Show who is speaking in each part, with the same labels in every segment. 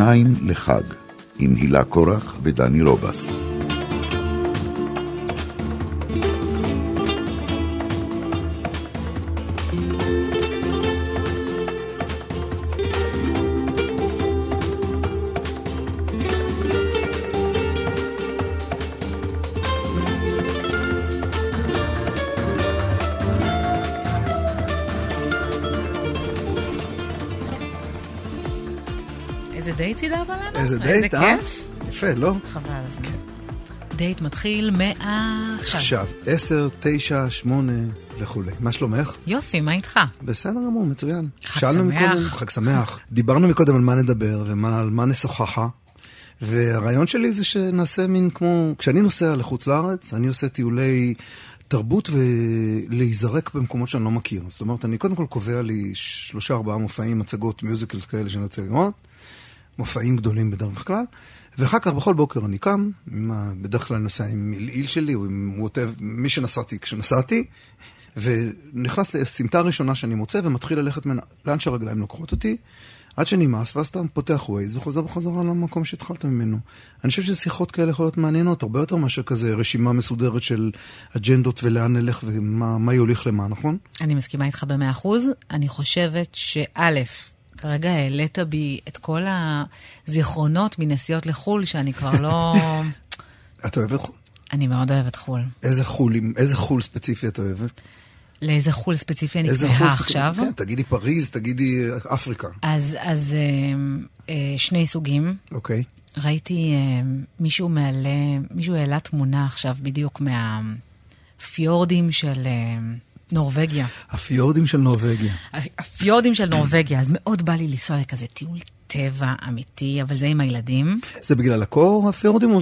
Speaker 1: שניים לחג, עם הילה קורח ודני רובס.
Speaker 2: איזה דייט,
Speaker 3: אה? יפה, לא?
Speaker 2: חבל הזמן. דייט מתחיל מעכשיו.
Speaker 3: עכשיו, עשר, תשע, שמונה וכולי. מה שלומך?
Speaker 2: יופי, מה איתך?
Speaker 3: בסדר גמור, מצוין.
Speaker 2: חג
Speaker 3: שלנו
Speaker 2: שמח.
Speaker 3: מקודם, חג שמח. דיברנו מקודם על מה נדבר ועל מה נשוחחה. והרעיון שלי זה שנעשה מין כמו... כשאני נוסע לחוץ לארץ, אני עושה טיולי תרבות ולהיזרק במקומות שאני לא מכיר. זאת אומרת, אני קודם כל קובע לי שלושה ארבעה מופעים, מצגות, musicals כאלה שאני רוצה לראות. מופעים גדולים בדרך כלל, ואחר כך בכל בוקר אני קם, בדרך כלל נוסע עם מלעיל שלי, או עם ווטב, מי שנסעתי כשנסעתי, ונכנס לסמטה הראשונה שאני מוצא, ומתחיל ללכת מנה, לאן שהרגליים לוקחות אותי, עד שנמאס, ואז אתה פותח ווייז וחוזר בחזרה למקום שהתחלת ממנו. אני חושב ששיחות כאלה יכולות מעניינות, הרבה יותר מאשר כזה רשימה מסודרת של אג'נדות ולאן נלך ומה מה יוליך למה, נכון?
Speaker 2: אני מסכימה איתך במאה אחוז. אני חושבת שא', כרגע העלית בי את כל הזיכרונות מנסיעות לחו"ל, שאני כבר לא...
Speaker 3: את אוהבת חו"ל?
Speaker 2: אני מאוד אוהבת חו"ל.
Speaker 3: איזה חו"ל, איזה חו"ל ספציפי את אוהבת?
Speaker 2: לאיזה חו"ל ספציפי אני כמהה
Speaker 3: חו"ל
Speaker 2: עכשיו?
Speaker 3: כן, תגידי פריז, תגידי אה, אפריקה,
Speaker 2: אז, אז אה, אה, שני סוגים.
Speaker 3: אוקיי?
Speaker 2: ראיתי אה, מישהו מעלה, מישהו העלה תמונה עכשיו בדיוק מהפיורדים של אה, נורבגיה.
Speaker 3: הפיורדים של נורבגיה.
Speaker 2: הפיורדים של נורבגיה, אז מאוד בא לי לנסוע לכזה טיול טבע אמיתי, אבל זה עם הילדים.
Speaker 3: זה בגלל הקור הפיורדים, או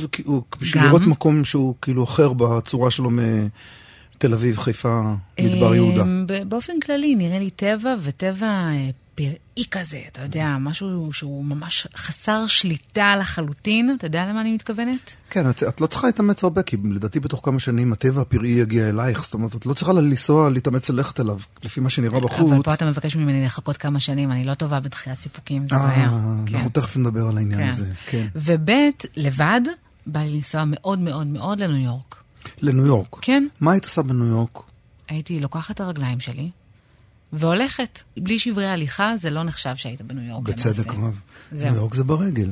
Speaker 3: בשביל. לראות מקום שהוא כאילו אחר בצורה שלו מתל אביב, חיפה, מדבר
Speaker 2: אה,
Speaker 3: יהודה?
Speaker 2: ב- באופן כללי, נראה לי טבע וטבע אה, פראי כזה, אתה יודע, משהו שהוא ממש חסר שליטה לחלוטין, אתה יודע למה אני מתכוונת?
Speaker 3: כן, את, את לא צריכה להתאמץ הרבה, כי לדעתי בתוך כמה שנים הטבע הפראי יגיע אלייך, זאת אומרת, את לא צריכה לנסוע, להתאמץ ללכת אליו, לפי מה שנראה בחוץ.
Speaker 2: אבל פה אתה מבקש ממני לחכות כמה שנים, אני לא טובה בדחיית סיפוקים, זה
Speaker 3: אה,
Speaker 2: בעיה. כן.
Speaker 3: אנחנו תכף נדבר על העניין
Speaker 2: כן.
Speaker 3: הזה, כן.
Speaker 2: וב', לבד, בא לי לנסוע מאוד מאוד מאוד לניו יורק.
Speaker 3: לניו יורק.
Speaker 2: כן.
Speaker 3: מה היית עושה בניו יורק?
Speaker 2: הייתי לוקחת את הרגליים שלי והולכת. בלי שברי הליכה, זה לא נחשב שהיית בניו יורק.
Speaker 3: בצדק. רב. ניו יורק זה ברגל.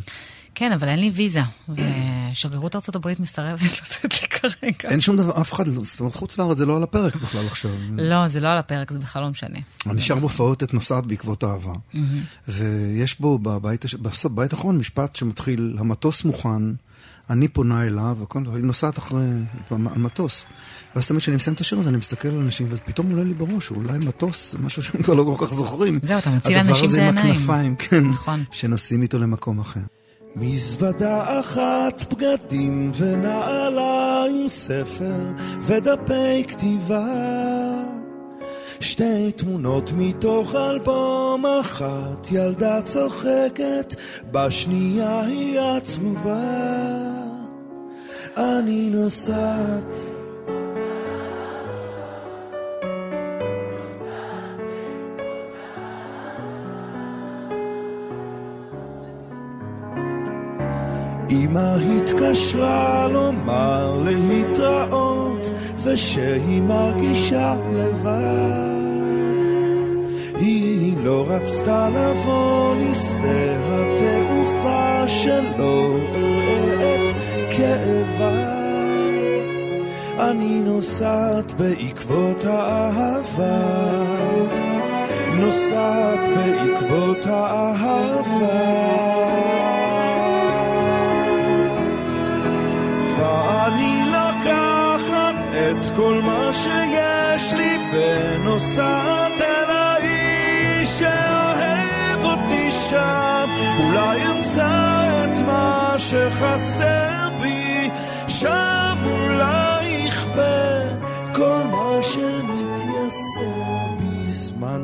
Speaker 2: כן, אבל אין לי ויזה, ושגרירות הברית מסרבת לתת לי כרגע.
Speaker 3: אין שום דבר, אף אחד, זאת אומרת, חוץ לארץ זה לא על הפרק בכלל עכשיו.
Speaker 2: לא, זה לא על הפרק, זה בכלל לא משנה.
Speaker 3: נשאר בהופעות את נוסעת בעקבות אהבה. ויש בו בבית האחרון משפט שמתחיל, המטוס מוכן, אני פונה אליו, וכל דבר, היא נוסעת אחרי המ- המטוס. ואז תמיד כשאני מסיים את השיר הזה, אני מסתכל על אנשים, ופתאום עולה לי בראש, אולי מטוס, זה משהו שהם כבר לא כל כך זוכרים.
Speaker 2: זהו, אתה מוציא לאנשים את העיניים.
Speaker 3: הדבר הזה עם הכנפיים, כן.
Speaker 2: נכון.
Speaker 3: שנוסעים איתו למקום אחר.
Speaker 4: מזוודה אחת בגדים ונעליים ספר ודפי כתיבה שתי תמונות מתוך אלבום אחת ילדה צוחקת בשנייה היא עצובה אני נוסעת. אמא התקשרה לומר להתראות ושהיא מרגישה לבד. היא לא רצתה לבוא לשדה התעופה שלא אני נוסעת בעקבות האהבה. נוסעת בעקבות האהבה. ואני לקחת את כל מה שיש לי ונוסעת אל האיש שאוהב אותי שם. אולי אמצא את מה שחסר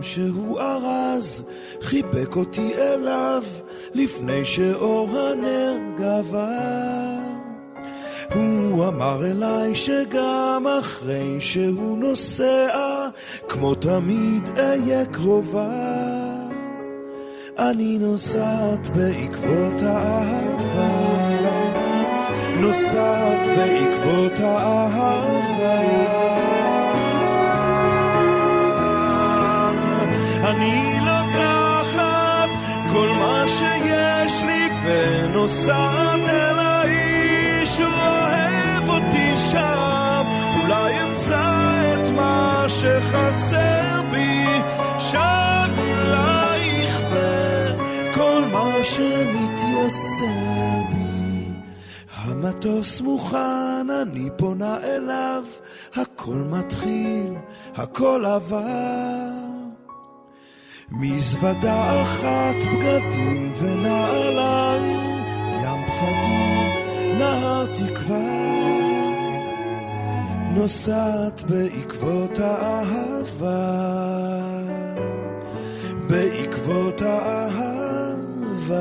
Speaker 4: שהוא ארז, חיבק אותי אליו לפני שאור הנר גבר. הוא אמר אליי שגם אחרי שהוא נוסע, כמו תמיד אהיה קרובה. אני נוסעת בעקבות האהבה, נוסעת בעקבות האהבה. אני לוקחת כל מה שיש לי ונוסעת אל האיש הוא אוהב אותי שם. אולי אמצא את מה שחסר בי. שם אולי יכפה כל מה שמתייסר בי. המטוס מוכן, אני פונה אליו, הכל מתחיל, הכל עבר. מזוודה אחת, בגדים ונעליים, ים פחדים, נהר תקווה. נוסעת בעקבות האהבה, בעקבות האהבה.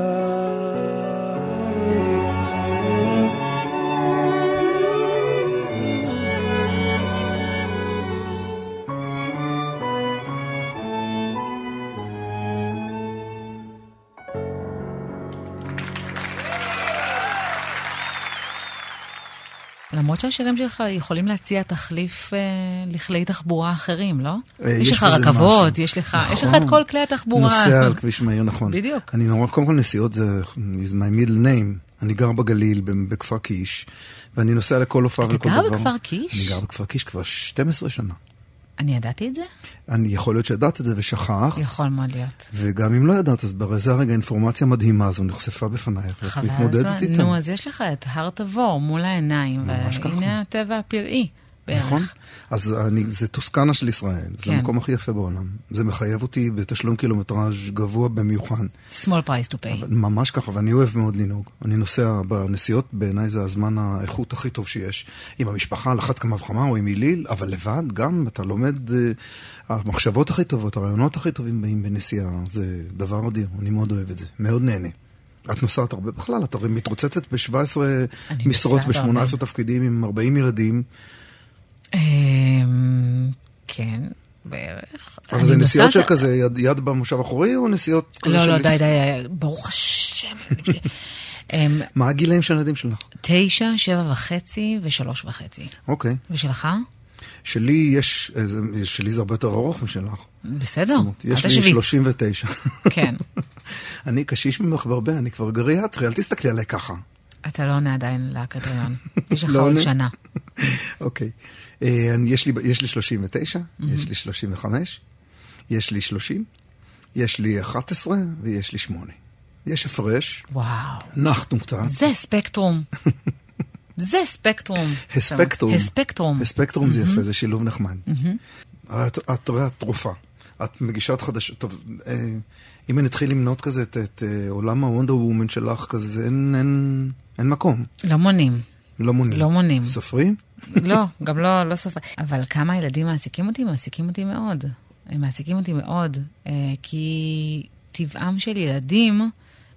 Speaker 2: למרות שהשירים שלך יכולים להציע תחליף אה, לכלי תחבורה אחרים, לא?
Speaker 3: אה,
Speaker 2: יש
Speaker 3: יש
Speaker 2: לך רכבות,
Speaker 3: משהו.
Speaker 2: יש לך, יש לך
Speaker 3: נכון.
Speaker 2: את כל כלי התחבורה.
Speaker 3: נוסע על כביש מהיר, נכון.
Speaker 2: בדיוק.
Speaker 3: אני נורא, קודם כל נסיעות זה is my middle name. אני גר בגליל, בכפר קיש, ואני נוסע לכל הופעה
Speaker 2: אתה
Speaker 3: ולכל
Speaker 2: גר
Speaker 3: דבר.
Speaker 2: בכפר קיש?
Speaker 3: אני גר בכפר קיש כבר 12 שנה.
Speaker 2: אני ידעתי את זה?
Speaker 3: אני יכול להיות שידעת את זה ושכחת,
Speaker 2: יכול מאוד להיות.
Speaker 3: וגם אם לא ידעת, אז בזה הרגע אינפורמציה מדהימה הזו נחשפה בפנייך, ואת מתמודדת. איתה.
Speaker 2: נו, אז יש לך את הר תבור מול העיניים,
Speaker 3: ממש ככה.
Speaker 2: והנה הטבע הפראי בערך.
Speaker 3: נכון? אז אני, זה טוסקנה של ישראל, זה
Speaker 2: כן.
Speaker 3: המקום הכי יפה בעולם. זה מחייב אותי בתשלום קילומטראז' גבוה במיוחד.
Speaker 2: small price to pay.
Speaker 3: אבל ממש ככה, ואני אוהב מאוד לנהוג. אני נוסע בנסיעות, בעיניי זה הזמן האיכות הכי טוב שיש. עם המשפחה על אחת כמה וכמה, או עם היליל, אבל לבד גם, אתה לומד, אה, המחשבות הכי טובות, הרעיונות הכי טובים באים בנסיעה, זה דבר אדיר, אני מאוד אוהב את זה, מאוד נהנה. את נוסעת הרבה בכלל, את הרי מתרוצצת ב-17
Speaker 2: אני
Speaker 3: משרות,
Speaker 2: נוסעת הרבה.
Speaker 3: ב-18 תפקידים עם 40 ילדים,
Speaker 2: כן, בערך.
Speaker 3: אבל זה נסיעות של כזה יד, יד במושב האחורי, או נסיעות כזה
Speaker 2: לא,
Speaker 3: של...
Speaker 2: לא, די, די, ברוך השם. אמ,
Speaker 3: מה הגילאים של הילדים שלך?
Speaker 2: תשע, שבע וחצי ושלוש וחצי.
Speaker 3: אוקיי.
Speaker 2: ושלך?
Speaker 3: שלי יש, אה, שלי זה הרבה יותר ארוך משלך.
Speaker 2: בסדר,
Speaker 3: אומרת, יש לי
Speaker 2: תשוויץ.
Speaker 3: 39.
Speaker 2: כן.
Speaker 3: אני קשיש ממך בהרבה, אני כבר גריאטרי, אל תסתכלי עליי ככה.
Speaker 2: אתה לא עונה עדיין לקריטריון. יש לך
Speaker 3: לא
Speaker 2: עוד? שנה.
Speaker 3: אוקיי. אה, יש לי- יש לי 39, יש לי 35, יש לי 30, יש לי 11 ויש לי 8. יש הפרש,
Speaker 2: וואו.
Speaker 3: נחתנו קצת.
Speaker 2: זה ספקטרום. זה ספקטרום.
Speaker 3: הספקטרום.
Speaker 2: הספקטרום.
Speaker 3: הספקטרום זה יפה, זה שילוב נחמד. את את רואה תרופה, את מגישת חדשות, טוב, אה, אם אני אתחיל למנות כזה את- אה, עולם הוונדר וומן שלך, כזה, זה אין- אין אין מקום,
Speaker 2: לא מונים.
Speaker 3: לא מונים.
Speaker 2: לא מונים.
Speaker 3: סופרים?
Speaker 2: לא, גם לא, לא סופר. אבל כמה ילדים מעסיקים אותי? מעסיקים אותי מאוד. הם מעסיקים אותי מאוד, אה, כי טבעם של ילדים,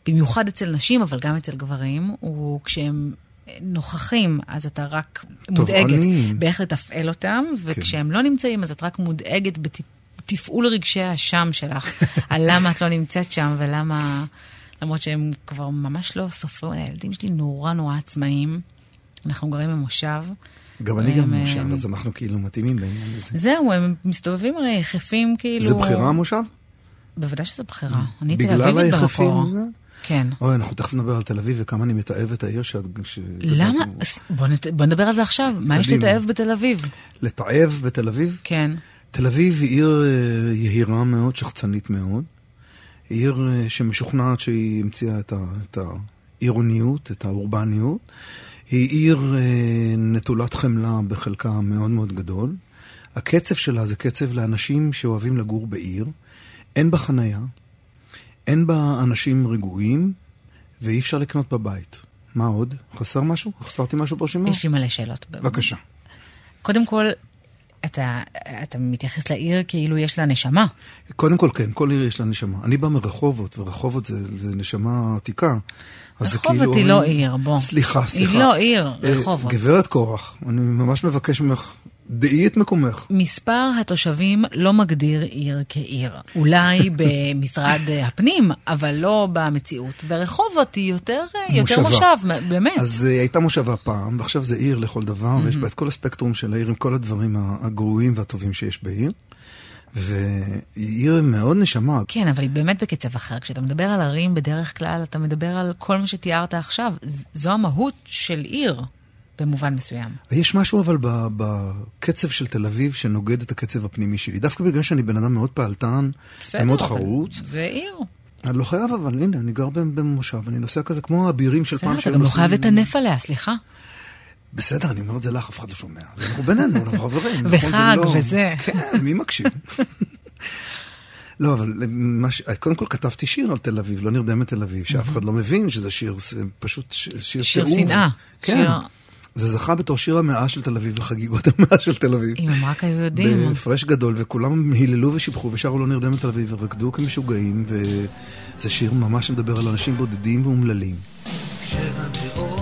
Speaker 2: במיוחד אצל נשים, אבל גם אצל גברים, הוא כשהם נוכחים, אז אתה רק מודאגת
Speaker 3: תובעניים.
Speaker 2: באיך לתפעל אותם, וכשהם לא נמצאים, אז את רק מודאגת בתפעול רגשי האשם שלך, על למה את לא נמצאת שם ולמה... למרות שהם כבר ממש לא סופרים, הילדים שלי נורא נורא עצמאיים. אנחנו גרים במושב.
Speaker 3: גם אני גם מושב, אז אנחנו כאילו מתאימים בעניין הזה.
Speaker 2: זהו, הם מסתובבים הרי יחפים כאילו...
Speaker 3: זה בחירה המושב?
Speaker 2: בוודאי שזו בחירה. אני תל
Speaker 3: בגלל
Speaker 2: אביבית
Speaker 3: היחפים?
Speaker 2: במקור.
Speaker 3: זה?
Speaker 2: כן.
Speaker 3: אוי, אנחנו תכף נדבר על תל אביב וכמה אני מתעב את העיר שאת... ש-
Speaker 2: למה? בוא נת- בוא נדבר על זה עכשיו. מה יש. לתאהב בתל אביב?
Speaker 3: לתעב בתל אביב?
Speaker 2: כן.
Speaker 3: תל אביב היא עיר אה, יהירה מאוד, שחצנית מאוד. היא עיר אה, שמשוכנעת שהיא המציאה את, ה, את העירוניות, את האורבניות. היא עיר אה, נטולת חמלה בחלקה מאוד מאוד גדול. הקצב שלה זה קצב לאנשים שאוהבים לגור בעיר. אין בה חנייה, אין בה אנשים רגועים, ואי אפשר לקנות בבית. מה עוד? חסר משהו? חסרתי משהו ברשימה?
Speaker 2: יש לי מלא שאלות.
Speaker 3: בבקשה.
Speaker 2: קודם כל, אתה, אתה מתייחס לעיר כאילו יש לה נשמה.
Speaker 3: קודם כל, כן, כל עיר יש לה נשמה. אני בא מרחובות, ורחובות זה, זה נשמה עתיקה. אז
Speaker 2: רחובות
Speaker 3: כאילו...
Speaker 2: היא לא עיר, בוא.
Speaker 3: סליחה, סליחה.
Speaker 2: היא לא עיר,
Speaker 3: אה,
Speaker 2: רחובות.
Speaker 3: גברת קורח, אני ממש מבקש ממך, דעי את מקומך.
Speaker 2: מספר התושבים לא מגדיר עיר כעיר. אולי במשרד הפנים, אבל לא במציאות. ורחובות היא יותר, יותר
Speaker 3: מושבה.
Speaker 2: מושב, באמת.
Speaker 3: אז uh, הייתה מושבה פעם, ועכשיו זה עיר לכל דבר, ויש בה את כל הספקטרום של העיר עם כל הדברים הגרועים והטובים שיש בעיר. והיא עיר מאוד נשמה.
Speaker 2: כן, אבל היא באמת בקצב אחר. כשאתה מדבר על ערים, בדרך כלל אתה מדבר על כל מה שתיארת עכשיו. זו המהות של עיר, במובן מסוים.
Speaker 3: יש משהו אבל בקצב של תל אביב שנוגד את הקצב הפנימי שלי. דווקא בגלל שאני בן אדם מאוד פעלתן, ומאוד
Speaker 2: אבל
Speaker 3: חרוץ.
Speaker 2: זה עיר.
Speaker 3: אני לא חייב, אבל הנה, אני גר במושב, אני נוסע כזה כמו האבירים של
Speaker 2: בסדר,
Speaker 3: פעם
Speaker 2: אתה
Speaker 3: שהיו
Speaker 2: גם לא חייב לטנף עליה, סליחה.
Speaker 3: בסדר, אני אומר את זה לך, אף אחד לא שומע. אז אנחנו בינינו, אנחנו חברים. נכון?
Speaker 2: וחג
Speaker 3: לא-
Speaker 2: וזה.
Speaker 3: כן, מי מקשיב? לא, אבל מה ש... קודם כל כתבתי שיר על תל אביב, לא נרדמת תל אביב, שאף אחד לא מבין שזה שיר, זה פשוט שיר
Speaker 2: שיר. שנאה.
Speaker 3: כן.
Speaker 2: שיר-
Speaker 3: זה זכה בתור שיר המאה של תל אביב וחגיגות המאה של תל אביב.
Speaker 2: אם הם רק היו יודעים.
Speaker 3: בהפרש גדול, וכולם היללו ושיבחו ושרו לא נרדמת תל אביב ורקדו כמשוגעים, וזה שיר ממש מדבר על אנשים בודדים ואומללים.
Speaker 4: כשהנאון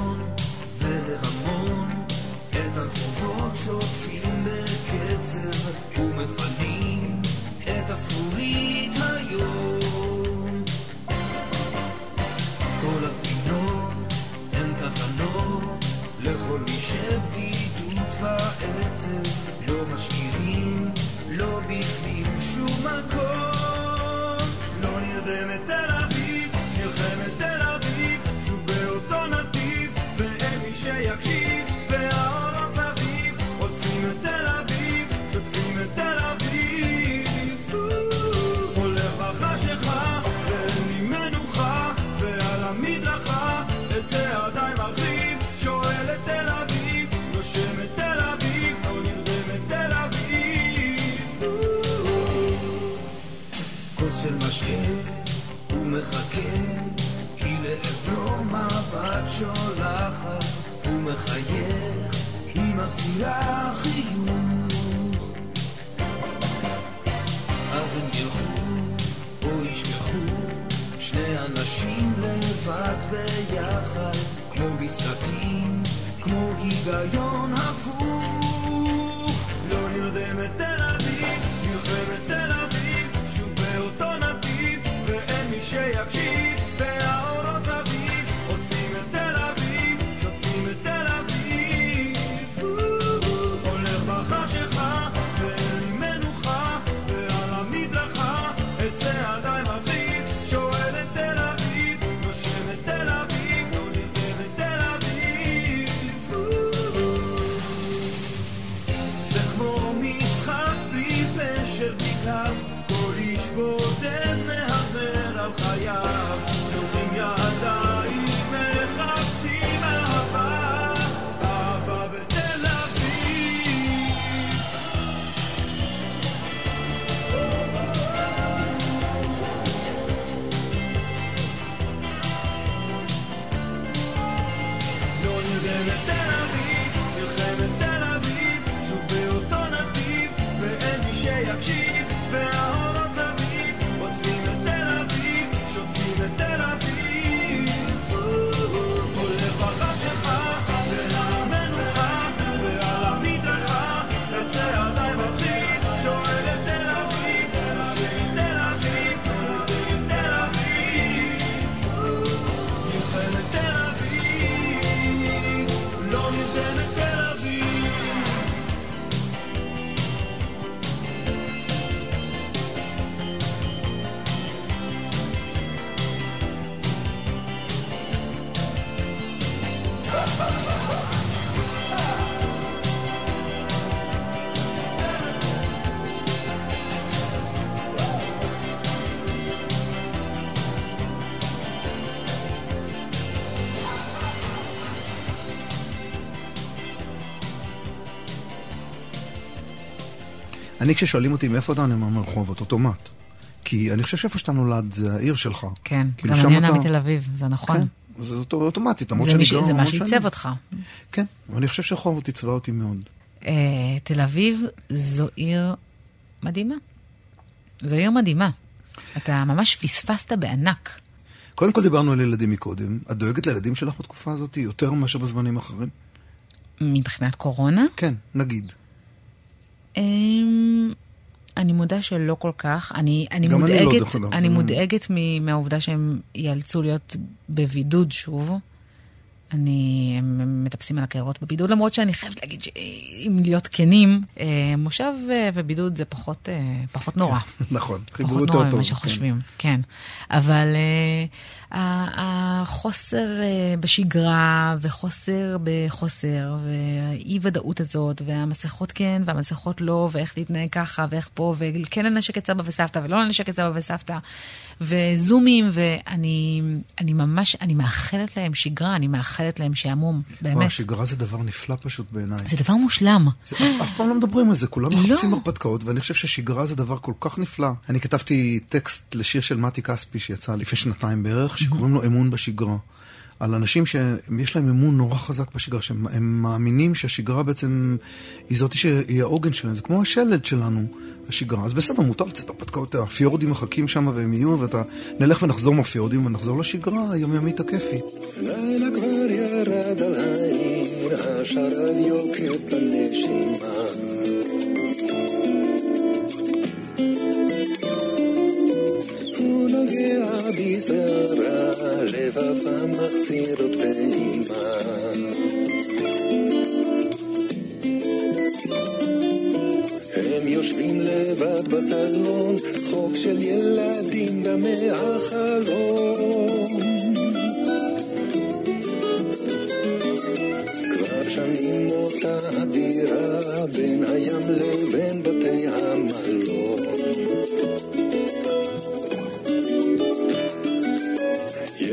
Speaker 4: שולחת הוא מחייך היא מחזירה חיוך. אז הם ילכו או ישכחו שני אנשים לבד ביחד כמו בסרטים כמו היגיון הפוך. לא נרדמת תל אביב נלחמת תל אביב שוב באותו נתיב ואין מי שיקשיב
Speaker 3: אני, כששואלים אותי מאיפה אתה, אני אומר מרחובות, אוטומט. כי אני חושב שאיפה שאתה נולד זה העיר שלך.
Speaker 2: כן,
Speaker 3: כאילו
Speaker 2: גם אני עונה
Speaker 3: אתה-
Speaker 2: מתל אביב, זה נכון.
Speaker 3: כן. זה אוטו- אוטומטית, למרות שאני גר
Speaker 2: זה מה שעיצב. אותך.
Speaker 3: כן, ואני חושב שרחובות עיצבה אותי מאוד.
Speaker 2: אה, תל אביב זו עיר מדהימה. זו עיר מדהימה. אתה ממש פספסת בענק.
Speaker 3: קודם כל דיברנו על ילדים מקודם. את דואגת לילדים שלך בתקופה הזאת יותר מאשר בזמנים אחרים?
Speaker 2: מבחינת קורונה,
Speaker 3: כן, נגיד.
Speaker 2: אמ, אני מודה שלא כל כך. אני, אני
Speaker 3: גם אני לא,
Speaker 2: מודאגת, אני
Speaker 3: לא-
Speaker 2: מודאגת מ- מהעובדה שהם ייאלצו להיות בבידוד שוב. אני, הם מטפסים על הקערות בבידוד, למרות שאני חייבת להגיד שאם להיות כנים, אה, מושב אה, ובידוד זה פחות, אה, פחות נורא.
Speaker 3: נכון, חיבור
Speaker 2: פחות
Speaker 3: יותר
Speaker 2: נורא
Speaker 3: טוב.
Speaker 2: ממה
Speaker 3: כן.
Speaker 2: שחושבים, כן. אבל uh, החוסר uh, בשגרה וחוסר בחוסר והאי-ודאות הזאת והמסכות כן והמסכות לא ואיך להתנהג ככה ואיך פה וכן לנשק את סבא וסבתא ולא לנשק את סבא וסבתא וזומים ואני אני ממש, אני מאחלת להם שגרה, אני מאחלת להם שעמום,
Speaker 3: וואו,
Speaker 2: באמת.
Speaker 3: שגרה זה דבר נפלא פשוט בעיניי.
Speaker 2: זה דבר מושלם.
Speaker 3: זה אף, אף פעם לא מדברים על זה, כולם
Speaker 2: לא.
Speaker 3: מחפשים הרפתקאות, ואני חושב ששגרה זה דבר כל כך נפלא. אני כתבתי טקסט לשיר של מתי כספי שיצא לפני שנתיים בערך, שקוראים לו אמון בשגרה. על אנשים שיש להם אמון נורא חזק בשגרה, שהם הם מאמינים שהשגרה בעצם היא זאתי שהיא העוגן שלהם, זה כמו השלד שלנו, השגרה. אז בסדר, מותר לצאת הרפתקאות, הפיורדים מחכים שם והם יהיו, ואתה נלך ונחזור מהפיורדים ונחזור לשגרה היומיומית הכיפית.
Speaker 5: לילה כבר ירד על העיר, השרב יוקד בנשימה. הוא נוגע בשערה, לבבה מחסיר עוד פעימה. הם יושבים לבד בסלון, צחוק של ילדים גם מהחלום. כבר שנים אותה הדירה בין הים לבין בתי המלון.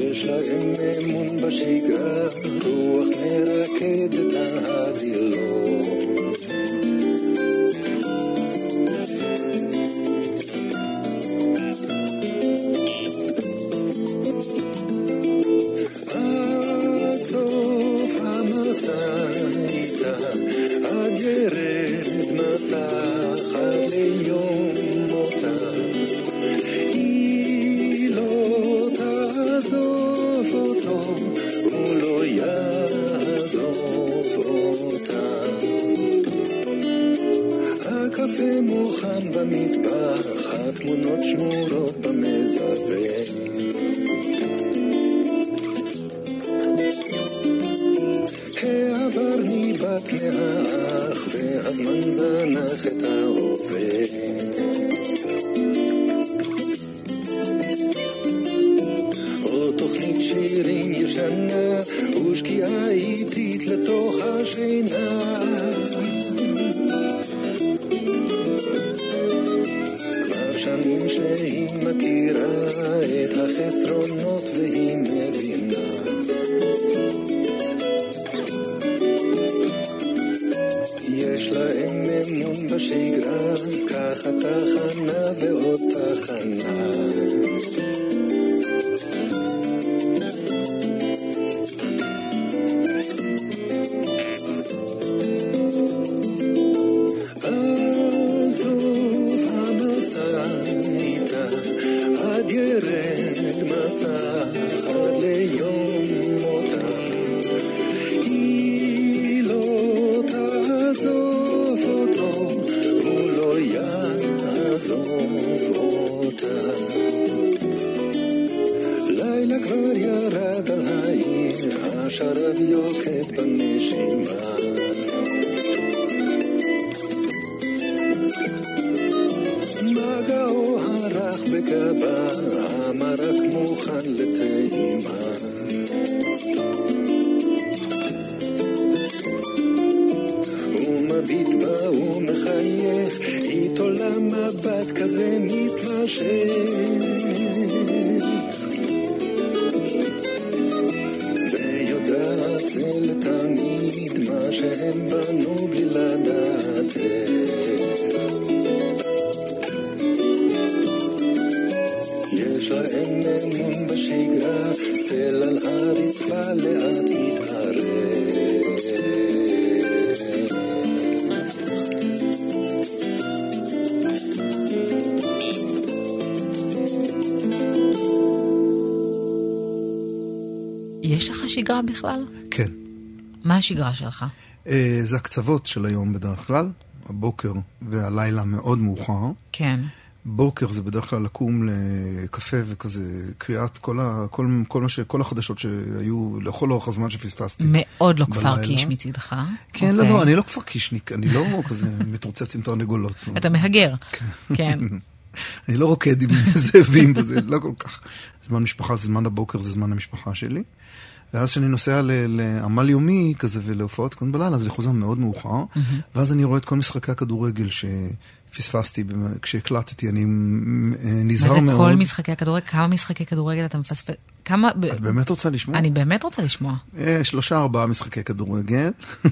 Speaker 5: יש להם אמון בשגרה, רוח מרקדת הווילות. במטבח, התמונות שמורות במזווה. העבר ניבט מהאח, והזמן זנח את ההווה.
Speaker 2: שגרה בכלל?
Speaker 3: כן.
Speaker 2: מה השגרה שלך?
Speaker 3: אה, זה הקצוות של היום בדרך כלל, הבוקר והלילה מאוד מאוחר.
Speaker 2: כן.
Speaker 3: בוקר זה בדרך כלל לקום לקפה וכזה, קריאת כל, ה, כל, כל, מה ש, כל החדשות שהיו לכל אורח הזמן שפספסתי.
Speaker 2: מאוד לא כפר. קיש מצידך.
Speaker 3: כן, לא,
Speaker 2: אוקיי.
Speaker 3: לא, אני לא כפר קישניק, אני לא כזה מתרוצץ עם תרנגולות.
Speaker 2: אתה מהגר. כן.
Speaker 3: אני לא רוקד עם זאבים וזה, לא כל כך. זמן משפחה זה זמן הבוקר, זה זמן המשפחה שלי. ואז כשאני נוסע לעמל יומי כזה ולהופעות כאן בלילה, אז אני חוזר מאוד מאוחר, ואז אני רואה את כל משחקי הכדורגל שפספסתי במ- כשהקלטתי, אני מ- אה,
Speaker 2: מה
Speaker 3: נזהר
Speaker 2: זה
Speaker 3: מאוד.
Speaker 2: כל משחקי הכדורגל? כמה משחקי כדורגל אתה מפספס? כמה...
Speaker 3: את באמת רוצה לשמוע?
Speaker 2: אני באמת רוצה לשמוע.
Speaker 3: אה, שלושה ארבעה משחקי כדורגל.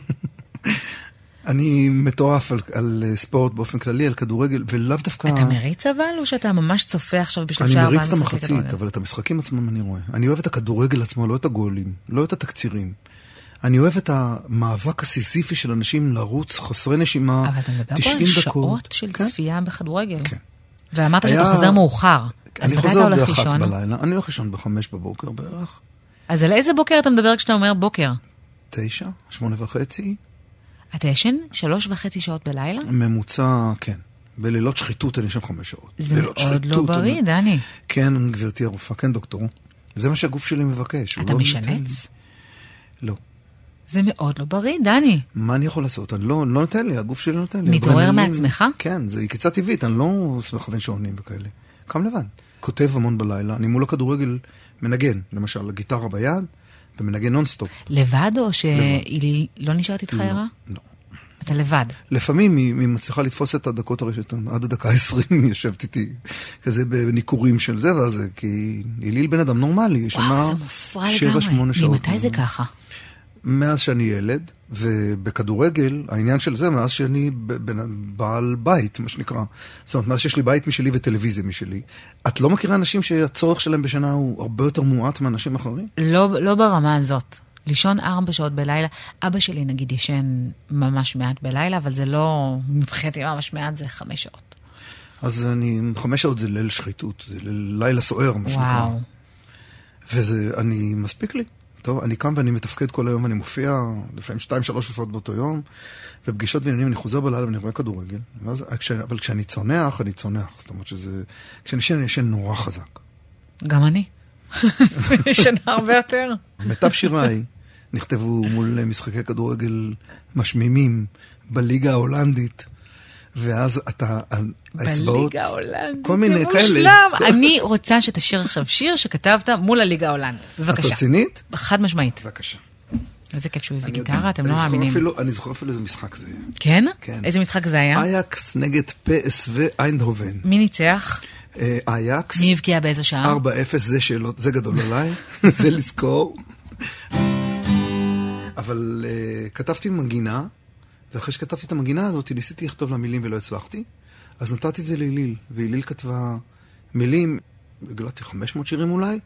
Speaker 3: אני מטורף על, על אה, ספורט באופן כללי, על כדורגל, ולאו דווקא...
Speaker 2: אתה מריץ אבל, או שאתה ממש צופה עכשיו
Speaker 3: אני
Speaker 2: בשלושה ארבעה
Speaker 3: מריץ את
Speaker 2: משחקי
Speaker 3: המחצית,
Speaker 2: כדורגל?
Speaker 3: אבל את המשחקים עצמם אני רואה. אני אוהב את הכדורגל עצמו, לא את הגולים, לא את התקצירים. אני אוהב את המאבק הסיזיפי של אנשים לרוץ חסרי נשימה,
Speaker 2: אבל אתה מדבר פה
Speaker 3: 90
Speaker 2: על
Speaker 3: דקות.
Speaker 2: שעות של
Speaker 3: כן.
Speaker 2: צפייה בכדורגל.
Speaker 3: כן.
Speaker 2: ואמרת שאתה
Speaker 3: היה-
Speaker 2: חוזר מאוחר. אז
Speaker 3: אני
Speaker 2: מתי אתה
Speaker 3: חוזר באחת? בלילה, אני הולך לישון בחמש בבוקר בערך,
Speaker 2: אז על איזה בוקר אתה מדבר כשאתה אומר בוקר?
Speaker 3: תשע, שמונה וחצי,
Speaker 2: אתה ישן שלוש וחצי שעות בלילה?
Speaker 3: ממוצע, כן. בלילות שחיתות אני ישן חמש שעות.
Speaker 2: זה מאוד לא
Speaker 3: שחיתות,
Speaker 2: בריא,
Speaker 3: אני-
Speaker 2: דני.
Speaker 3: כן, גברתי הרופאה, כן, דוקטור. זה מה שהגוף שלי מבקש.
Speaker 2: אתה
Speaker 3: לא.
Speaker 2: משנץ?
Speaker 3: לא.
Speaker 2: זה מאוד לא בריא, דני.
Speaker 3: מה אני יכול לעשות? אני לא, לא נותן לי, הגוף שלי לא נותן לי.
Speaker 2: מתעורר מעצמך?
Speaker 3: כן, זה עקיצה טבעית, אני לא מכוון שעונים וכאלה. קם לבד. כותב המון בלילה, אני מול הכדורגל מנגן, למשל, גיטרה ביד, ומנגן נונסטופ.
Speaker 2: לבד או שהיא לא נשארת איתך ערה?
Speaker 3: לא.
Speaker 2: אתה לבד.
Speaker 3: לפעמים היא, היא מצליחה לתפוס את הדקות הראשונות, עד הדקה ה-20 היא יושבת איתי כזה בניכורים של זה וזה, כי היא בן אדם נורמלי, היא ישנה
Speaker 2: מופרע
Speaker 3: שבע. שמונה שעות.
Speaker 2: ממתי זה ככה?
Speaker 3: מאז שאני ילד, ובכדורגל, העניין של זה, מאז שאני בעל בית, מה שנקרא. זאת אומרת, מאז שיש לי בית משלי וטלוויזיה משלי. את לא מכירה אנשים שהצורך שלהם בשנה הוא הרבה יותר מועט מאנשים אחרים?
Speaker 2: לא, לא ברמה הזאת. לישון ארבע שעות בלילה. אבא שלי נגיד ישן ממש מעט בלילה, אבל זה לא, מבחינתי ממש מעט, זה חמש שעות.
Speaker 3: אז אני, חמש שעות זה ליל שחיתות, זה ליל- לילה סוער, מה שנקרא.
Speaker 2: וואו.
Speaker 3: וזה, אני, מספיק לי. טוב, אני קם ואני מתפקד כל היום, ואני מופיע לפעמים שתיים, שלוש הופעות באותו יום, ופגישות ועניינים, אני חוזר בלילה ואני רואה כדורגל. ואז, כש, אבל כשאני צונח, אני צונח. זאת אומרת שזה... כשאני ישן, אני ישן נורא חזק.
Speaker 2: גם אני. ישנה הרבה יותר.
Speaker 3: מיטב שיריי נכתבו מול משחקי כדורגל משמימים בליגה ההולנדית, ואז אתה, האצבעות...
Speaker 2: בליגה ההולנדית.
Speaker 3: כל מיני
Speaker 2: זה
Speaker 3: כאלה.
Speaker 2: מושלם. אני רוצה שתשאיר עכשיו שיר שכתבת מול הליגה ההולנדית.
Speaker 3: את
Speaker 2: בבקשה.
Speaker 3: רצינית?
Speaker 2: חד משמעית.
Speaker 3: בבקשה.
Speaker 2: איזה כיף שהוא הביא. גיטרה, אתם לא מאמינים.
Speaker 3: אני זוכר אפילו איזה משחק זה.
Speaker 2: כן?
Speaker 3: כן.
Speaker 2: איזה משחק זה היה?
Speaker 3: אייקס נגד פסו איינדהובן.
Speaker 2: מי ניצח?
Speaker 3: אה, אייקס.
Speaker 2: מי הבקיע באיזו שעה?
Speaker 3: 4-0 זה שאלות, זה גדול עליי, זה לזכור. אבל uh, כתבתי מנגינה, ואחרי שכתבתי את המנגינה הזאת, ניסיתי לכתוב לה מילים ולא הצלחתי, אז נתתי את זה להיליל, והיליל כתבה מילים, הגלתי 500 שירים אולי,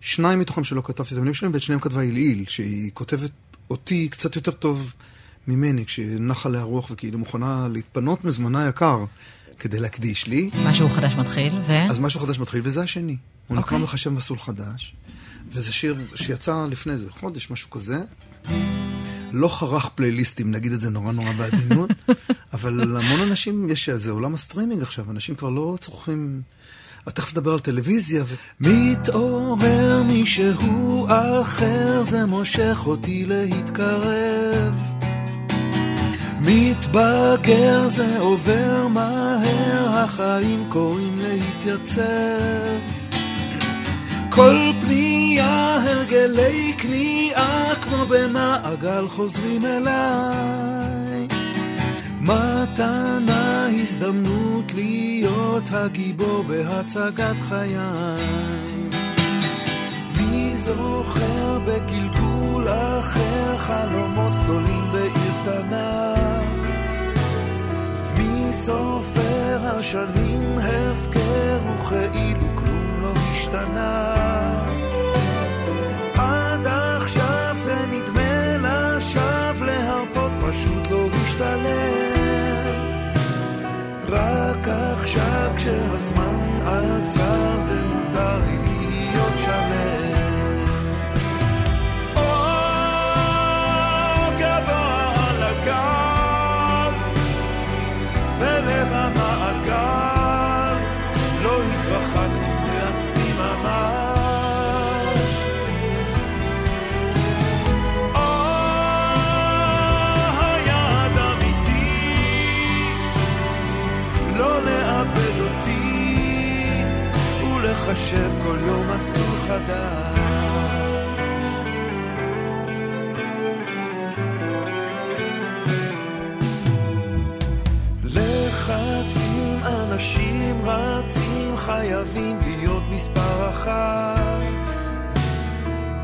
Speaker 3: שניים מתוכם שלא כתבתי את המילים שלהם, ואת שניהם כתבה היליל, שהיא כותבת אותי קצת יותר טוב ממני, כשנחה עליה רוח וכאילו מוכנה להתפנות מזמנה יקר כדי להקדיש לי.
Speaker 2: משהו חדש מתחיל, ו...
Speaker 3: אז משהו חדש מתחיל, וזה השני. הוא נקרא
Speaker 2: אוקיי.
Speaker 3: מחשב מסלול חדש, וזה שיר שיצא לפני איזה חודש, משהו כזה. לא חרך פלייליסטים, נגיד את זה נורא נורא בעדינות, אבל המון אנשים, יש, זה עולם הסטרימינג עכשיו, אנשים כבר לא צורכים... תכף נדבר על טלוויזיה ו... מתעורר מישהו אחר, זה מושך אותי להתקרב. מתבגר זה עובר מהר, החיים קוראים להתייצב. כל פנייה, הרגלי כניעה, כמו במעגל חוזרים אליי. מתנה, הזדמנות להיות הגיבור בהצגת חיי. מי זוכר בגלגול אחר חלומות גדולים בעיר קטנה? מי סופר השנים הפקר וכאילו כלום לא השתנה? tells
Speaker 4: חדש. לחצים אנשים רצים חייבים להיות מספר אחת.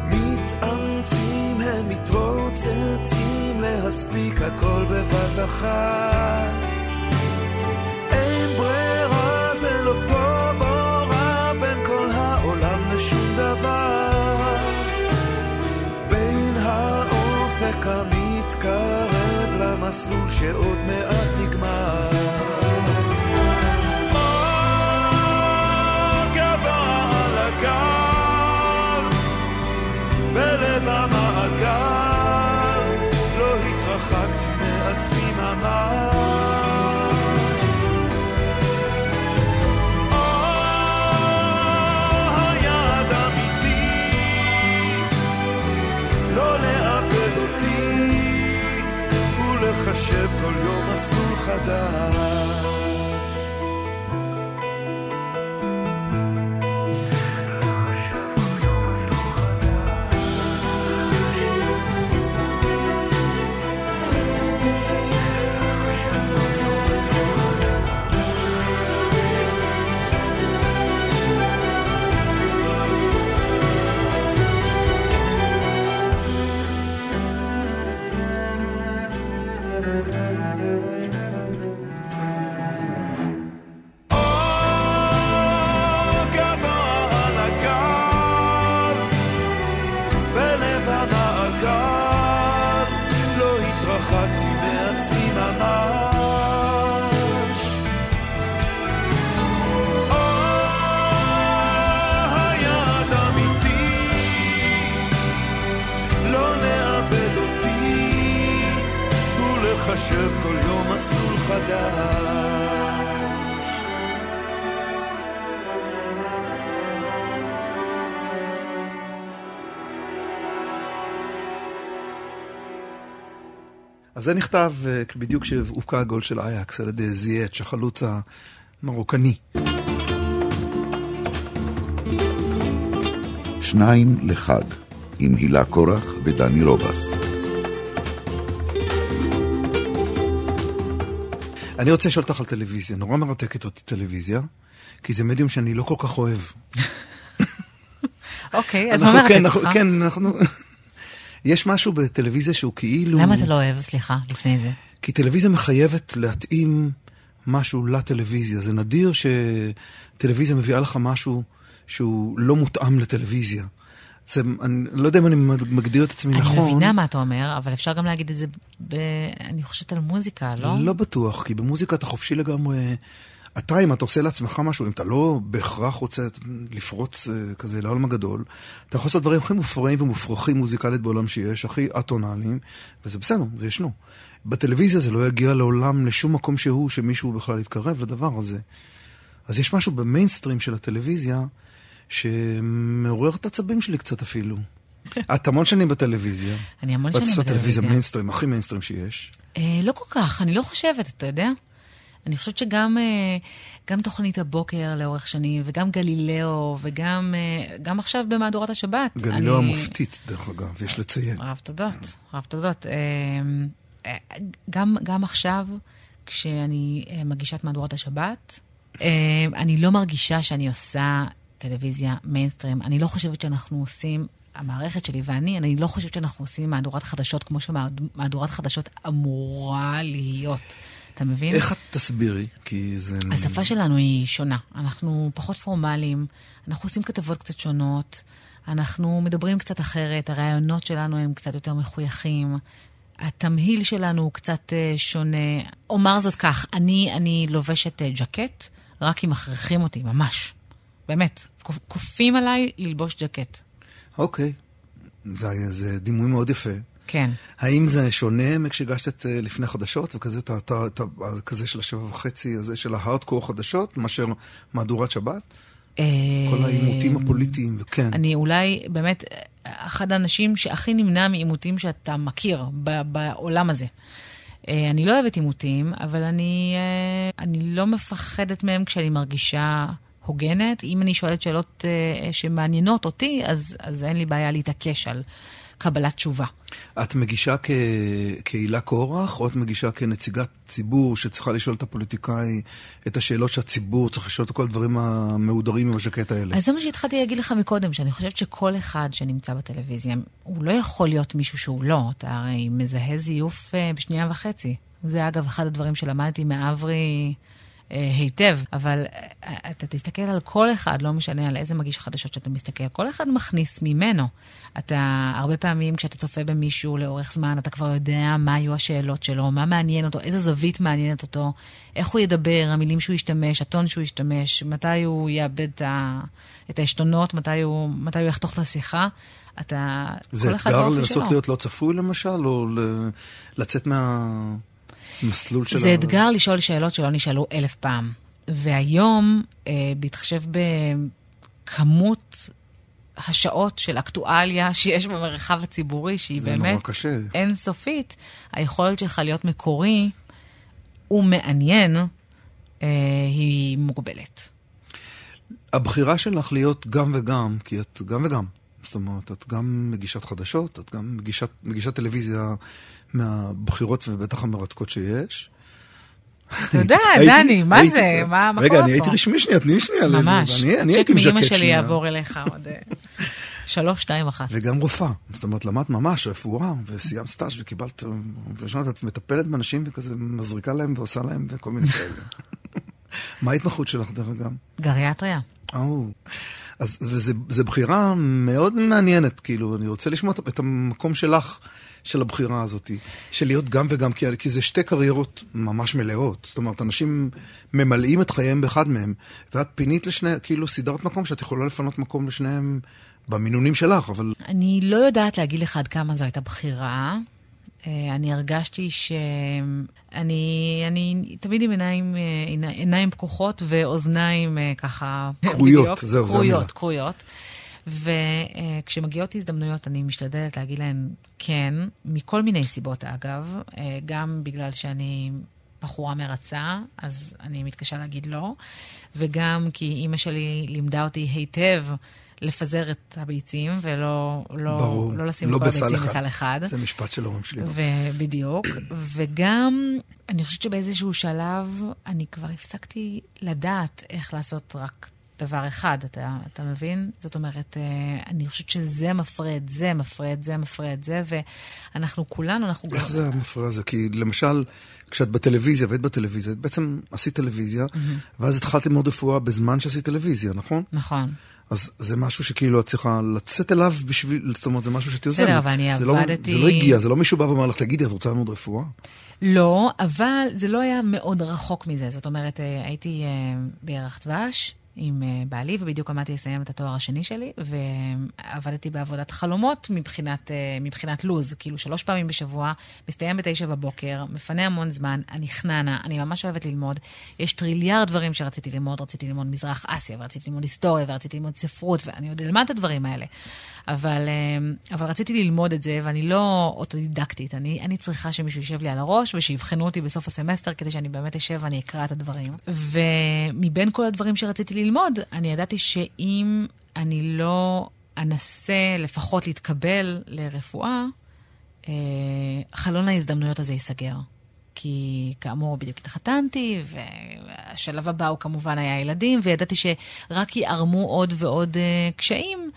Speaker 4: מתאמצים הם מתרוצצים להספיק הכל בבת אחת. אין ברירה זה לא טוב המתקרב למסלול שעוד מעט נגמר מסלול חדש מסלול חדש.
Speaker 3: אז זה נכתב אה, בדיוק כשהובקע הגול של אייקס על ידי זייץ', החלוץ המרוקני.
Speaker 1: שניים לחג, עם הילה קורח ודני רובס.
Speaker 3: אני רוצה לשאול אותך על טלוויזיה. נורא מרתקת אותי טלוויזיה, כי זה מדיום שאני לא כל כך אוהב.
Speaker 2: אוקיי, אז מה מרתק
Speaker 3: כן, אנחנו-
Speaker 2: אותך?
Speaker 3: כן, אנחנו... יש משהו בטלוויזיה שהוא כאילו...
Speaker 2: למה אתה לא אוהב? סליחה, לפני זה.
Speaker 3: כי טלוויזיה מחייבת להתאים משהו לטלוויזיה. זה נדיר שטלוויזיה מביאה לך משהו שהוא לא מותאם לטלוויזיה. זה, אני לא יודע אם אני מגדיר את עצמי
Speaker 2: אני
Speaker 3: נכון.
Speaker 2: מבינה מה אתה אומר, אבל אפשר גם להגיד את זה, ב... אני חושבת על מוזיקה, לא?
Speaker 3: לא בטוח, כי במוזיקה אתה חופשי לגמרי. אתה, אם אתה עושה לעצמך משהו, אם אתה לא בהכרח רוצה לפרוץ אה, כזה לעולם הגדול, אתה יכול לעשות דברים הכי מופרעים ומופרכים מוזיקלית בעולם שיש, הכי אטונאליים, וזה בסדר, זה ישנו. בטלוויזיה זה לא יגיע לעולם, לשום מקום שהוא, שמישהו בכלל יתקרב לדבר הזה. אז יש משהו במיינסטרים של הטלוויזיה, שמעורר את העצבים שלי קצת אפילו. את המון שנים בטלוויזיה.
Speaker 2: אני המון
Speaker 3: ואת
Speaker 2: שנים
Speaker 3: עושה טלוויזיה
Speaker 2: בטלוויזיה.
Speaker 3: מיינסטרים, הכי מיינסטרים שיש.
Speaker 2: אה, לא כל כך, אני לא חושבת, אתה יודע? אני חושבת שגם אה, גם תוכנית הבוקר לאורך שנים, וגם גלילאו, וגם אה, גם עכשיו במהדורת השבת.
Speaker 3: גלילאו
Speaker 2: אני-
Speaker 3: המופתית, דרך אגב, יש לציין.
Speaker 2: רב תודות, רב תודות. אה, אה, גם, גם עכשיו, כשאני אה, מגישה את מהדורת השבת, אה, אני לא מרגישה שאני עושה טלוויזיה מיינסטרים. אני לא חושבת שאנחנו עושים, המערכת שלי ואני, אני לא חושבת שאנחנו עושים מהדורת חדשות כמו שמהדורת חדשות אמורה להיות. אתה מבין?
Speaker 3: איך את תסבירי? כי זה...
Speaker 2: השפה שלנו היא שונה. אנחנו פחות פורמליים, אנחנו עושים כתבות קצת שונות, אנחנו מדברים קצת אחרת, הרעיונות שלנו הם קצת יותר מחויכים, התמהיל שלנו הוא קצת אה, שונה. אומר זאת כך, אני, אני לובשת אה, ג'קט, רק אם מכריחים אותי, ממש. באמת. כופ- כופים עליי ללבוש ג'קט.
Speaker 3: אוקיי. זה, זה דימוי מאוד יפה.
Speaker 2: כן.
Speaker 3: האם זה שונה מכשהגשת אה, לפני חדשות, וכזה את ה- את ה- את ה- כזה של השבע וחצי הזה של ההארדקור חדשות, מאשר מהדורת שבת? כל העימותים הפוליטיים, וכן.
Speaker 2: אני אולי באמת אחד האנשים שהכי נמנע מעימותים שאתה מכיר ב- בעולם הזה. אה, אני לא אוהבת עימותים, אבל אני, אה, אני לא מפחדת מהם כשאני מרגישה הוגנת. אם אני שואלת שאלות אה, שמעניינות אותי, אז, אז אין לי בעיה להתעקש על קבלת תשובה.
Speaker 3: את מגישה כ... כהילה קורח, או את מגישה כנציגת ציבור שצריכה לשאול את הפוליטיקאי את השאלות שהציבור צריך לשאול את כל הדברים המהודרים עם השקט האלה?
Speaker 2: אז זה מה שהתחלתי להגיד לך מקודם, שאני חושבת שכל אחד שנמצא בטלוויזיה, הוא לא יכול להיות מישהו שהוא לא. אתה הרי מזהה זיוף אה, בשנייה וחצי. זה אגב אחד הדברים שלמדתי מאברי אה, היטב, אבל אה, אתה תסתכל על כל אחד, לא משנה על איזה מגיש חדשות שאתה מסתכל, כל אחד מכניס ממנו. אתה, הרבה פעמים כשאתה צופה במישהו לאורך זמן, אתה כבר יודע מה יהיו השאלות שלו, מה מעניין אותו, איזו זווית מעניינת אותו, איך הוא ידבר, המילים שהוא ישתמש, הטון שהוא ישתמש, מתי הוא יאבד את, העשתונות, מתי הוא, מתי הוא יחתוך את השיחה. אתה,
Speaker 3: זה
Speaker 2: כל אחד
Speaker 3: אתגר
Speaker 2: באופן
Speaker 3: לנסות
Speaker 2: שלו.
Speaker 3: להיות לא צפוי למשל, או ל... לצאת מהמסלול של
Speaker 2: זה אתגר לשאול שאלות שלא נשאלו אלף פעם. והיום, אה, בהתחשב בכמות השעות של אקטואליה שיש במרחב הציבורי, שהיא באמת. אינסופית, היכולת שלך להיות מקורי ומעניין אה, היא מוגבלת.
Speaker 3: הבחירה שלך להיות גם וגם, כי את גם וגם. זאת אומרת, את גם מגישת חדשות, את גם מגישת, מגישת טלוויזיה מהבחירות ובטח המרתקות שיש.
Speaker 2: אתה יודע,
Speaker 3: הייתי-
Speaker 2: דני, מה
Speaker 3: הייתי-
Speaker 2: זה? מה מה
Speaker 3: רגע,
Speaker 2: קורה
Speaker 3: אני הייתי
Speaker 2: פה?
Speaker 3: רשמי שנייה, תני שנייה.
Speaker 2: ממש.
Speaker 3: אני אני
Speaker 2: הצ'ק
Speaker 3: הייתי
Speaker 2: מאימא
Speaker 3: משקט
Speaker 2: שלי
Speaker 3: שנייה.
Speaker 2: יעבור אליך עוד אה, שלוש, שתיים, אחת.
Speaker 3: וגם רופאה. זאת אומרת, למדת ממש רפואה, וסיימת סטאז' וקיבלת, ושנות, את מטפלת באנשים וכזה מזריקה להם ועושה להם וכל מיני כאלה. מה ההתמחות שלך, דרך אגב?
Speaker 2: גריאטריה.
Speaker 3: או, אז זו בחירה מאוד מעניינת, כאילו, אני רוצה לשמוע את המקום שלך, של הבחירה הזאת, של להיות גם וגם, כי, כי זה שתי קריירות ממש מלאות. זאת אומרת, אנשים ממלאים את חייהם באחד מהם, ואת פינית לשני, כאילו, סידרת מקום שאת יכולה לפנות מקום לשניהם במינונים שלך, אבל
Speaker 2: אני לא יודעת להגיד לך עד כמה זו הייתה בחירה. אה, אני הרגשתי שאני אני תמיד עם עיניים, אה, עיני- עיניים פקוחות ואוזניים אה, ככה...
Speaker 3: כרויות, זהו, זה המילה.
Speaker 2: כרויות, כרויות. וכשמגיעות הזדמנויות, אני משתדלת להגיד להן כן, מכל מיני סיבות אגב, אה, גם בגלל שאני בחורה מרצה, אז אני מתקשה להגיד לא, וגם כי אימא שלי לימדה אותי היטב לפזר את הביצים ולא לא,
Speaker 3: ברור,
Speaker 2: לא לשים
Speaker 3: לא
Speaker 2: את כל
Speaker 3: בסל
Speaker 2: הביצים
Speaker 3: אחד.
Speaker 2: בסל אחד.
Speaker 3: זה משפט של ההורים שלי.
Speaker 2: ובדיוק, וגם, אני חושבת שבאיזשהו שלב אני כבר הפסקתי לדעת איך לעשות רק דבר אחד, אתה, אתה מבין? זאת אומרת, אה, אני חושבת שזה מפרה את זה, מפרה את זה, מפרה את זה, ואנחנו כולנו, אנחנו...
Speaker 3: איך זה המפריע הזה? כי למשל, כשאת בטלוויזיה, והיית בטלוויזיה, בעצם עשית טלוויזיה, ואז התחלת ללמוד רפואה בזמן שעשית טלוויזיה, נכון?
Speaker 2: נכון.
Speaker 3: אז זה משהו שכאילו את צריכה לצאת אליו בשביל, זאת אומרת, זה משהו שאת יוזמת.
Speaker 2: בסדר, אבל אני
Speaker 3: זה לא-
Speaker 2: עבדתי-
Speaker 3: זה לא הגיע, זה לא מישהו בא ואומר לך, תגידי, את רוצה ללמוד רפואה?
Speaker 2: לא, אבל זה לא היה מאוד רחוק מזה. זאת אומרת, אה, הייתי אה, בירח דבש עם אה, בעלי, ובדיוק עמדתי לסיים את התואר השני שלי, ועבדתי בעבודת חלומות מבחינת, אה, מבחינת לוז. כאילו, שלוש פעמים בשבוע, מסתיים בתשע בבוקר, מפנה המון זמן, אני חננה, אני ממש אוהבת ללמוד. יש טריליארד דברים שרציתי ללמוד, רציתי ללמוד מזרח אסיה, ורציתי ללמוד היסטוריה, ורציתי ללמוד ספרות, ואני עוד אלמד את הדברים האלה. אבל, אה, אבל רציתי ללמוד את זה, ואני לא אוטודידקטית. אני, אני צריכה שמישהו יישב לי על הראש, ושיבחנו אותי בסוף הסמסטר, כדי שאני באמת אשב ואני אקרא את הדברים. ומבין כל הדברים שרציתי ללמוד, אני ידעתי שאם אני לא אנסה לפחות להתקבל לרפואה, אה, חלון ההזדמנויות הזה ייסגר. כי כאמור, בדיוק התחתנתי, והשלב הבא הוא כמובן היה ילדים, וידעתי שרק יערמו עוד ועוד uh, קשיים,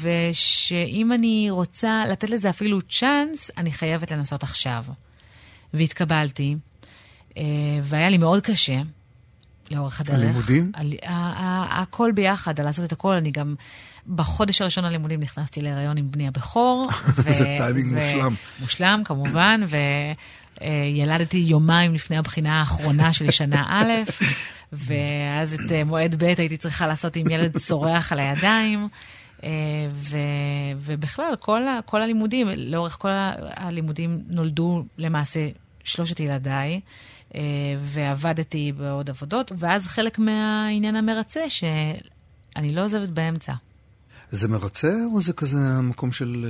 Speaker 2: ושאם אני רוצה לתת לזה אפילו צ'אנס, אני חייבת לנסות עכשיו. והתקבלתי, uh, והיה לי מאוד קשה. לאורך הדרך.
Speaker 3: הלימודים?
Speaker 2: על, ה- ה- הכל ביחד, על לעשות את הכל. אני גם בחודש הראשון ללימודים נכנסתי להיריון עם בני הבכור.
Speaker 3: זה טיימינג מושלם.
Speaker 2: מושלם, כמובן, וילדתי יומיים לפני הבחינה האחרונה של שנה א', ואז את אה, מועד ב' הייתי צריכה לעשות עם ילד צורח על הידיים. אה, ו, ובכלל, כל, כל הלימודים, לאורך כל הלימודים נולדו למעשה שלושת ילדיי, אה, ועבדתי בעוד עבודות, ואז חלק מהעניין המרצה, שאני לא עוזבת באמצע.
Speaker 3: זה מרצה, או זה כזה המקום של...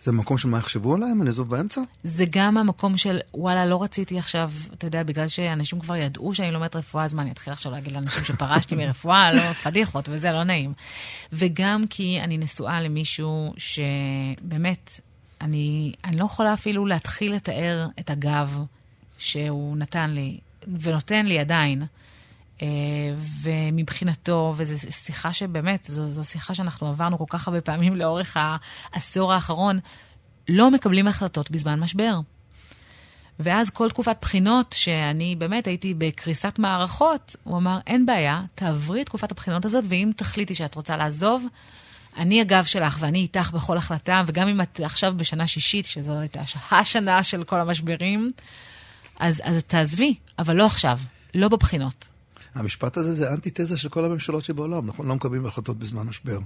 Speaker 3: זה מקום של מה יחשבו עליהם? אני אעזוב באמצע?
Speaker 2: זה גם המקום של, וואלה, לא רציתי עכשיו, אתה יודע, בגלל שאנשים כבר ידעו שאני לומדת רפואה, אז מה, אני אתחיל עכשיו להגיד לאנשים שפרשתי מרפואה, לא, פדיחות, וזה לא נעים. וגם כי אני נשואה למישהו שבאמת, אני, אני לא יכולה אפילו להתחיל לתאר את הגב שהוא נתן לי, ונותן לי עדיין. אה, ומבחינתו, וזו שיחה שבאמת, זו, זו שיחה שאנחנו עברנו כל כך הרבה פעמים לאורך העשור האחרון, לא מקבלים החלטות בזמן משבר. ואז כל תקופת בחינות, שאני באמת הייתי בקריסת מערכות, הוא אמר, אין בעיה, תעברי את תקופת הבחינות הזאת, ואם תחליטי שאת רוצה לעזוב, אני הגב שלך ואני איתך בכל החלטה, וגם אם את עכשיו בשנה שישית, שזו הייתה השנה של כל המשברים, אז, אז תעזבי, אבל לא עכשיו, לא בבחינות.
Speaker 3: המשפט הזה זה אנטיתזה של כל הממשלות שבעולם, נכון? לא מקבלים החלטות בזמן משבר.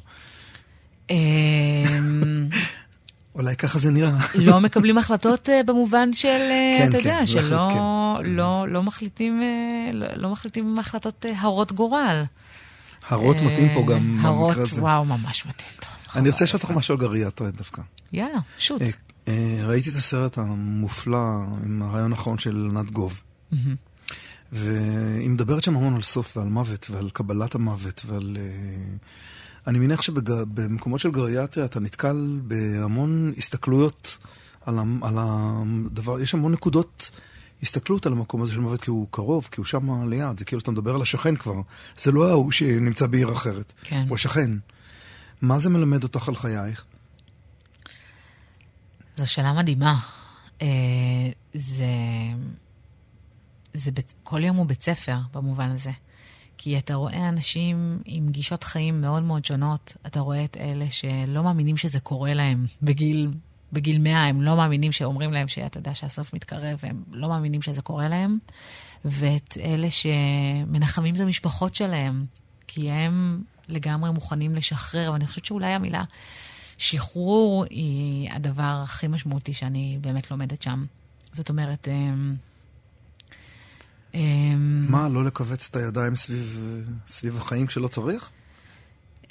Speaker 2: אמ,
Speaker 3: אולי ככה זה נראה.
Speaker 2: לא מקבלים החלטות אה, במובן של, אה,
Speaker 3: כן,
Speaker 2: אתה
Speaker 3: כן,
Speaker 2: יודע, שלא
Speaker 3: כן.
Speaker 2: לא, לא מחליטים, אה, לא, לא מחליטים החלטות הרות גורל.
Speaker 3: הרות מתאים פה גם
Speaker 2: הרות,
Speaker 3: במקרה הזה.
Speaker 2: וואו, ממש מתאים. טוב,
Speaker 3: אני רוצה
Speaker 2: חבל
Speaker 3: לשאול אותך
Speaker 2: הזמן.
Speaker 3: משהו על גריאטריה דווקא.
Speaker 2: יאללה, שוט.
Speaker 3: ראיתי את הסרט המופלא עם הרעיון האחרון של ענת גוב. והיא מדברת שם המון על סוף ועל מוות ועל קבלת המוות ועל... אה, אני מניח שבמקומות של גריאטריה אתה נתקל בהמון הסתכלויות על, ה- על הדבר, יש המון נקודות הסתכלות על המקום הזה של מוות כי הוא קרוב, כי הוא שם ליד, זה כאילו אתה מדבר על השכן כבר. זה לא ההוא שנמצא בעיר אחרת,
Speaker 2: כן.
Speaker 3: הוא השכן. מה זה מלמד אותך על חייך?
Speaker 2: זו שאלה מדהימה. אה, זה... זה כל יום הוא בית ספר במובן הזה. כי אתה רואה אנשים עם גישות חיים מאוד מאוד שונות. אתה רואה את אלה שלא מאמינים שזה קורה להם בגיל, בגיל 100, הם לא מאמינים שאומרים להם שאתה יודע שהסוף מתקרב, והם לא מאמינים שזה קורה להם. ואת אלה שמנחמים את המשפחות שלהם, כי הם לגמרי מוכנים לשחרר, ואני חושבת שאולי המילה שחרור היא הדבר הכי משמעותי שאני באמת לומדת שם. זאת אומרת, אמ,
Speaker 3: מה, לא לכווץ את הידיים סביב, סביב החיים כשלא צריך?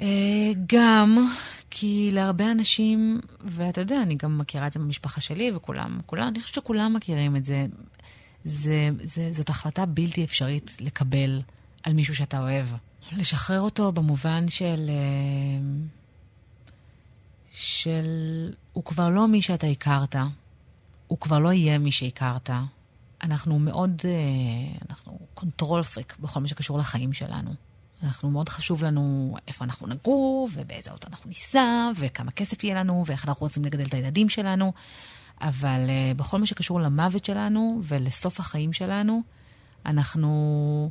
Speaker 2: אה, גם כי להרבה אנשים, ואתה יודע, אני גם מכירה את זה במשפחה שלי, וכולם, כולם, אני חושבת שכולם מכירים את זה. זה, זה, זאת החלטה בלתי אפשרית לקבל על מישהו שאתה אוהב. לשחרר אותו במובן של... אה, של... הוא כבר לא מי שאתה הכרת, הוא כבר לא יהיה מי שהכרת. אנחנו מאוד, אה, אנחנו control freak בכל מה שקשור לחיים שלנו. אנחנו, מאוד חשוב לנו איפה אנחנו נגור, ובאיזה אוטו אנחנו ניסע, וכמה כסף יהיה לנו, ואיך אנחנו רוצים לגדל את הילדים שלנו. אבל uh, בכל מה שקשור למוות שלנו ולסוף החיים שלנו, אנחנו,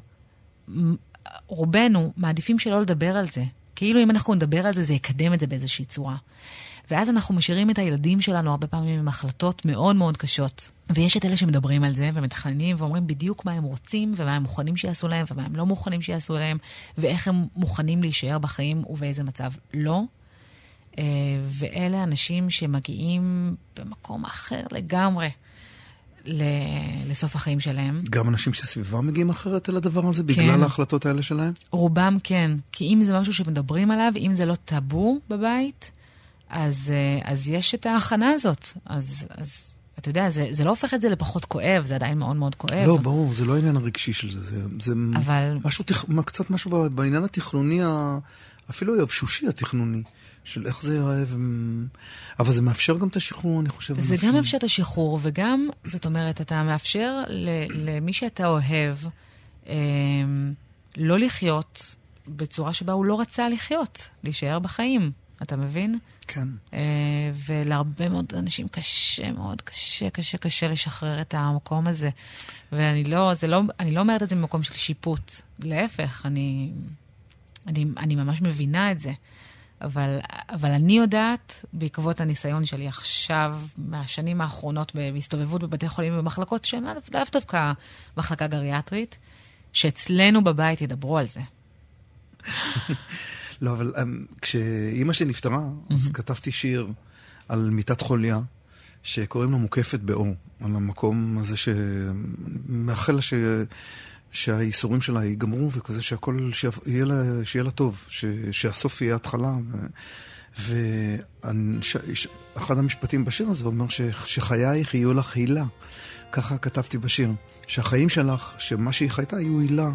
Speaker 2: רובנו מעדיפים שלא לדבר על זה. כאילו אם אנחנו נדבר על זה, זה יקדם את זה באיזושהי צורה. ואז אנחנו משאירים את הילדים שלנו הרבה פעמים עם החלטות מאוד מאוד קשות. ויש את אלה שמדברים על זה ומתכננים ואומרים בדיוק מה הם רוצים ומה הם מוכנים שיעשו להם ומה הם לא מוכנים שיעשו להם ואיך הם מוכנים להישאר בחיים ובאיזה מצב לא. אה, ואלה אנשים שמגיעים במקום אחר לגמרי לסוף החיים שלהם.
Speaker 3: גם אנשים שסביבם מגיעים אחרת אל הדבר הזה,
Speaker 2: כן.
Speaker 3: בגלל ההחלטות האלה שלהם?
Speaker 2: רובם כן, כי אם זה משהו שמדברים עליו, אם זה לא טאבו בבית, אז, אה, אז יש את ההכנה הזאת. אז, אז אתה יודע, זה, זה לא הופך את זה לפחות כואב, זה עדיין מאוד מאוד כואב.
Speaker 3: לא, ברור, זה לא העניין הרגשי של זה, זה, זה
Speaker 2: אבל-
Speaker 3: משהו, קצת משהו בעניין התכנוני, אפילו היבשושי התכנוני, של איך זה ייראה, ו... אבל זה מאפשר גם את השחרור, אני חושב.
Speaker 2: זה. גם מאפשר את השחרור, וגם, זאת אומרת, אתה מאפשר ל- למי שאתה אוהב אה, לא לחיות בצורה שבה הוא לא רצה לחיות, להישאר בחיים, אתה מבין?
Speaker 3: כן.
Speaker 2: אה, ולהרבה מאוד אנשים קשה מאוד, קשה, קשה, קשה לשחרר את המקום הזה. ואני לא, זה לא, אני לא אומרת את זה ממקום של שיפוט, להפך, אני, אני, אני ממש מבינה את זה. אבל, אבל אני יודעת, בעקבות הניסיון שלי עכשיו, מהשנים האחרונות בהסתובבות בבתי חולים ובמחלקות שהן לאו לאו דווקא מחלקה גריאטרית, שאצלנו בבית ידברו על זה.
Speaker 3: לא, אבל אמ, כשאימא שלי נפטרה, אז כתבתי שיר על מיטת חוליה, שקוראים לו מוקפת באור, על המקום הזה שמאחל לה ש... שהייסורים שלה ייגמרו, וכזה שהכל, שיהיה לה, שיהיה לה טוב, ש... שהסוף יהיה התחלה. ו...
Speaker 6: ואחד המשפטים בשיר הזה אומר ש, שחייך יהיו לך הילה. ככה כתבתי בשיר. שהחיים שלך, שמה שהיא חייתה, יהיו הילה.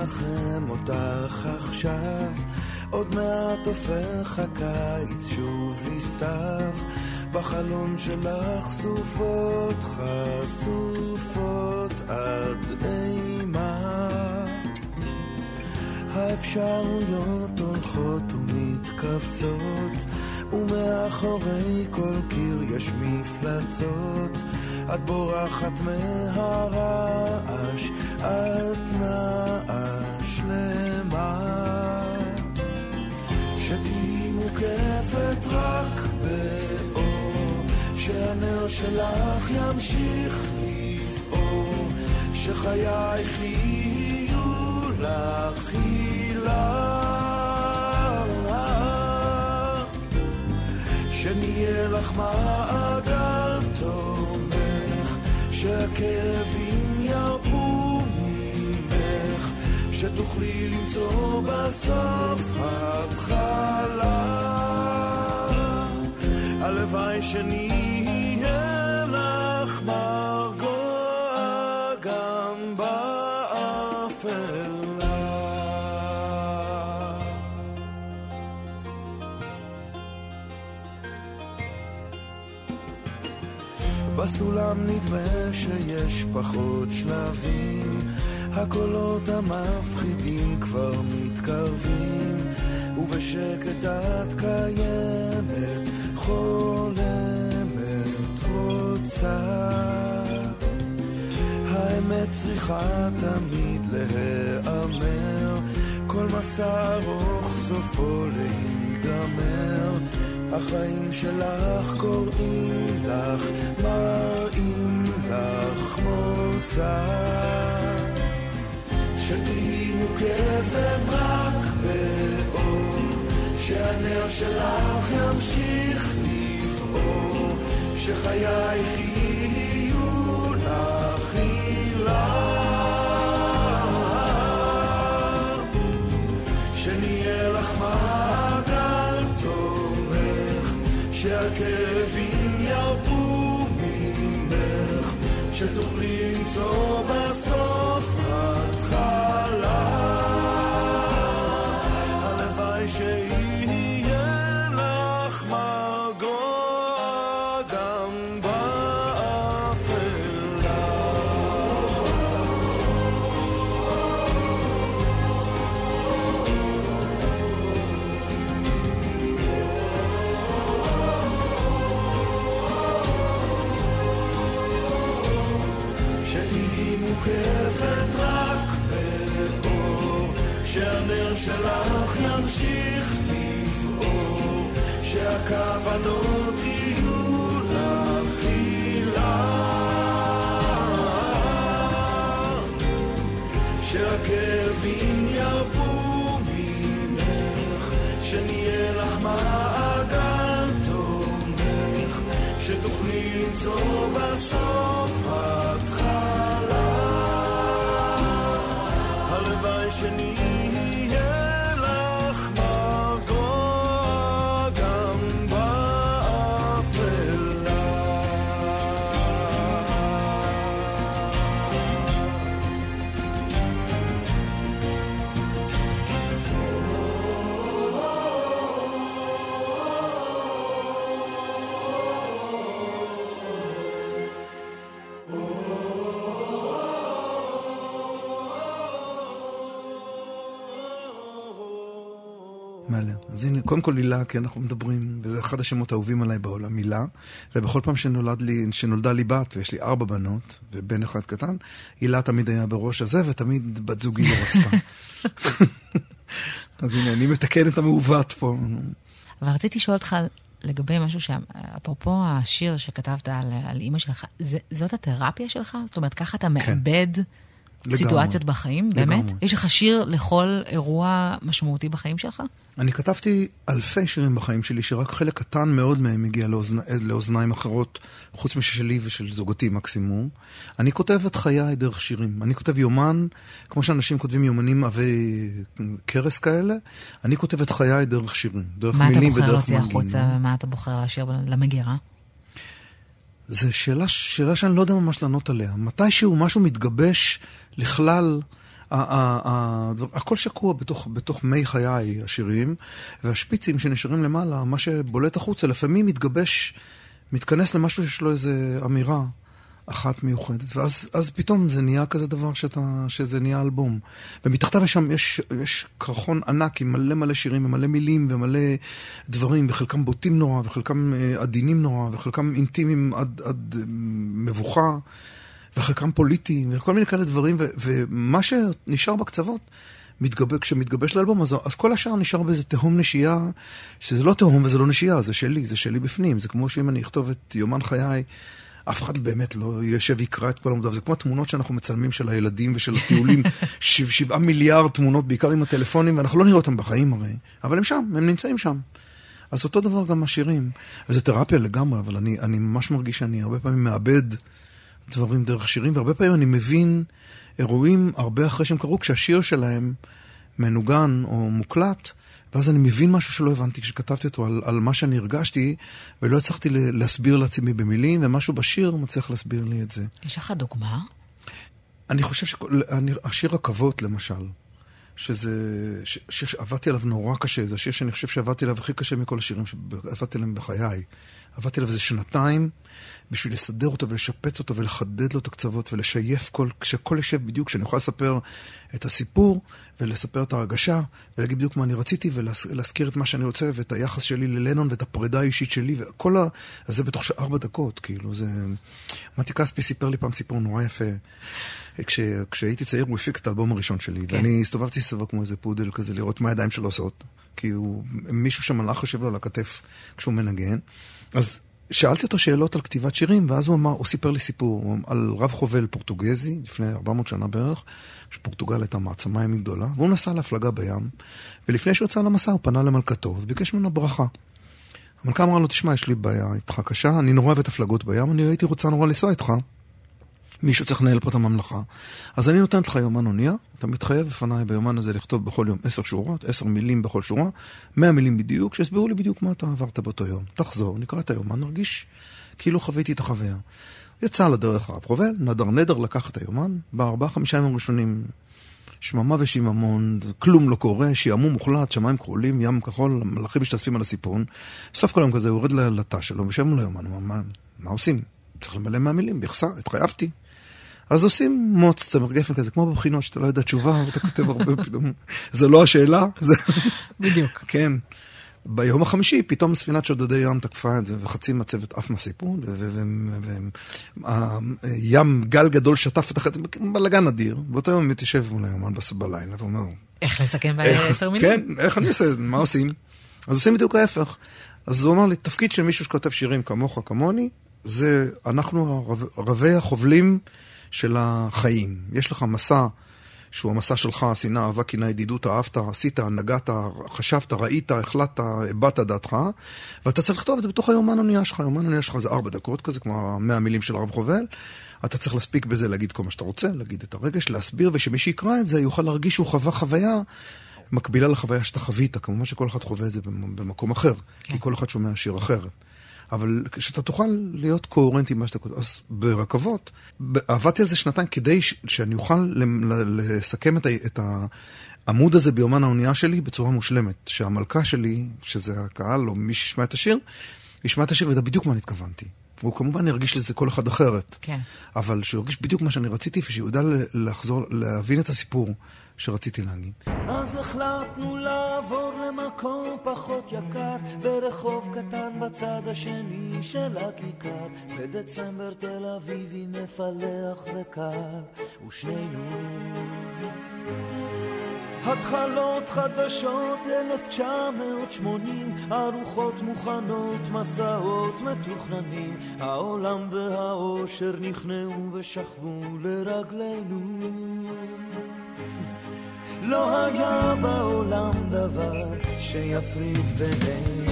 Speaker 3: לנחם אותך עכשיו, עוד מעט הופך הקיץ שוב לסתיו, בחלון שלך סופות חשופות עד אימה. האפשרויות הולכות ומתכווצות, ומאחורי כל קיר יש מפלצות. את בורחת מהרעש, את נאה שלמה. שתהיי מוקפת רק באור, שהנר שלך ימשיך לפעור, שחייך יהיו לך הילה. שנהיה לך מעגל תומך, שהכאבים ירפו ממך, שתוכלי למצוא בסוף התחלה. הלוואי שנהיה לך מרגוע בסולם נדמה שיש פחות שלבים, הקולות המפחידים כבר מתקרבים, ובשקט את קיימת, חולמת, רוצה. האמת צריכה תמיד להיאמר, כל מסע ארוך סופו להיגמר. החיים שלך קוראים לך, מראים לך מוצא. שתהיי מוקפת רק באור, שהנר שלך ימשיך לפעור, שחייך יהיו לך הילה. שהכאבים ירפו ממך, שתוכלי למצוא בסוף שתוכלי למצוא
Speaker 6: קודם כל הילה, כי אנחנו מדברים, וזה אחד השמות האהובים עליי בעולם, הילה. ובכל פעם שנולד לי, שנולדה לי בת, ויש לי ארבע בנות, ובן אחד קטן, הילה תמיד היה בראש הזה, ותמיד בת זוגי לא רצתה. אז הנה, אני מתקן את המעוות פה.
Speaker 2: אבל רציתי לשאול אותך לגבי משהו שאפרופו השיר שכתבת על, על אימא שלך, זה, זאת התרפיה שלך? זאת אומרת, ככה אתה
Speaker 6: כן.
Speaker 2: מאבד
Speaker 3: לגמרי.
Speaker 2: סיטואציות בחיים? באמת?
Speaker 3: לגמרי.
Speaker 2: יש לך שיר לכל אירוע משמעותי בחיים שלך?
Speaker 3: אני כתבתי אלפי שירים בחיים שלי, שרק חלק קטן מאוד מהם הגיע לאוזנ... לאוזניים אחרות, חוץ משלי ושל זוגתי מקסימום. אני כותב את חיי דרך שירים. אני כותב יומן, כמו שאנשים כותבים יומנים עבי קרס כאלה, אני כותב את חיי דרך שירים, דרך
Speaker 2: מה אתה
Speaker 3: מילים
Speaker 2: בוחר
Speaker 3: ודרך
Speaker 2: להוציא. החוצה, ומה אתה בוחר להשאיר למגירה?
Speaker 3: זו שאלה, שאלה שאני לא יודע ממש לענות עליה. מתישהו משהו מתגבש לכלל, הכל שקוע בתוך, בתוך מי חיי השירים, והשפיצים שנשארים למעלה, מה שבולט החוצה, לפעמים מתגבש, מתכנס למשהו שיש לו איזו אמירה אחת מיוחדת, ואז אז פתאום זה נהיה כזה דבר שאתה, שזה נהיה אלבום. ומתחתיו יש שם, יש, יש קרחון ענק עם מלא מלא שירים ומלא מילים ומלא דברים, וחלקם בוטים נורא, וחלקם אה, עדינים נורא, וחלקם אינטימיים עד, עד אה, מבוכה, וחלקם פוליטיים, וכל מיני כאלה דברים, ו, ומה שנשאר בקצוות, מתגבש, כשמתגבש לאלבום, אז, אז כל השאר נשאר באיזה תהום נשייה, שזה לא תהום וזה לא נשייה, זה שלי, זה שלי בפנים. זה כמו שאם אני אכתוב את יומן חיי, אף אחד באמת לא יושב ויקרא את כל המודעות. זה כמו התמונות שאנחנו מצלמים של הילדים ושל הטיולים, שב, שבעה מיליארד תמונות, בעיקר עם הטלפונים, ואנחנו לא נראה אותם בחיים הרי, אבל הם שם, הם נמצאים שם. אז אותו דבר גם השירים. וזה תרפיה לגמרי, אבל אני, אני ממש מרגיש שאני הרבה פעמים מאבד דברים דרך שירים, והרבה פעמים אני מבין אירועים הרבה אחרי שהם קרו, כשהשיר שלהם מנוגן או מוקלט, ואז אני מבין משהו שלא הבנתי כשכתבתי אותו על, על מה שאני הרגשתי, ולא הצלחתי להסביר לעצמי במילים, ומשהו בשיר מצליח להסביר לי את זה.
Speaker 2: יש לך דוגמה?
Speaker 3: אני חושב שהשיר רכבות, למשל, שזה, שיר שעבדתי עליו נורא קשה, זה השיר שאני חושב שעבדתי עליו הכי קשה מכל השירים שעבדתי עליהם בחיי. עבדתי עליו איזה שנתיים בשביל לסדר אותו ולשפץ אותו ולחדד לו את הקצוות ולשייף כל, כשהכל יושב בדיוק, שאני יכול לספר את הסיפור ולספר את ההרגשה ולהגיד בדיוק מה אני רציתי ולהזכיר את מה שאני רוצה ואת היחס שלי ללנון ואת הפרידה האישית שלי וכל ה... אז זה בתוך ארבע דקות, כאילו זה... מתי כספי סיפר לי פעם סיפור נורא יפה. כש, כשהייתי צעיר הוא הפיק את האלבום הראשון שלי, כן. ואני הסתובבתי סביבו כמו איזה פודל כזה, לראות מה הידיים שלו עושות. כי הוא, מישהו שם הלך יושב לו על הכתף כשהוא מנגן. אז שאלתי אותו שאלות על כתיבת שירים, ואז הוא אמר, הוא סיפר לי סיפור על רב חובל פורטוגזי, לפני 400 שנה בערך, שפורטוגל הייתה מעצמה ימית גדולה, והוא נסע להפלגה בים, ולפני שהוא יצא למסע הוא פנה למלכתו וביקש ממנו ברכה. המלכה אמרה לו, תשמע, יש לי בעיה איתך קשה, אני נורא אוהב את הפלגות בים, אני הייתי רוצה נורא לנסוע איתך. מישהו צריך לנהל פה את הממלכה. אז אני נותנת לך יומן אונייה, אתה מתחייב בפניי ביומן הזה לכתוב בכל יום עשר שורות, עשר מילים בכל שורה, מאה מילים בדיוק, שיסבירו לי בדיוק מה אתה עברת באותו יום. תחזור, נקרא את היומן, נרגיש כאילו חוויתי את החוויה. יצא לדרך הרב חובל, נדר נדר לקח את היומן, בארבעה חמישה ימים ראשונים שממה ושיממון, כלום לא קורה, שעמום מוחלט, שמיים כחולים, ים כחול, מלאכים משתתפים על הסיפון. סוף כל היום כזה, הוא יורד לתא שלו, מול היומן, הוא אומר, מה, מה עושים? צריך למלא מהמילים, בכסה, התחייבתי. אז עושים מוץ, צמר גפן כזה, כמו בבחינות שאתה לא יודע תשובה, ואתה כותב הרבה פתאום. זה לא השאלה, זה...
Speaker 2: בדיוק.
Speaker 3: כן. ביום החמישי פתאום ספינת שודדי ים תקפה את זה, וחצי מהצוות עף מהסיפון, וים, גל גדול שטף את החצי, בלאגן אדיר. באותו יום מתיישב מול היומן בלילה ואומר...
Speaker 2: איך לסכם בעשר מילים?
Speaker 3: כן, איך אני אעשה את זה? מה עושים? אז עושים בדיוק ההפך. אז הוא אמר לי, תפקיד של מישהו שכותב שירים כמוך, כמוני, זה אנחנו רבי החובלים של החיים. יש לך מסע שהוא המסע שלך, שנאה, אהבה, קנאה, ידידות, אהבת, עשית, נגעת, חשבת, ראית, החלטת, הבעת דעתך, ואתה צריך לכתוב את זה בתוך היומן אונייה שלך. היומן אונייה שלך זה ארבע דקות כזה, כמו המאה המילים של הרב חובל. אתה צריך להספיק בזה להגיד כל מה שאתה רוצה, להגיד את הרגש, להסביר, ושמי שיקרא את זה יוכל להרגיש שהוא חווה חוויה מקבילה לחוויה שאתה חווית. כמובן שכל אחד חווה את זה במ- במקום אחר, כי כל אחד שומע שיר אחרת. אבל שאתה תוכל להיות קוהרנטי עם מה שאתה כותב. אז ברכבות, עבדתי על זה שנתיים כדי ש- שאני אוכל ל- ל- לסכם את, ה- את העמוד הזה ביומן האונייה שלי בצורה מושלמת. שהמלכה שלי, שזה הקהל, או מי שישמע את השיר, ישמע את השיר וידע בדיוק מה אני התכוונתי. והוא כמובן ירגיש לזה כל אחד אחרת.
Speaker 2: כן.
Speaker 3: אבל שהוא ירגיש בדיוק מה שאני רציתי, ושיודע ל- לחזור, להבין את הסיפור שרציתי להגיד.
Speaker 4: אז החלטנו לעבור למקום פחות יקר ברחוב קטן בצד השני של הכיכר. בדצמבר תל אביבי מפלח וקר ושנינו. התחלות חדשות 1980 ארוחות מוכנות, מסעות מתוכננים. העולם והאושר נכנעו ושכבו לרגלינו לא היה בעולם דבר שיפריד בינינו.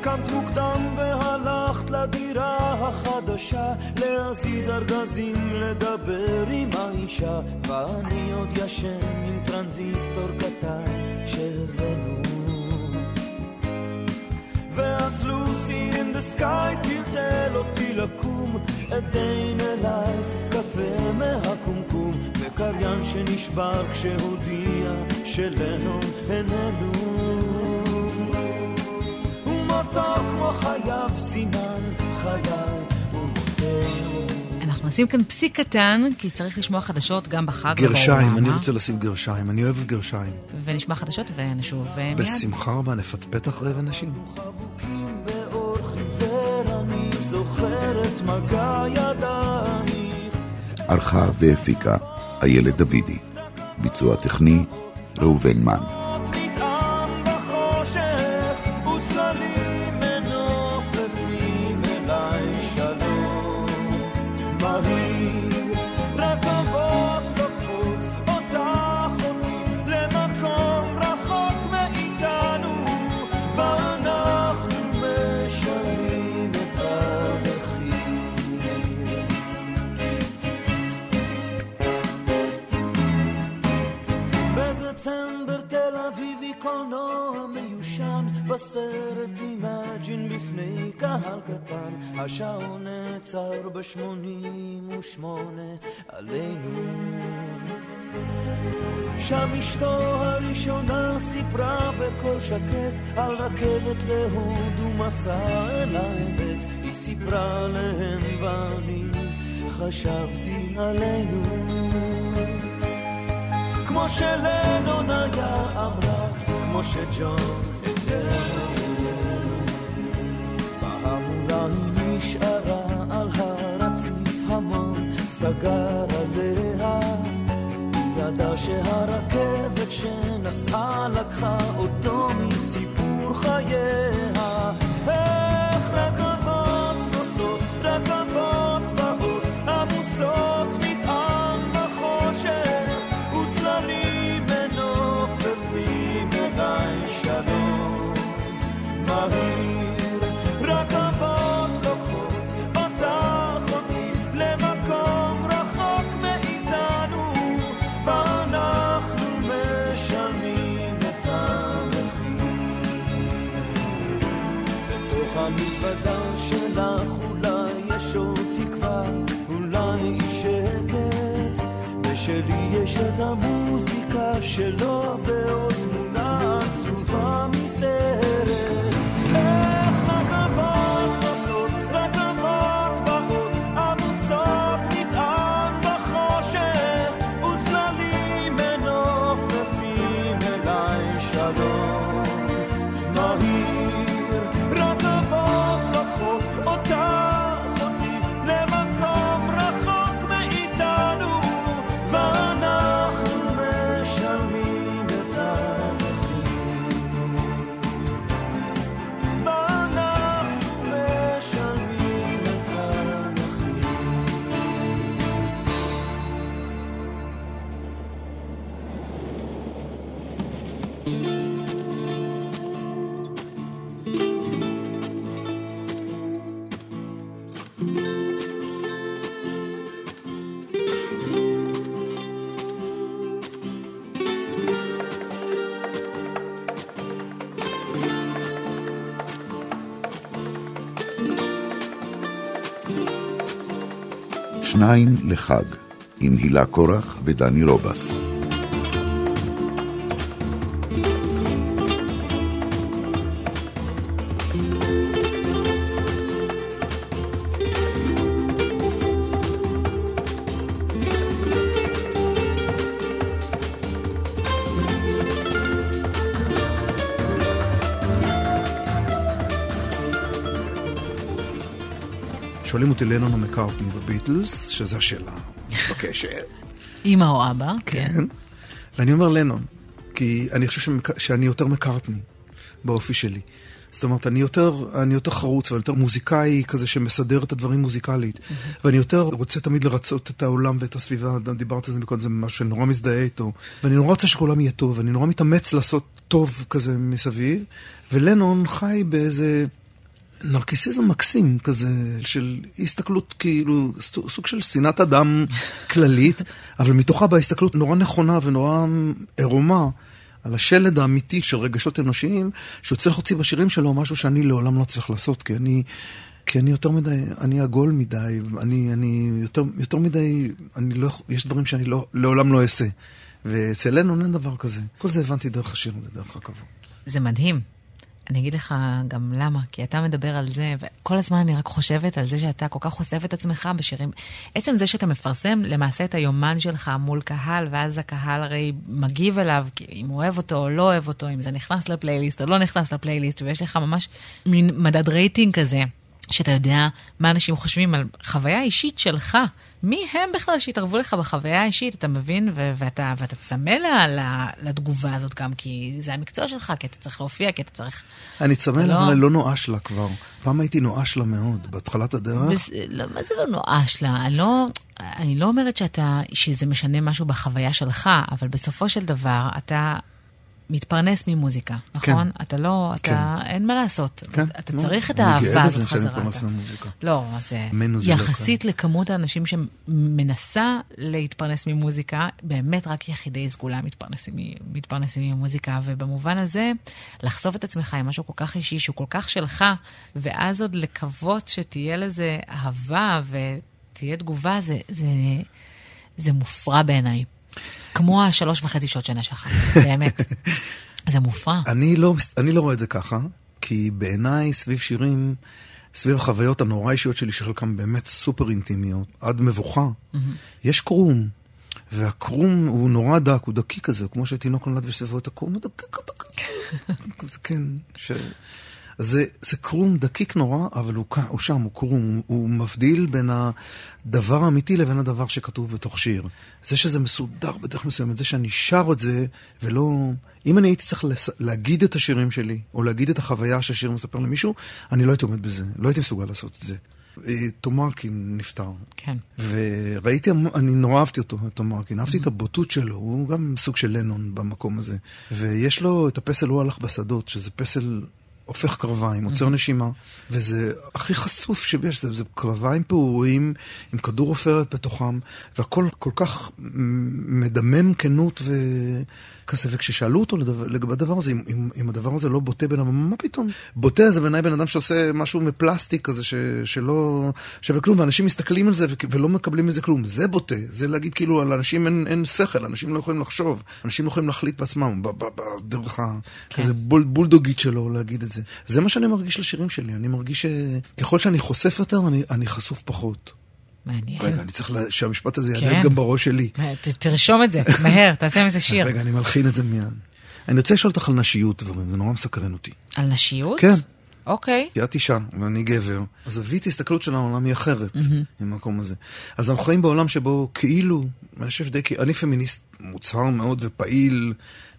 Speaker 4: קמת מוקדם והלכת לדירה החדשה להזיז ארגזים, לדבר עם האישה ואני עוד ישן עם טרנזיסטור קטן שהבאנו. ואז לוסי in the sky טלטל אותי לקום in a life קפה מהקומקום וקריין שנשבר כשהודיע שלנו איננו ומותו כמו חייו סימן חיי
Speaker 2: אנחנו נשים כאן פסיק קטן, כי צריך לשמוע חדשות גם בחג.
Speaker 3: גרשיים, אני. רוצה לשים גרשיים, אני אוהב גרשיים.
Speaker 2: ונשמע חדשות ונשוב אה, מיד.
Speaker 3: בשמחה רבה נפטפט אחרי ונשים.
Speaker 1: ערכה והפיקה איילת דוידי. ביצוע טכני ראובן מן.
Speaker 4: נעצר בשמונים ושמונה עלינו שם אשתו הראשונה סיפרה בקול שקט על רכבת להוד ומסע אל האמת היא סיפרה להם ואני חשבתי עלינו כמו שלנון היה אמרה, כמו שג'ון איננו. בהמולה היא נשארה סגר עליה. היא ידעה שהרכבת שנסעה לקחה אותו מסיפור חייה. איך רכבות את המוזיקה שלו ועוד תמונה עצובה מסרט.
Speaker 1: שניים לחג, עם הילה קורח ודני רובס.
Speaker 3: שואלים אותי לנון או מקארטני בביטלס, שזו השאלה המתבקשת.
Speaker 2: אמא או אבא,
Speaker 3: כן. ואני אומר לנון, כי אני חושב שמק... שאני יותר מקארטני באופי שלי. זאת אומרת, אני יותר, אני יותר חרוץ ואני יותר מוזיקאי כזה שמסדר את הדברים מוזיקלית. Mm-hmm. ואני יותר רוצה תמיד לרצות את העולם ואת הסביבה, דיברת על זה מקודם, זה משהו שאני נורא מזדהה איתו. ואני נורא רוצה שכולם יהיה טוב, ואני נורא מתאמץ לעשות טוב כזה מסביב. ולנון חי באיזה... נרקיסיזם מקסים כזה, של הסתכלות כאילו, סוג של שנאת אדם כללית, אבל מתוכה בהסתכלות נורא נכונה ונורא עירומה על השלד האמיתי של רגשות אנושיים, שהוא צריך להוציא בשירים שלו משהו שאני לעולם לא צריך לעשות, כי אני... כי אני יותר מדי, אני עגול מדי, אני, אני יותר, יותר מדי, אני לא, יש דברים שאני לא, לעולם לא אעשה. ואצל לנון אין דבר כזה. כל זה הבנתי דרך השיר הזה, דרך הכבוד.
Speaker 2: זה מדהים. אני אגיד לך גם למה, כי אתה מדבר על זה, וכל הזמן אני רק חושבת על זה שאתה כל כך חושף את עצמך בשירים. עצם זה שאתה מפרסם למעשה את היומן שלך מול קהל, ואז הקהל הרי מגיב אליו, אם הוא אוהב אותו או לא אוהב אותו, אם זה נכנס לפלייליסט או לא נכנס לפלייליסט, ויש לך ממש מין מדד רייטינג כזה. שאתה יודע מה אנשים חושבים על חוויה אישית שלך. מי הם בכלל שהתערבו לך בחוויה האישית, אתה מבין? ו- ואתה, ואתה צמא לתגובה הזאת גם, כי זה המקצוע שלך, כי אתה צריך להופיע, כי אתה צריך...
Speaker 3: אני צמא לה, לא... אבל לא נואש לה כבר. פעם הייתי נואש לה מאוד, בהתחלת הדרך. בס...
Speaker 2: לא, מה זה לא נואש לה? אני לא, אני לא אומרת שאתה, שזה משנה משהו בחוויה שלך, אבל בסופו של דבר, אתה מתפרנס ממוזיקה, כן. נכון? כן. אתה לא, אתה, כן. אין מה לעשות. כן. אתה לא, צריך את האהבה הזאת חזרה. אני גאה בזה שאני מתפרנס ממוזיקה. לא, זה יחסית לא לכמות האנשים שמנסה להתפרנס ממוזיקה, באמת רק יחידי סגולה מתפרנסים, מתפרנסים ממוזיקה, ובמובן הזה, לחשוף את עצמך עם משהו כל כך אישי, שהוא כל כך שלך, ואז עוד לקוות שתהיה לזה אהבה ותהיה תגובה, זה, זה, זה מופרע בעיניי. כמו השלוש וחצי שעות שינה שלך, באמת. זה מופרע.
Speaker 3: אני לא, אני לא רואה את זה ככה, כי בעיניי סביב שירים, סביב החוויות הנורא אישיות שלי, שחלקן באמת סופר אינטימיות, עד מבוכה, mm-hmm. יש קרום. והקרום הוא נורא דק, הוא דקי כזה, כמו שתינוק נולד וסביבו את הקרום, הוא דקק. זה כן, ש... זה, זה קרום דקיק נורא, אבל הוא, הוא שם, הוא קרום, הוא, הוא מבדיל בין הדבר האמיתי לבין הדבר שכתוב בתוך שיר. זה שזה מסודר בדרך מסוימת, זה שאני שר את זה, ולא... אם אני הייתי צריך לס... להגיד את השירים שלי, או להגיד את החוויה שהשיר מספר למישהו, אני לא הייתי עומד בזה, לא הייתי מסוגל לעשות את זה. אה, תומרקין נפטר.
Speaker 2: כן.
Speaker 3: וראיתי, אני נורא אהבתי אותו, את תומרקין. אהבתי את הבוטות שלו, הוא גם סוג של לנון במקום הזה. ויש לו את הפסל הוא הלך בשדות, שזה פסל הופך קרביים, עוצר נשימה, וזה הכי חשוף שיש, זה, זה קרביים פעורים עם כדור עופרת בתוכם, והכל כל כך מדמם כנות ו... כזה, וכששאלו אותו לגבי הדבר הזה, אם, אם, אם הדבר הזה לא בוטה בן אדם, מה פתאום? בוטה זה בעיניי בן אדם שעושה משהו מפלסטיק כזה, ש, שלא שווה כלום, ואנשים מסתכלים על זה ולא מקבלים מזה כלום. זה בוטה, זה להגיד כאילו על אנשים אין, אין שכל, אנשים לא יכולים לחשוב, אנשים לא יכולים להחליט בעצמם, בדרך כן. הכזה בול, בולדוגית שלו להגיד את זה. זה מה שאני מרגיש לשירים שלי, אני מרגיש שככל שאני חושף יותר, אני, אני חשוף פחות.
Speaker 2: מעניין.
Speaker 3: רגע, אני צריך שהמשפט הזה יעדד כן. גם בראש שלי.
Speaker 2: תרשום את זה, מהר, תעשה מזה שיר.
Speaker 3: רגע, אני מלחין את זה מיד. אני רוצה לשאול אותך על נשיות דברים, זה נורא מסקרן אותי.
Speaker 2: על נשיות?
Speaker 3: כן.
Speaker 2: אוקיי.
Speaker 3: כי את אישה ואני גבר, אז זווית הסתכלות של העולם היא אחרת במקום הזה. אז אנחנו חיים בעולם שבו כאילו, אני חושב די, אני פמיניסט מוצהר מאוד ופעיל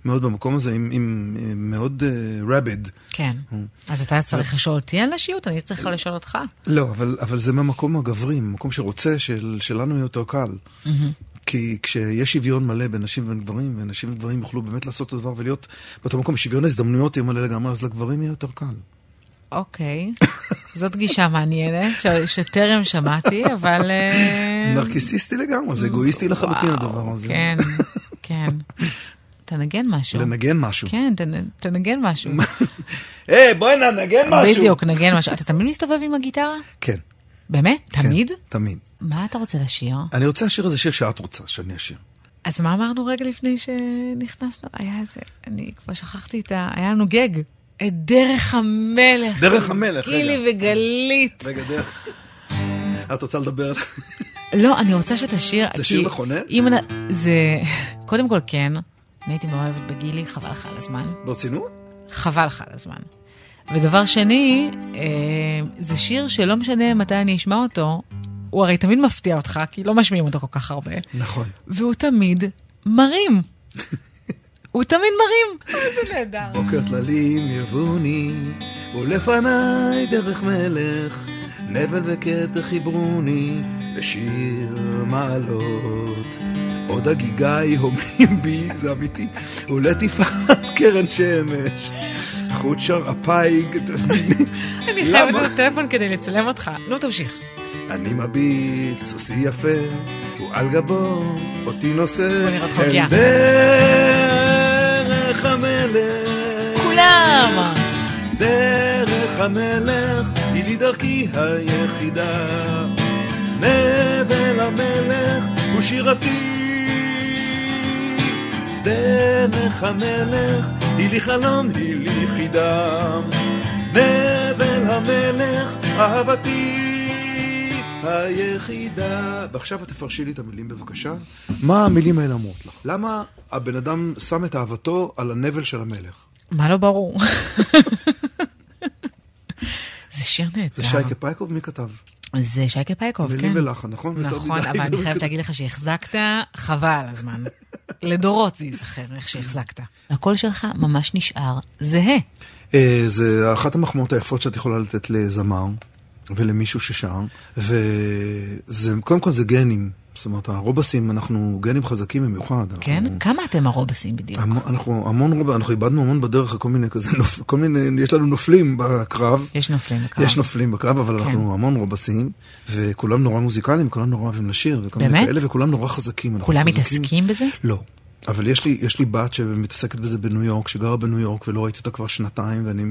Speaker 3: מאוד במקום הזה, עם, עם, עם מאוד רביד. Uh,
Speaker 2: כן. Mm. אז אתה צריך לשאול אותי על נשיות, אני צריכה לשאול אותך.
Speaker 3: לא, אבל, אבל זה מהמקום הגברי, מקום שרוצה של, שלנו יהיה יותר קל. Mm-hmm. כי כשיש שוויון מלא בין נשים ובין גברים, ונשים וגברים יוכלו באמת לעשות את הדבר ולהיות באותו מקום, שוויון ההזדמנויות יהיה מלא לגמרי, אז לגברים יהיה יותר קל.
Speaker 2: אוקיי, זאת גישה מעניינת, שטרם שמעתי, אבל... אה,
Speaker 3: נרקיסיסטי לגמרי, זה אגואיסטי לחלוטין הדבר הזה.
Speaker 2: כן, כן. תנגן משהו.
Speaker 3: לנגן משהו.
Speaker 2: כן, תנגן משהו.
Speaker 3: היי, בואי ננגן משהו.
Speaker 2: בדיוק, נגן משהו. אתה תמיד מסתובב עם הגיטרה?
Speaker 3: כן.
Speaker 2: באמת? כן, תמיד?
Speaker 3: תמיד.
Speaker 2: מה אתה רוצה לשיר?
Speaker 3: אני רוצה לשיר איזה שיר שאת רוצה שאני אשיר.
Speaker 2: אז מה אמרנו רגע לפני שנכנסנו? היה איזה, אני כבר שכחתי את ה... היה לנו גג. את דרך המלך.
Speaker 3: דרך המלך, רגע.
Speaker 2: גילי וגלית.
Speaker 3: רגע, דרך... את רוצה לדבר?
Speaker 2: לא, אני רוצה שתשיר.
Speaker 3: זה שיר מכונן?
Speaker 2: זה... קודם כל כן. אני הייתי מאוהבת בגילי, חבל לך על הזמן.
Speaker 3: ברצינות?
Speaker 2: חבל לך על הזמן. ודבר שני, אה, זה שיר שלא משנה מתי אני אשמע אותו, הוא הרי תמיד מפתיע אותך, כי לא משמיעים אותו כל כך הרבה.
Speaker 3: נכון.
Speaker 2: והוא תמיד מרים. הוא תמיד מרים. איזה נהדר.
Speaker 3: בוקר טללים יבוני, ולפניי דרך מלך, נבל וקטע חיברוני, לשיר מעלות. עוד הגיגה יהומים בי, זה אמיתי, ולטיפת קרן שמש. חוט שרעפיי,
Speaker 2: אני חייבת לו טלפון כדי לצלם אותך. נו, תמשיך.
Speaker 3: אני מביט, סוסי יפה, ועל גבו אותי נושא. אל דרך המלך.
Speaker 2: כולם!
Speaker 3: דרך המלך היא לי דרכי היחידה. נבל המלך הוא שירתי. דרך המלך היא לי חלום, היא לי חידה. נבל המלך אהבתי היחידה. ועכשיו תפרשי לי את המילים בבקשה. מה המילים האלה אומרות לך? למה הבן אדם שם את אהבתו על הנבל של המלך?
Speaker 2: מה לא ברור? זה שיר נהדר.
Speaker 3: זה שייקה פייקוב? מי כתב?
Speaker 2: זה שייקה פייקוב, כן.
Speaker 3: מילים ולחן, נכון?
Speaker 2: נכון. אבל אני חייבת להגיד לך שהחזקת, חבל על הזמן. לדורות זה ייזכר, איך שהחזקת. הקול שלך ממש נשאר זהה.
Speaker 3: אה, זה אחת המחמאות היפות שאת יכולה לתת לזמר ולמישהו ששר, וזה, קודם כל זה גנים. זאת אומרת, הרובסים, אנחנו גנים חזקים במיוחד.
Speaker 2: כן?
Speaker 3: אנחנו-
Speaker 2: כמה אתם הרובסים בדיוק?
Speaker 3: המון- אנחנו המון רוב, אנחנו איבדנו המון בדרך כל מיני כזה, נופ, כל מיני, יש לנו נופלים בקרב.
Speaker 2: יש נופלים בקרב.
Speaker 3: יש נופלים בקרב, אבל
Speaker 2: כן.
Speaker 3: אנחנו המון רובסים, וכולם נורא מוזיקליים, כולם נורא אוהבים לשיר, וכל מיני
Speaker 2: באמת?
Speaker 3: כאלה, וכולם נורא חזקים.
Speaker 2: כולם
Speaker 3: חזקים.
Speaker 2: מתעסקים בזה?
Speaker 3: לא. אבל יש לי, יש לי בת שמתעסקת בזה בניו יורק, שגרה בניו יורק, ולא ראיתי אותה כבר שנתיים, ואני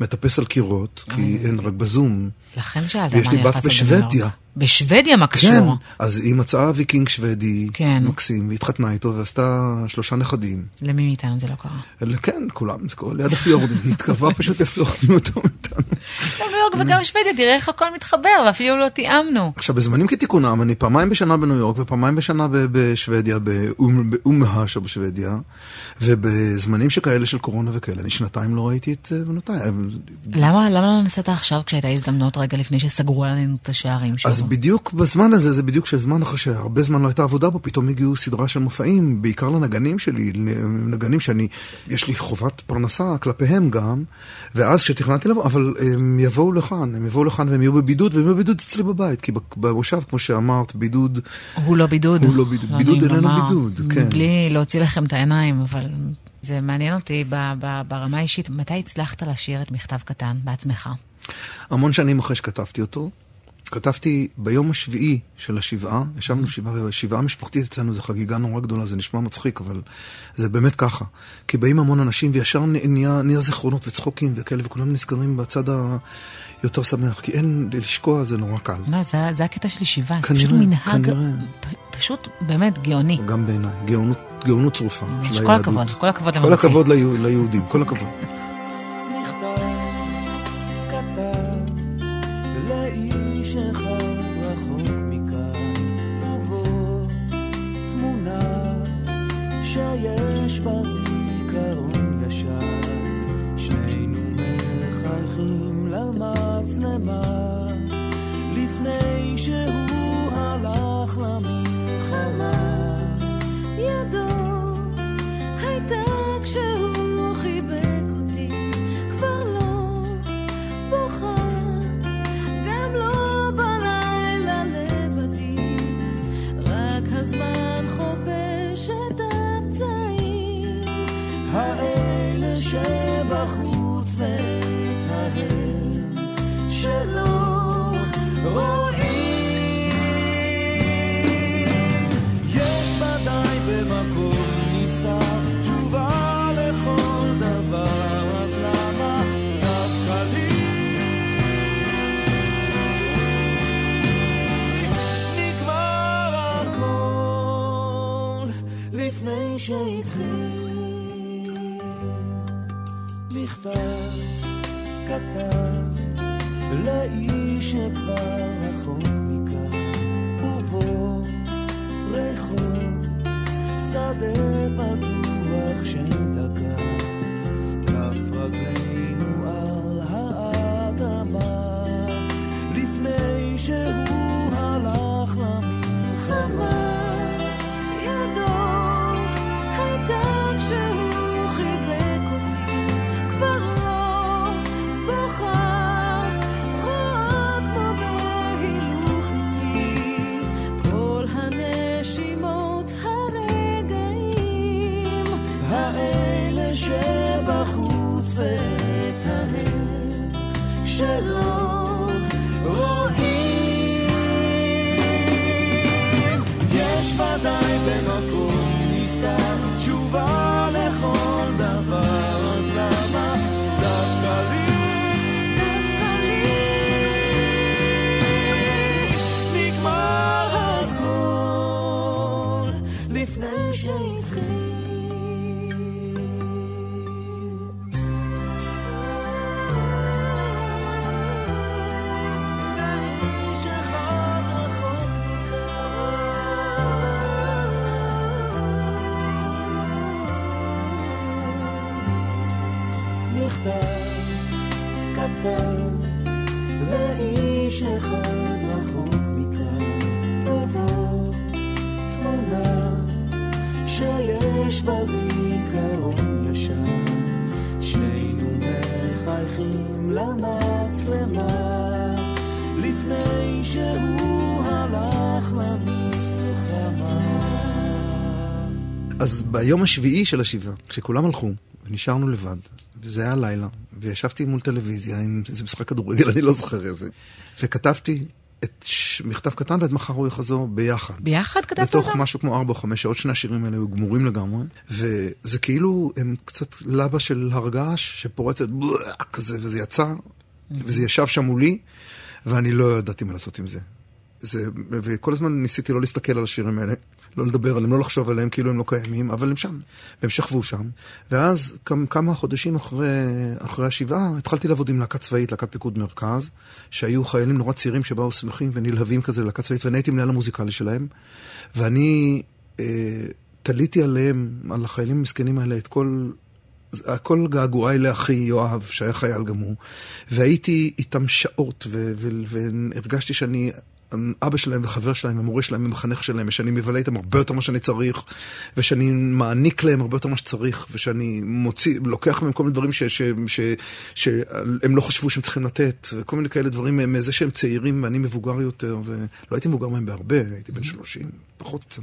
Speaker 3: מטפס על קירות, כי אין רק בזום.
Speaker 2: לכן שאלת
Speaker 3: ויש
Speaker 2: מה
Speaker 3: לי
Speaker 2: אני
Speaker 3: בת
Speaker 2: הולכת לעשות בניו
Speaker 3: בשוודיה.
Speaker 2: בשוודיה מה
Speaker 3: כן,
Speaker 2: קשור?
Speaker 3: אז היא מצאה ויקינג שוודי,
Speaker 2: כן.
Speaker 3: מקסים, והתחתנה איתו, ועשתה שלושה נכדים.
Speaker 2: למי מאיתנו זה לא קרה?
Speaker 3: כן, כולם, זה קורה ליד הפיורדים, היא התקרבה פשוט לפיורדים אותו מאיתנו.
Speaker 2: גם ניו יורק וגם שוודיה, תראה איך הכל מתחבר, ואפילו לא תיאמנו.
Speaker 3: עכשיו, בזמנים כתיקונם, אני פעמיים בשנה בניו יורק ופעמיים בשנה בשוודיה, באום- באום-מהשו בשוודיה, ובזמנים שכאלה של קורונה וכאלה, אני שנתיים לא ראיתי את אה, בנותיי.
Speaker 2: למה לא נסעת עכשיו כשהייתה הזדמנות רגע לפני שסגרו עלינו את השערים שוב?
Speaker 3: אז בדיוק בזמן הזה, זה בדיוק שהזמן אחרי שהרבה זמן לא הייתה עבודה בו, פתאום הגיעו סדרה של מופעים, בעיקר לנגנים שלי, נגנים שאני, יש לי חובת פרנסה כלפיהם גם, ואז כשתכננתי לבוא, אבל הם יבואו לכאן, הם יבואו לכאן והם יהיו בבידוד, והם יהיו בבידוד אצלי בבית, כי במושב, כמו שאמרת, בידוד,
Speaker 2: הוא לא בידוד.
Speaker 3: הוא לא בידוד. בידוד
Speaker 2: נעים
Speaker 3: איננו בידוד, כן.
Speaker 2: בלי להוציא לכם את העיניים, אבל זה מעניין אותי ב- ב- ברמה האישית. מתי הצלחת לשיר את מכתב קטן בעצמך?
Speaker 3: המון שנים אחרי שכתבתי אותו. כתבתי ביום השביעי של השבעה, ישבנו שבעה, ושבעה משפחתית אצלנו זו חגיגה נורא גדולה, זה נשמע מצחיק, אבל זה באמת ככה. כי באים המון אנשים וישר נהיה, נהיה זיכרונות וצחוקים וכאלה, וכולם נזכרים בצד היותר שמח, כי אין, לשקוע זה נורא קל.
Speaker 2: לא, זה, זה הקטע של ישיבה, זה פשוט מנהג,
Speaker 3: כנראה.
Speaker 2: פשוט באמת גאוני.
Speaker 3: גם בעיניי, גאונות, גאונות צרופה של
Speaker 2: כל
Speaker 3: היהדות.
Speaker 2: הכבוד, כל הכבוד
Speaker 3: כל
Speaker 2: למרצים.
Speaker 3: הכבוד ליהודים, כל הכבוד.
Speaker 4: מכאן, ובו תמונה שיש בה זיכרון ישן, שנינו מחייכים למצלמה, לפני שהוא הלך למלחמה.
Speaker 7: רק הזמן
Speaker 4: שהתחיל. מכתב קטן לאיש שכבר אז
Speaker 3: ביום השביעי של השבעה, כשכולם הלכו, ונשארנו לבד, וזה היה לילה, וישבתי מול טלוויזיה עם איזה משחק כדורגל, אני לא זוכר איזה, וכתבתי את ש... מכתב קטן, ואת מחר הוא יחזור ביחד.
Speaker 2: ביחד כתבת
Speaker 3: בתוך
Speaker 2: אותם?
Speaker 3: משהו כמו ארבע או חמש שעות, שני השירים האלה היו גמורים לגמרי, וזה כאילו, הם קצת לבה של הרגש שפורצת בלאה, כזה, וזה יצא, וזה ישב שם מולי, ואני לא ידעתי מה לעשות עם זה. זה, וכל הזמן ניסיתי לא להסתכל על השירים האלה, לא לדבר עליהם, לא לחשוב עליהם כאילו הם לא קיימים, אבל הם שם, והם שכבו שם. ואז כמה, חודשים אחרי, אחרי השבעה, התחלתי לעבוד עם להקה צבאית, להקת פיקוד מרכז, שהיו חיילים נורא צעירים שבאו שמחים ונלהבים כזה ללהקה צבאית, ואני הייתי מנהל המוזיקלי שלהם, ואני אה, תליתי עליהם, על החיילים המסכנים האלה, את כל... הכל געגועי לאחי יואב, שהיה חייל גם הוא, והייתי איתם שעות, והרגשתי שאני אבא שלהם וחבר שלהם, המורה שלהם, המחנך שלהם, ושאני מבלה איתם הרבה יותר ממה שאני צריך, ושאני מעניק להם הרבה יותר ממה שצריך, ושאני מוציא, לוקח מהם כל מיני דברים ש- ש- ש- שהם לא חשבו שהם צריכים לתת, וכל מיני כאלה דברים מזה שהם צעירים ואני מבוגר יותר, ולא הייתי מבוגר מהם בהרבה, הייתי בן 30, פחות קצת.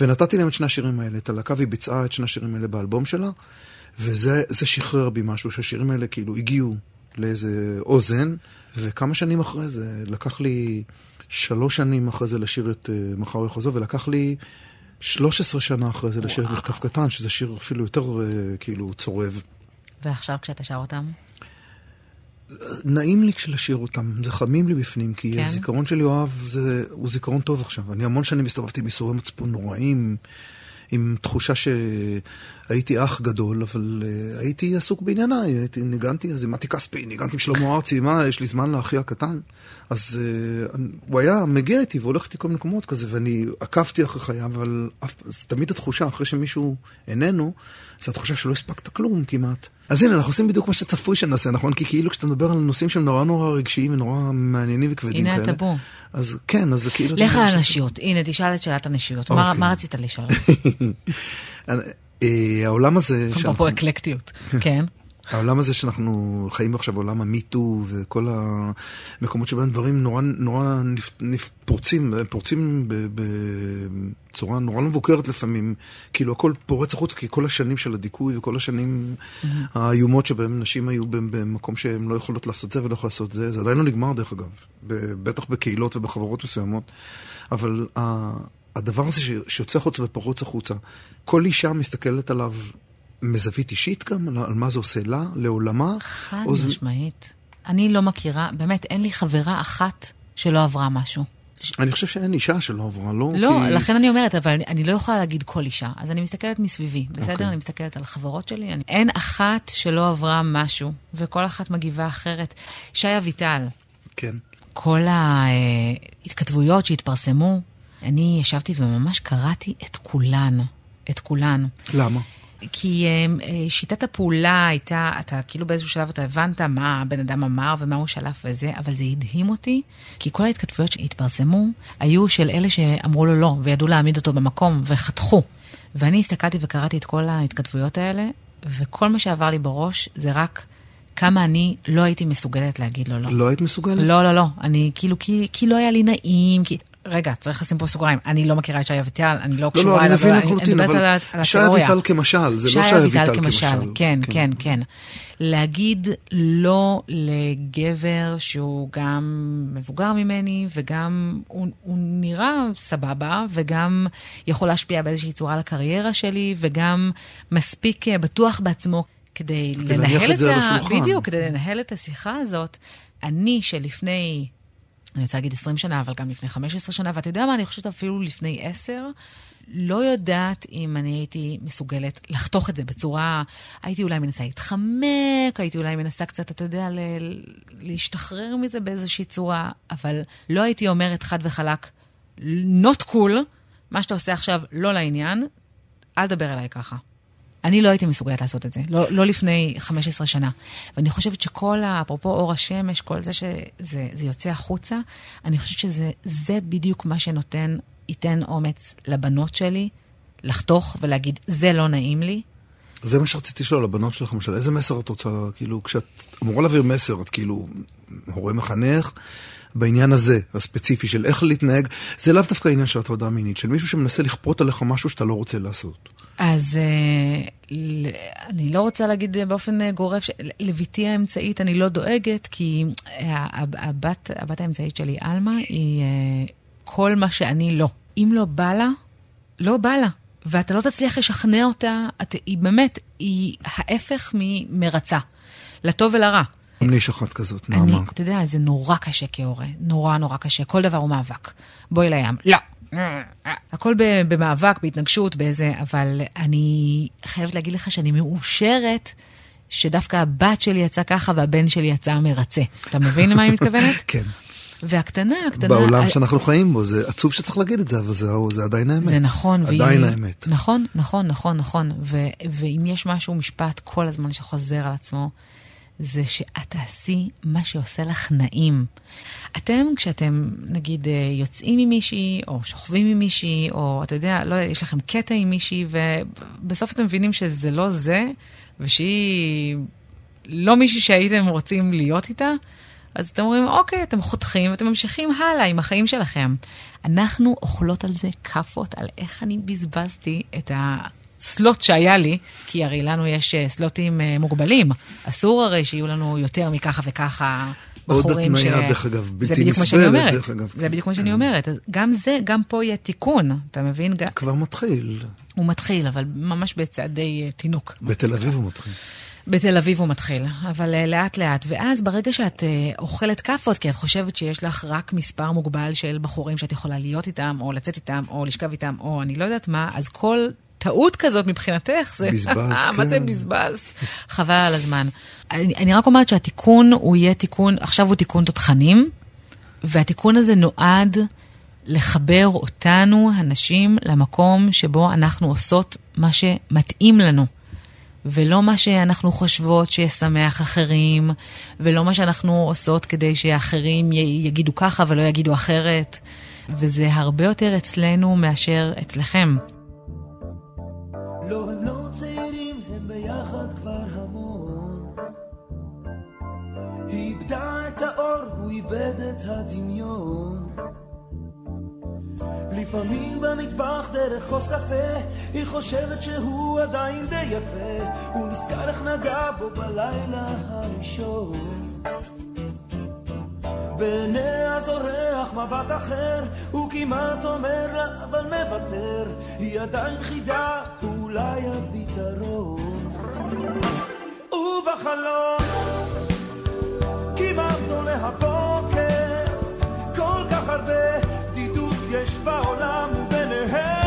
Speaker 3: ונתתי להם את שני השירים האלה, את הלהקה, והיא ביצעה את שני השירים האלה באלבום שלה. וזה זה שחרר בי משהו, שהשירים האלה כאילו הגיעו לאיזה אוזן, וכמה שנים אחרי זה, לקח לי שלוש שנים אחרי זה לשיר את uh, מחר הוא יחזור, ולקח לי 13 שנה אחרי זה לשיר את מכתב קטן, שזה שיר אפילו יותר uh, כאילו צורב.
Speaker 2: ועכשיו כשאתה שר אותם?
Speaker 3: נעים לי כשלשיר אותם, זה חמים לי בפנים, כי
Speaker 2: כן?
Speaker 3: הזיכרון של יואב זה, הוא זיכרון טוב עכשיו. אני המון שנים הסתובבתי עם ייסורי מצפון נוראים, עם תחושה שהייתי אח גדול, אבל uh, הייתי עסוק בענייניי, הייתי, ניגנתי, אז אימדתי כספי, ניגנתי עם שלמה ארצי, מה, יש לי זמן לאחי הקטן? אז uh, הוא היה מגיע איתי והולך איתי כל מיני מקומות כזה, ואני עקבתי אחרי חייו, אבל אף, תמיד התחושה, אחרי שמישהו איננו, זו התחושה שלא הספקת כלום כמעט. אז הנה, אנחנו עושים בדיוק מה שצפוי שנעשה, נכון? כי כאילו כשאתה מדבר על נושאים שהם נורא נורא רגשיים ונורא מעניינים וכבדים
Speaker 2: הנה
Speaker 3: כאלה.
Speaker 2: הטאבו.
Speaker 3: אז כן, אז כאילו...
Speaker 2: לך על הנשיות. הנה, תשאל את שאלת הנשיות. מה
Speaker 3: אוקיי.
Speaker 2: מה רצית לשאול?
Speaker 3: אה, העולם הזה...
Speaker 2: אפרופו אקלקטיות. כן.
Speaker 3: העולם הזה שאנחנו חיים עכשיו, עולם המיטו וכל המקומות שבהם דברים נורא, נורא נפ, נפ, פורצים, פורצים ב- בצורה נורא לא מבוקרת לפעמים. כאילו הכל פורץ החוץ, כי כל השנים של הדיכוי וכל השנים האיומות שבהם נשים היו במקום שהן לא יכולות לעשות זה ולא יכולות לעשות זה, זה עדיין לא נגמר דרך אגב, בטח בקהילות ובחברות מסוימות. אבל הדבר הזה שיוצא החוצה ופרוץ החוצה, כל אישה מסתכלת עליו מזווית אישית גם, על, מה זה עושה לה, לעולמה.
Speaker 2: חד
Speaker 3: זה-
Speaker 2: משמעית. אני לא מכירה, באמת, אין לי חברה אחת שלא עברה משהו.
Speaker 3: אני חושב שאין אישה שלא עברה, לא?
Speaker 2: לא,
Speaker 3: כי...
Speaker 2: לכן אני אומרת, אבל אני, אני לא יכולה להגיד כל אישה. אז אני מסתכלת מסביבי, בסדר?
Speaker 3: אוקיי.
Speaker 2: אני מסתכלת על חברות שלי. אני... אין אחת שלא עברה משהו, וכל אחת מגיבה אחרת. שי אביטל,
Speaker 3: כן.
Speaker 2: כל ההתכתבויות שהתפרסמו, אני ישבתי וממש קראתי את כולן. את כולן.
Speaker 3: למה?
Speaker 2: כי אה, אה, שיטת הפעולה הייתה, אתה כאילו באיזשהו שלב אתה הבנת מה הבן אדם אמר ומה הוא שלף וזה, אבל זה הדהים אותי, כי כל ההתכתבויות שהתפרסמו היו של אלה שאמרו לו לא, וידעו להעמיד אותו במקום, וחתכו. ואני הסתכלתי וקראתי את כל ההתכתבויות האלה, וכל מה שעבר לי בראש זה רק כמה אני לא הייתי מסוגלת להגיד לו לא.
Speaker 3: לא היית מסוגלת?
Speaker 2: לא, לא, לא. אני כאילו, כי, כי לא היה לי נעים, כי... רגע, צריך לשים פה סוגריים. אני לא מכירה את שי אביטל, אני לא
Speaker 3: לא,
Speaker 2: קשורה
Speaker 3: לא, אני
Speaker 2: אליו,
Speaker 3: מבין
Speaker 2: אבל אני
Speaker 3: לחלוטין,
Speaker 2: מדברת
Speaker 3: אבל
Speaker 2: על ה- על
Speaker 3: שי
Speaker 2: התיאוריה.
Speaker 3: אביטל כמשל, זה לא שי אביטל כמשל.
Speaker 2: כן, כן, כן. להגיד לא לגבר שהוא גם מבוגר ממני, וגם הוא, הוא נראה סבבה, וגם יכול להשפיע באיזושהי צורה על הקריירה שלי, וגם מספיק אה, בטוח בעצמו כדי לנהל
Speaker 3: את על
Speaker 2: ה... בדיוק, כדי לנהל את השיחה הזאת. אני שלפני, אני רוצה להגיד 20 שנה, אבל גם לפני 15 שנה, ואתה יודע מה, אני חושבת אפילו לפני 10, לא יודעת אם אני הייתי מסוגלת לחתוך את זה בצורה... הייתי אולי מנסה להתחמק, הייתי אולי מנסה קצת, אתה יודע, ל... להשתחרר מזה באיזושהי צורה, אבל לא הייתי אומרת חד וחלק, not cool, מה שאתה עושה עכשיו לא לעניין, אל תדבר אליי ככה. אני לא הייתי מסוגלת לעשות את זה, לא, לא לפני 15 שנה. ואני חושבת שכל, ה- אפרופו אור השמש, כל זה שזה זה יוצא החוצה, אני חושבת שזה זה בדיוק מה שנותן, ייתן אומץ לבנות שלי לחתוך ולהגיד, זה לא נעים לי.
Speaker 3: זה מה שרציתי לשאול, הבנות שלך למשל, איזה מסר את רוצה, כאילו, כשאת אמורה להעביר מסר, את כאילו הורה מחנך, בעניין הזה, הספציפי של איך להתנהג, זה לאו דווקא עניין של הטרדה מינית, של מישהו שמנסה לכפות עליך משהו שאתה לא רוצה לעשות.
Speaker 2: אז אה, אני לא רוצה להגיד באופן אה, גורף, לביתי האמצעית אני לא דואגת, כי אה, הב- הבת, הבת האמצעית שלי, עלמה, היא אה, כל מה שאני לא. אם לא בא לה, לא בא לה. ואתה לא תצליח לשכנע אותה, את, היא באמת, היא ההפך ממרצה, לטוב ולרע.
Speaker 3: גם לי יש אחת כזאת,
Speaker 2: אני,
Speaker 3: נעמה.
Speaker 2: אתה יודע, זה נורא קשה כהורה, נורא נורא קשה, כל דבר הוא מאבק. בואי לים, לא. הכל במאבק, בהתנגשות, באיזה, אבל אני חייבת להגיד לך שאני מאושרת שדווקא הבת שלי יצאה ככה והבן שלי יצא מרצה. אתה מבין למה אני מתכוונת?
Speaker 3: כן.
Speaker 2: והקטנה, הקטנה...
Speaker 3: בעולם
Speaker 2: ה-
Speaker 3: שאנחנו חיים בו, זה עצוב שצריך להגיד את זה, אבל זה, זה עדיין האמת.
Speaker 2: זה נכון.
Speaker 3: עדיין האמת.
Speaker 2: נכון, נכון, נכון, נכון. ו- ואם יש משהו, משפט כל הזמן שחוזר על עצמו, זה שאת תעשי מה שעושה לך נעים. אתם, כשאתם, נגיד, אה, יוצאים עם מישהי, או שוכבים עם מישהי, או אתה יודע, לא, יש לכם קטע עם מישהי, ובסוף אתם מבינים שזה לא זה, ושהיא לא מישהי שהייתם רוצים להיות איתה, אז אתם אומרים, אוקיי, אתם חותכים ואתם ממשיכים הלאה עם החיים שלכם. אנחנו אוכלות על זה כאפות, על איך אני בזבזתי את הסלוט שהיה לי, כי הרי לנו יש אה, סלוטים אה, מוגבלים. אסור הרי שיהיו לנו יותר מככה וככה
Speaker 3: עוד
Speaker 2: בחורים
Speaker 3: התניה, דרך אגב, בלתי נסבלת,
Speaker 2: אומרת.
Speaker 3: דרך אגב.
Speaker 2: זה בדיוק מה שאני אומרת. אז גם זה, גם פה יהיה תיקון, אתה מבין?
Speaker 3: כבר מתחיל.
Speaker 2: הוא מתחיל, אבל ממש בצעדי אה, תינוק.
Speaker 3: בתל אביב הוא מתחיל.
Speaker 2: בתל אביב הוא מתחיל, אבל uh, לאט לאט. ואז ברגע שאת uh, אוכלת כאפות, כי את חושבת שיש לך רק מספר מוגבל של בחורים שאת יכולה להיות איתם, או לצאת איתם, או לשכב איתם, או אני לא יודעת מה, אז כל טעות כזאת מבחינתך זה...
Speaker 3: בזבזת,
Speaker 2: מה זה
Speaker 3: כן.
Speaker 2: בזבזת? חבל על הזמן. אני, אני רק אומרת שהתיקון הוא יהיה תיקון, עכשיו הוא תיקון תותחנים, והתיקון הזה נועד לחבר אותנו, הנשים, למקום שבו אנחנו עושות מה שמתאים לנו. ולא מה שאנחנו חושבות שישמח אחרים, ולא מה שאנחנו עושות כדי שאחרים יגידו ככה ולא יגידו אחרת. וזה הרבה יותר אצלנו מאשר אצלכם.
Speaker 4: לא, הם לא צעירים, הם ביחד כבר המון. היא איבדה את האור, הוא איבד את הדמיון. לפעמים במטבח דרך כוס קפה, היא חושבת שהוא עדיין די יפה. הוא נזכר איך נגע בו בלילה הראשון. בעיניה זורח מבט אחר, הוא כמעט אומר לה, אבל מוותר. היא עדיין חידה, אולי הפתרון. ובחלום, כמעט עולה הבוקר, כל כך הרבה בדידות יש בעולם וביניהם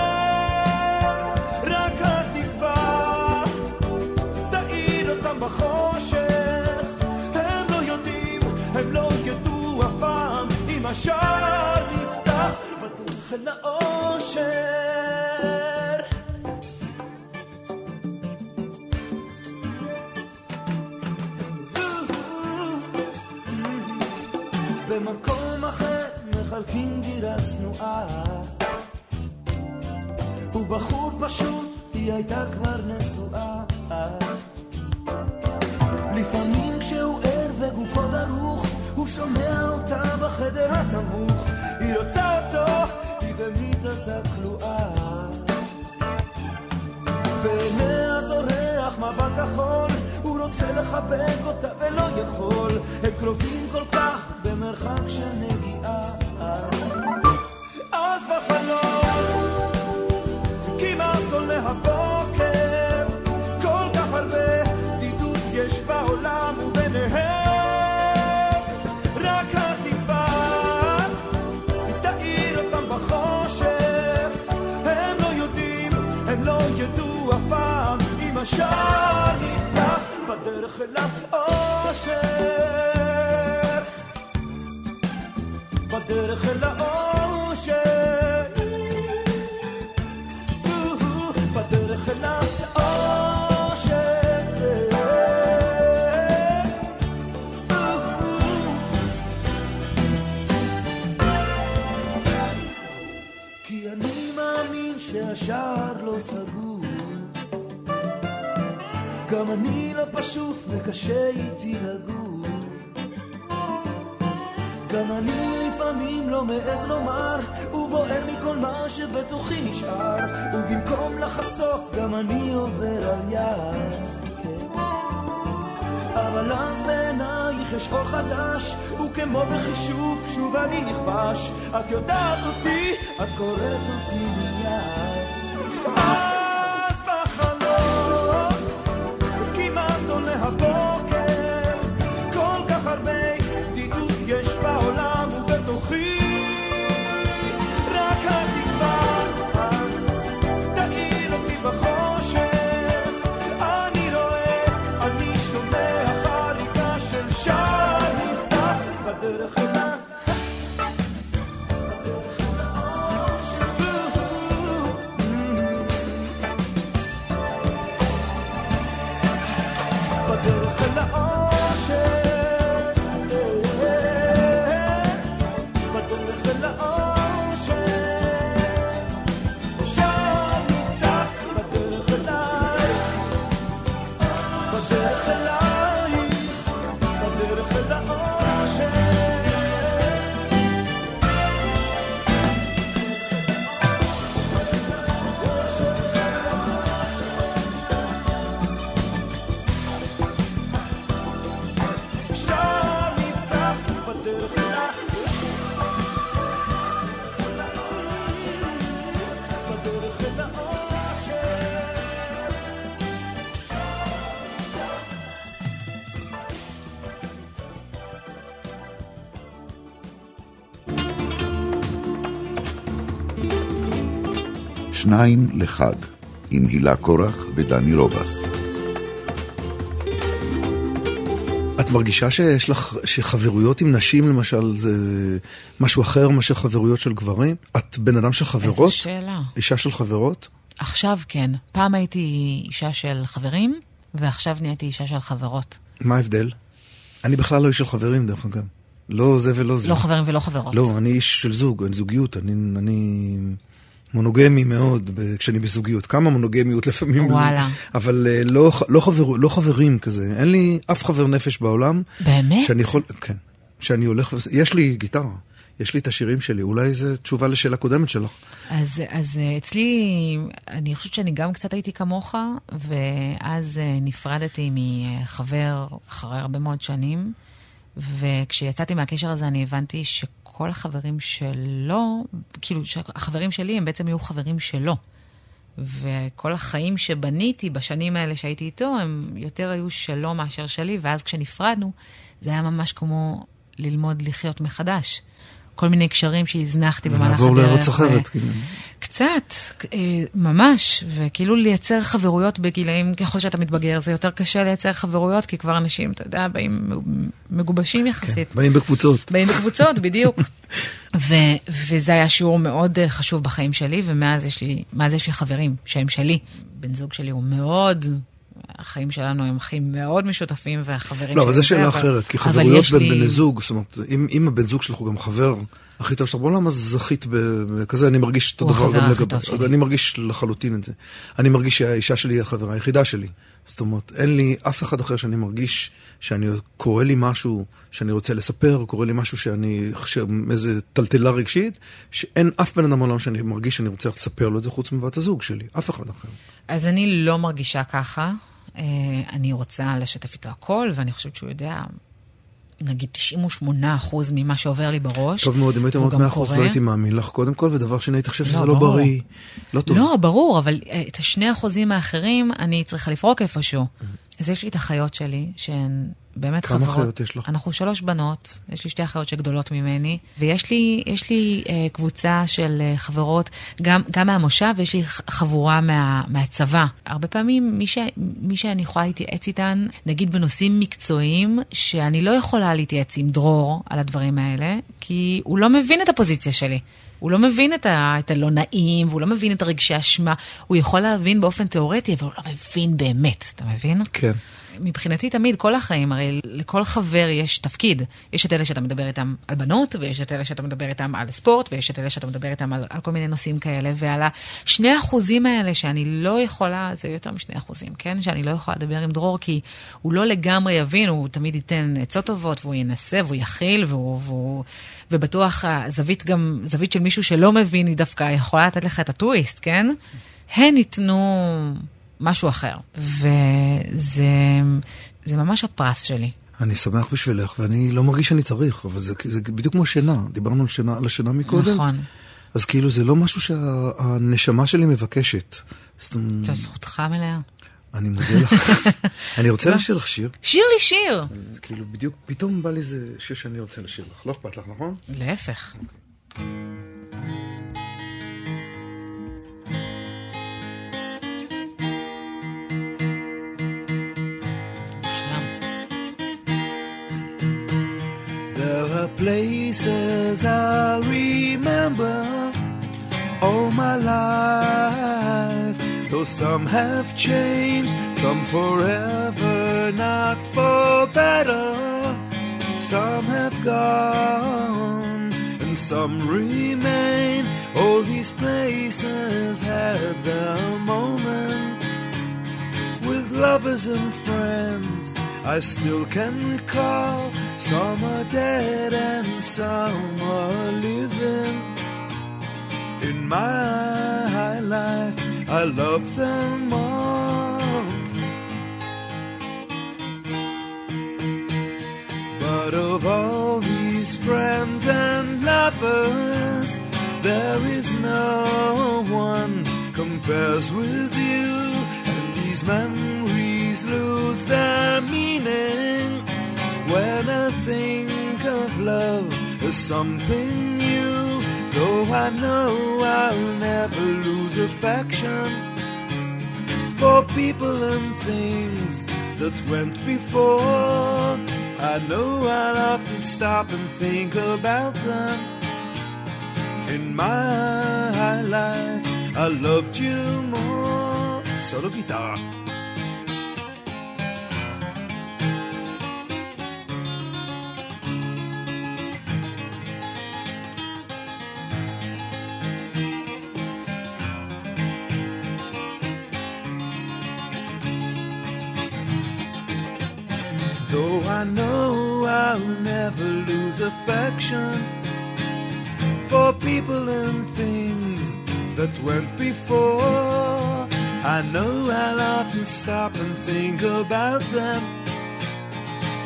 Speaker 4: השער נפתח בדרך אל האושר במקום אחר מחלקים דירה צנועה. הוא בחור פשוט, היא הייתה כבר נשואה. לפעמים כשהוא ער וגופו דרוך הוא שומע אותה בחדר הסמוך היא רוצה אותו במיטתה כלואה. בעיניה זורח מבט כחול, הוא רוצה לחבק אותה ולא יכול, הם קרובים כל כך במרחק של נגיעה. אז בחלום השער נפתח בדרך אל האושר, בדרך אל האושר. בדרך אל האושר. כי אני מאמין שהשער לא סגור. גם אני לא פשוט וקשה איתי לגור. גם אני לפעמים לא מעז לומר, ובוער מכל מה שבתוכי נשאר, ובמקום לחשוף גם אני עובר על יד. כן. אבל אז בעינייך יש אור חדש, וכמו בחישוב שוב אני נכבש. את יודעת אותי, את קוראת אותי מיד.
Speaker 1: שניים לחג, עם הילה קורח ודני רובס.
Speaker 3: את מרגישה שיש לך, שחברויות עם נשים למשל זה משהו אחר מאשר חברויות של גברים? את בן אדם של חברות?
Speaker 2: איזה שאלה.
Speaker 3: אישה של חברות?
Speaker 2: עכשיו כן. פעם הייתי אישה של חברים, ועכשיו נהייתי אישה של חברות.
Speaker 3: מה ההבדל? אני בכלל לא איש של חברים, דרך אגב. לא זה ולא זה.
Speaker 2: לא חברים ולא חברות.
Speaker 3: לא, אני איש של זוג, אני זוגיות, אני, אני מונוגמי מאוד כשאני בזוגיות. כמה מונוגמיות לפעמים.
Speaker 2: וואלה.
Speaker 3: אבל אה, לא, לא, חבר, לא חברים כזה. אין לי אף חבר נפש בעולם.
Speaker 2: באמת?
Speaker 3: שאני יכול, כן. שאני הולך, יש לי גיטרה. יש לי את השירים שלי, אולי זו תשובה לשאלה קודמת שלך.
Speaker 2: אז, אז אה, אצלי, אני חושבת שאני גם קצת הייתי כמוך, ואז אה, נפרדתי מחבר אחרי הרבה מאוד שנים, וכשיצאתי מהקשר הזה אני הבנתי שכל החברים שלו, כאילו, שהחברים שלי הם בעצם יהיו חברים שלו. וכל החיים שבניתי בשנים האלה שהייתי איתו, הם יותר היו שלו מאשר שלי, ואז כשנפרדנו, זה היה ממש כמו ללמוד לחיות מחדש. כל מיני קשרים שהזנחתי במהלך הדרך.
Speaker 3: לעבור לארץ אחרת. כאילו.
Speaker 2: קצת, אה, ממש, וכאילו לייצר חברויות בגילאים, ככל שאתה מתבגר, זה יותר קשה לייצר חברויות, כי כבר אנשים, אתה יודע, באים מגובשים יחסית.
Speaker 3: באים בקבוצות.
Speaker 2: באים בקבוצות, בדיוק. ו- וזה היה שיעור מאוד אה, חשוב בחיים שלי, ומאז יש לי, יש לי חברים שהם שלי. בן זוג שלי הוא מאוד החיים שלנו הם חיים מאוד משותפים, והחברים
Speaker 8: לא, אבל זו שאלה
Speaker 2: אבל-
Speaker 8: אחרת, כי חברויות בין
Speaker 2: לי-
Speaker 8: בני זוג, זאת אומרת, אם, אם הבן זוג שלך הוא גם חבר הכי טוב שלך בעולם, אז זכית בכזה, אני מרגיש אותו
Speaker 2: הוא
Speaker 8: דבר
Speaker 2: החבר
Speaker 8: גם
Speaker 2: הכי
Speaker 8: לגבי...
Speaker 2: טוב שלי.
Speaker 8: אני מרגיש לחלוטין את זה. אני מרגיש שהאישה שלי היא החברה היחידה שלי. זאת אומרת, אין לי אף אחד אחר שאני מרגיש שאני קורה לי משהו שאני רוצה לספר, קורה לי משהו שאני, איזה טלטלה רגשית, שאין אף בן אדם בעולם שאני מרגיש שאני רוצה לספר לו את זה חוץ מבת הזוג שלי, אף אחד אחר.
Speaker 2: אז אני לא מרגישה ככה. אה, אני רוצה לשתף איתו הכל, ואני חושבת שהוא יודע, נגיד 98% ממה שעובר לי בראש.
Speaker 8: טוב מאוד, אם
Speaker 2: והוא
Speaker 8: אומרת
Speaker 2: גם
Speaker 8: 100%
Speaker 2: קורה.
Speaker 8: לא הייתי מאמין לך קודם כל, ודבר שני, הייתי חושב
Speaker 2: לא,
Speaker 8: שזה לא
Speaker 2: ברור.
Speaker 8: בריא, לא טוב.
Speaker 2: לא, ברור, אבל אה, את השני אחוזים האחרים אני צריכה לפרוק איפשהו. אז יש לי את החיות שלי, שהן באמת
Speaker 8: כמה
Speaker 2: חברות.
Speaker 8: חיות יש לך?
Speaker 2: אנחנו שלוש בנות, יש לי שתי אחיות שגדולות ממני, ויש לי, יש לי אה, קבוצה של אה, חברות, גם, גם מהמושב, ויש לי חבורה מה, מהצבא. הרבה פעמים מי, ש, מי שאני יכולה להתייעץ איתן, נגיד בנושאים מקצועיים, שאני לא יכולה להתייעץ עם דרור על הדברים האלה, כי הוא לא מבין את הפוזיציה שלי. הוא לא מבין את, ה, את הלא נעים, והוא לא מבין את הרגשי אשמה. הוא יכול להבין באופן תיאורטי, אבל הוא לא מבין באמת, אתה מבין?
Speaker 8: כן.
Speaker 2: מבחינתי תמיד, כל החיים, הרי לכל חבר יש תפקיד. יש את אלה שאתה מדבר איתם על בנות, ויש את אלה שאתה מדבר איתם על ספורט, ויש את אלה שאתה מדבר איתם על, על כל מיני נושאים כאלה, ועל השני אחוזים האלה שאני לא יכולה, זה יותר משני אחוזים, כן? שאני לא יכולה לדבר עם דרור, כי הוא לא לגמרי יבין, הוא תמיד ייתן עצות טובות, והוא ינסה, והוא יכיל, והוא... והוא ובטוח הזווית גם, זווית של מישהו שלא מבין, היא דווקא יכולה לתת לך את הטוויסט, כן? הן ייתנו משהו אחר. וזה זה ממש הפרס שלי.
Speaker 8: אני שמח בשבילך, ואני לא מרגיש שאני צריך, אבל זה, זה בדיוק כמו שינה. דיברנו על שינה, על השינה מקודם.
Speaker 2: נכון.
Speaker 8: אז כאילו זה לא משהו שהנשמה שלי מבקשת.
Speaker 2: זו זכותך מלאה.
Speaker 8: אני מודה לך. אני רוצה לשיר לך שיר.
Speaker 2: שיר לי שיר!
Speaker 8: זה כאילו בדיוק, פתאום בא לי איזה שיר שאני רוצה לשיר לך. לא אכפת לך, נכון?
Speaker 2: להפך.
Speaker 3: There are places I'll remember all my life. Though some have changed, some forever, not for better. Some have gone, and some remain. All these places had their moment with lovers and friends. I still can recall some are dead and some are living. In my life, I love them all. But of all these friends and lovers, there is no one compares with you, and these memories lose their meaning when I think of love as something new. Though I know I'll never lose affection for people and things that went before. I know I'll often stop and think about them. In my life, I loved you more. Solo guitar. I know I'll never lose affection for people and things that went before. I know I'll often stop and think about them.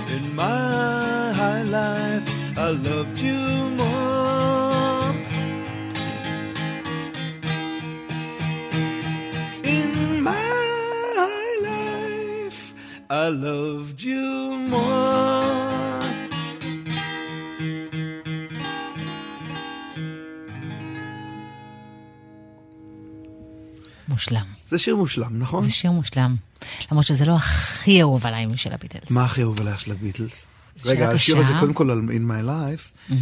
Speaker 3: In my high life, I loved you more. I loved you more.
Speaker 2: מושלם.
Speaker 8: זה שיר מושלם, נכון?
Speaker 2: זה שיר מושלם. למרות שזה לא הכי אהוב עליי משל הביטלס.
Speaker 8: מה הכי אהוב עלייך של הביטלס? רגע, השיר הזה. קודם כל על In My Life.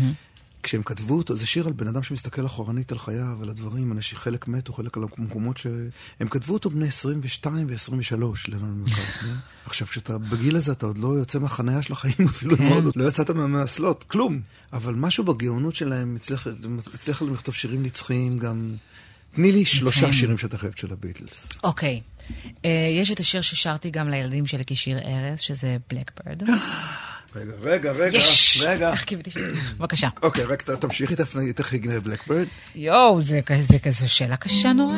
Speaker 3: כשהם כתבו אותו, זה שיר על בן אדם שמסתכל אחורנית על חייו, על הדברים, אנשים, חלק מתו, חלק על המקומות ש... הם כתבו אותו בני 22 ו-23, לנון מקארטני. עכשיו, כשאתה בגיל הזה, אתה עוד לא יוצא מהחניה של החיים אפילו,
Speaker 2: כן.
Speaker 3: מאוד, לא יצאת מהמאסלות, כלום. אבל משהו בגאונות שלהם הצליח, הצליח להם לכתוב שירים נצחיים גם... תני לי שלושה. שירים שאתה חייבת של הביטלס.
Speaker 2: אוקיי. אה, יש את השיר ששרתי גם לילדים שלי כשיר ארז, שזה בלקברד.
Speaker 3: רגע, רגע, רגע,
Speaker 2: יש!
Speaker 3: רגע.
Speaker 2: איך קיוויתי ש... בבקשה.
Speaker 3: אוקיי, רק תמשיכי תפני, תכיגנה בלקברד.
Speaker 2: יואו, זה כזה, כזה שאלה קשה נורא.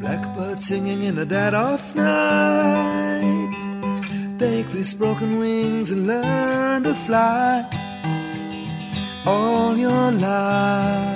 Speaker 3: Blackbird singing in the dead of night. Take these broken wings and learn to fly. All your life,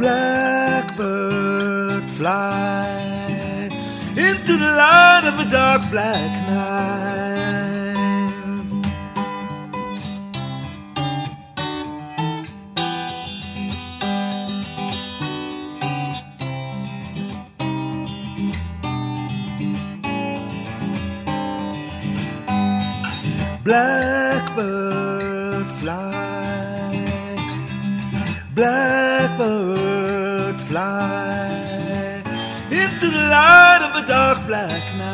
Speaker 3: blackbird fly into the light of a dark black night. Light of a dark black night.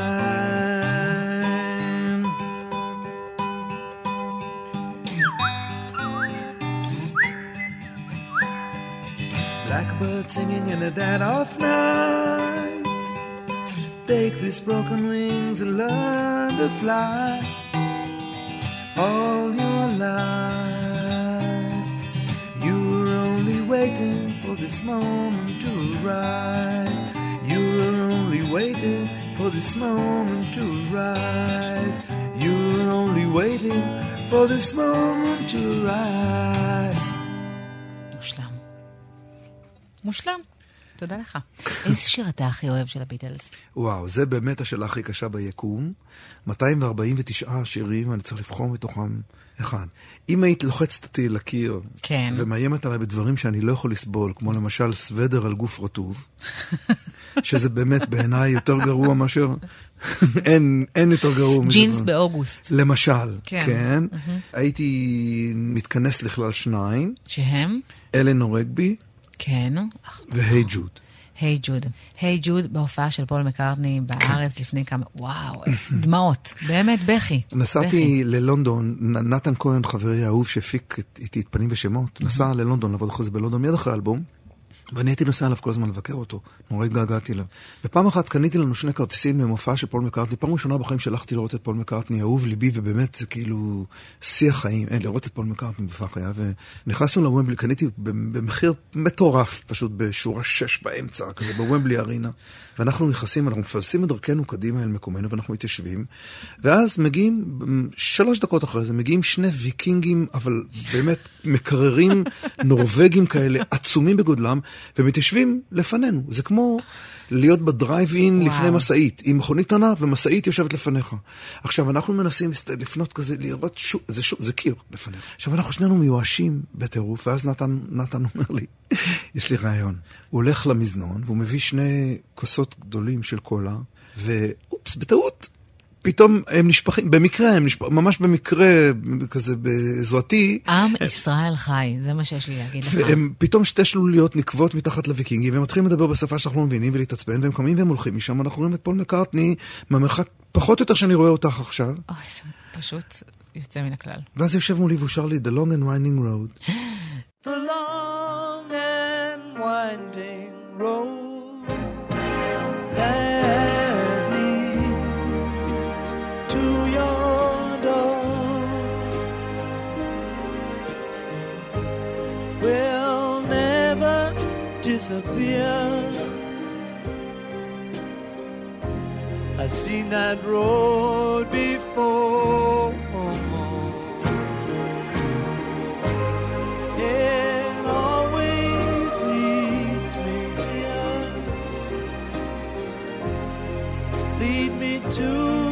Speaker 3: Blackbird singing in the dead of night. Take these broken wings and learn to fly all your life. You were only waiting for this moment to rise. Only waiting for this moment to rise. You were only waiting for this moment to rise.
Speaker 2: מושלם. מושלם. תודה לך. איזה שיר אתה הכי אוהב של הביטלס?
Speaker 3: וואו, זה באמת השאלה הכי קשה ביקום. 249 שירים, אני צריך לבחור מתוכם אחד. אם היית לוחצת אותי לקיר,
Speaker 2: כן.
Speaker 3: ומאיימת עליי בדברים שאני לא יכול לסבול, כמו למשל סוודר על גוף רטוב, שזה באמת בעיניי יותר גרוע מאשר... אין, אין יותר גרוע מזה.
Speaker 2: ג'ינס באוגוסט.
Speaker 3: למשל,
Speaker 2: כן.
Speaker 3: כן. הייתי מתכנס לכלל שניים,
Speaker 2: שהם?
Speaker 3: אלנור רגבי
Speaker 2: כן.
Speaker 3: והי ג'וד.
Speaker 2: היי ג'וד. היי ג'וד בהופעה של פול מקארטני בארץ לפני כמה... וואו, דמעות. באמת, בכי.
Speaker 3: נסעתי ללונדון, נתן כהן, חברי האהוב שהפיק איתי את פנים ושמות, נסע ללונדון לעבוד אחרי זה בלונדון מיד אחרי האלבום, ואני הייתי נוסע אליו כל הזמן לבקר אותו, נורא התגעגעתי אליו. ופעם אחת קניתי לנו שני כרטיסים למופע של פול מקארטני, פעם ראשונה בחיים שהלכתי לראות את פול מקארטני, אהוב ליבי, ובאמת זה כאילו שיא החיים, אין, לראות את פול מקארטני בפח חייו, ונכנסנו לוומבלי, קניתי במחיר מטורף, פשוט בשורה שש באמצע, כזה בוומבלי ארינה, ואנחנו נכנסים, אנחנו מפלסים את דרכנו קדימה אל מקומנו, ואנחנו מתיישבים, ואז מגיעים, שלוש דקות אחרי זה, מגיעים שני ויקינגים, אבל באמת מקררים נורבגים כאלה, עצומים בגודלם, ומתיישבים לפנינו. זה כמו להיות בדרייב אין. לפני משאית, עם מכונית קטנה ומשאית יושבת לפניך. עכשיו, אנחנו מנסים לפנות כזה, לראות שוב, זה שוב, זה קיר לפניך. עכשיו, אנחנו שנינו מיואשים בטירוף, ואז נתן, נתן אומר לי, יש לי רעיון. הוא הולך למזנון, והוא מביא שני כוסות גדולים של קולה, ואופס, בטעות. פתאום הם נשפכים, במקרה הם נשפכים, ממש במקרה, כזה בעזרתי,
Speaker 2: עם ישראל חי, זה מה שיש לי להגיד לך.
Speaker 3: והם פתאום שתי שלוליות נקבות מתחת לוויקינגים, והם מתחילים לדבר בשפה שאנחנו לא מבינים ולהתעצבן, והם קמים והם הולכים משם, אנחנו רואים את פול מקארטני מהמרחק פחות או יותר שאני רואה אותך עכשיו,
Speaker 2: אוי, זה פשוט יוצא מן הכלל.
Speaker 3: ואז יושב מולי והוא שר לי The Long and Winding Road.
Speaker 4: The long and winding road disappear
Speaker 9: I've seen that road before. It always leads me here. Lead me to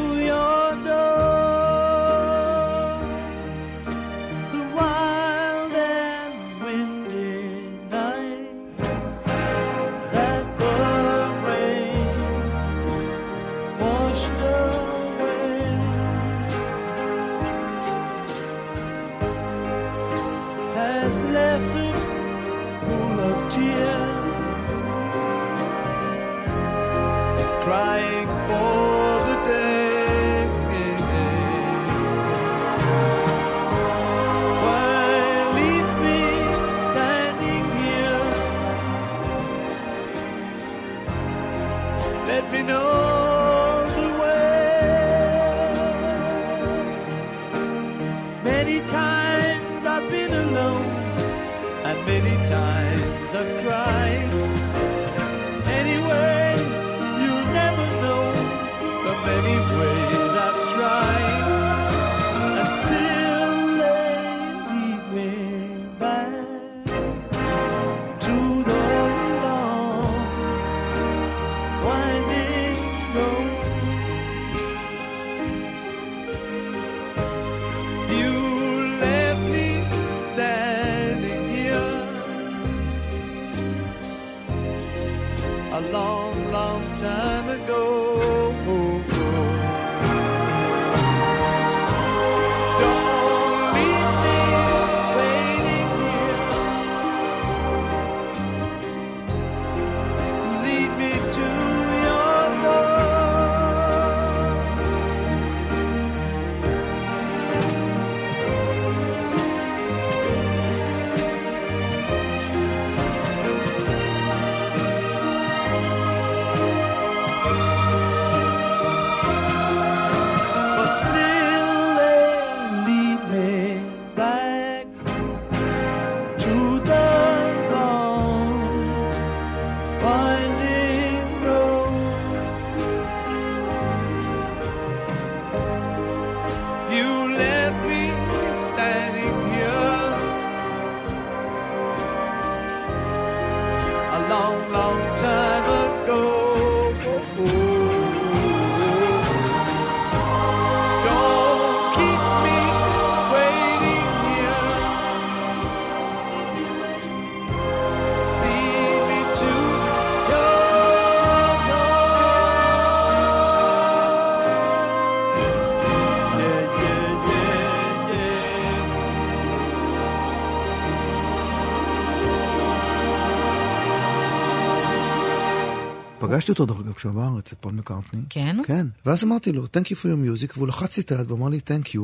Speaker 3: פגשתי אותו דרך אגב כשהוא בארץ, את פול מקארטני.
Speaker 2: כן?
Speaker 3: כן. ואז אמרתי לו, Thank you for your music, והוא לחץ לי את היד ואמר לי Thank you,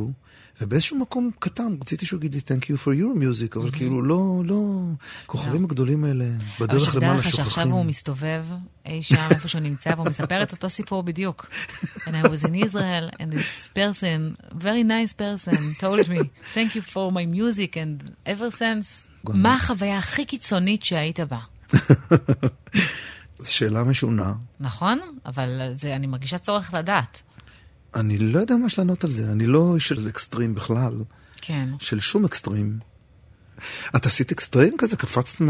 Speaker 3: ובאיזשהו מקום קטן רציתי שהוא יגיד לי Thank you for your music, אבל כאילו לא, לא, הכוכבים הגדולים האלה
Speaker 2: אבל
Speaker 3: בדרך
Speaker 2: שתדע
Speaker 3: למעלה
Speaker 2: לך שעכשיו
Speaker 3: שוכחים.
Speaker 2: הוא מסתובב אי שם איפה שהוא נמצא, והוא מספר את אותו סיפור בדיוק. And I was in Israel, and this person, very nice person, told me, thank you for my music, and ever since, מה החוויה הכי קיצונית שהיית בה?
Speaker 3: זו שאלה משונה.
Speaker 2: נכון? אבל זה, אני מרגישה צורך לדעת.
Speaker 3: אני לא יודע ממש לענות על זה, אני לא איש של אקסטרים בכלל,
Speaker 2: כן.
Speaker 3: של שום אקסטרים. את עשית אקסטרים כזה? קפצת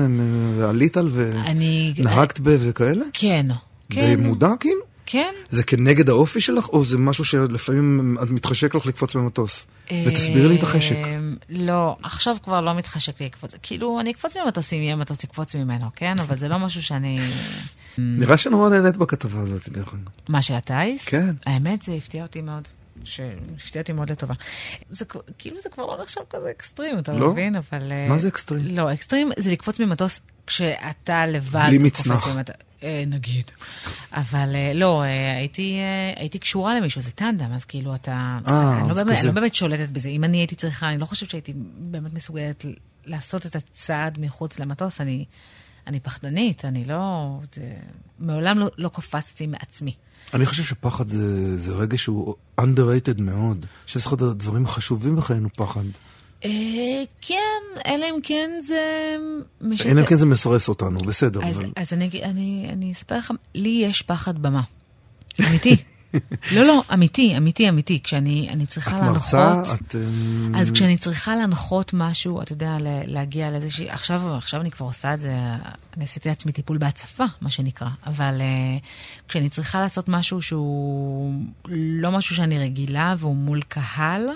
Speaker 3: ועלית על
Speaker 2: אני...
Speaker 3: ונהגת ב... וכאלה?
Speaker 2: כן. כן.
Speaker 3: במודע כאילו?
Speaker 2: כן.
Speaker 3: זה כנגד האופי שלך, או זה משהו שלפעמים את מתחשק לך לקפוץ במטוס? ותסבירי לי את החשק.
Speaker 2: אה, לא, עכשיו כבר לא מתחשק לי לקפוץ. כאילו, אני אקפוץ ממטוס אם יהיה מטוס לקפוץ ממנו, כן? אבל זה לא משהו שאני...
Speaker 3: נראה שנורא נהנית בכתבה הזאת, דרך אגב.
Speaker 2: מה של הטיס?
Speaker 3: כן.
Speaker 2: האמת, זה הפתיע אותי מאוד. שהפתיע אותי מאוד לטובה. זה כאילו זה כבר לא נחשב כזה אקסטרים, אתה
Speaker 3: לא?
Speaker 2: מבין? אבל... אה,
Speaker 3: מה זה אקסטרים?
Speaker 2: לא, אקסטרים זה לקפוץ ממטוס כשאתה לבד.
Speaker 3: בלי מצנח.
Speaker 2: אה, נגיד. אבל אה, לא, אה, הייתי, הייתי קשורה למישהו, זה טנדם, אז כאילו אתה...
Speaker 3: אה,
Speaker 2: אני לא באמת-
Speaker 3: כזה.
Speaker 2: אני לא באמת שולטת בזה. אם אני הייתי צריכה, אני לא חושבת שהייתי באמת מסוגלת לעשות את הצעד מחוץ למטוס. אני, אני פחדנית, אני לא... זה, מעולם לא, לא קפצתי מעצמי.
Speaker 3: אני חושב שפחד זה, זה רגש שהוא underrated מאוד. אני חושב שזה אחד הדברים החשובים בחיינו, פחד.
Speaker 2: אה, כן, אלא אם כן זה...
Speaker 3: אלא אם כן זה מסרס אותנו, בסדר,
Speaker 2: אז, אני, אגיד- אני, אני אספר לך, לי יש פחד במה. אמיתי. לא, לא, אמיתי, אמיתי, אמיתי. כשאני אני צריכה
Speaker 3: את
Speaker 2: להנחות...
Speaker 3: מרצה, את... אמ,
Speaker 2: אז כשאני צריכה להנחות משהו, אתה יודע, להגיע לאיזושהי... עכשיו, עכשיו אני כבר עושה את זה, אני עשיתי לעצמי טיפול בהצפה, מה שנקרא. אבל uh, כשאני צריכה לעשות משהו שהוא לא משהו שאני רגילה והוא מול קהל,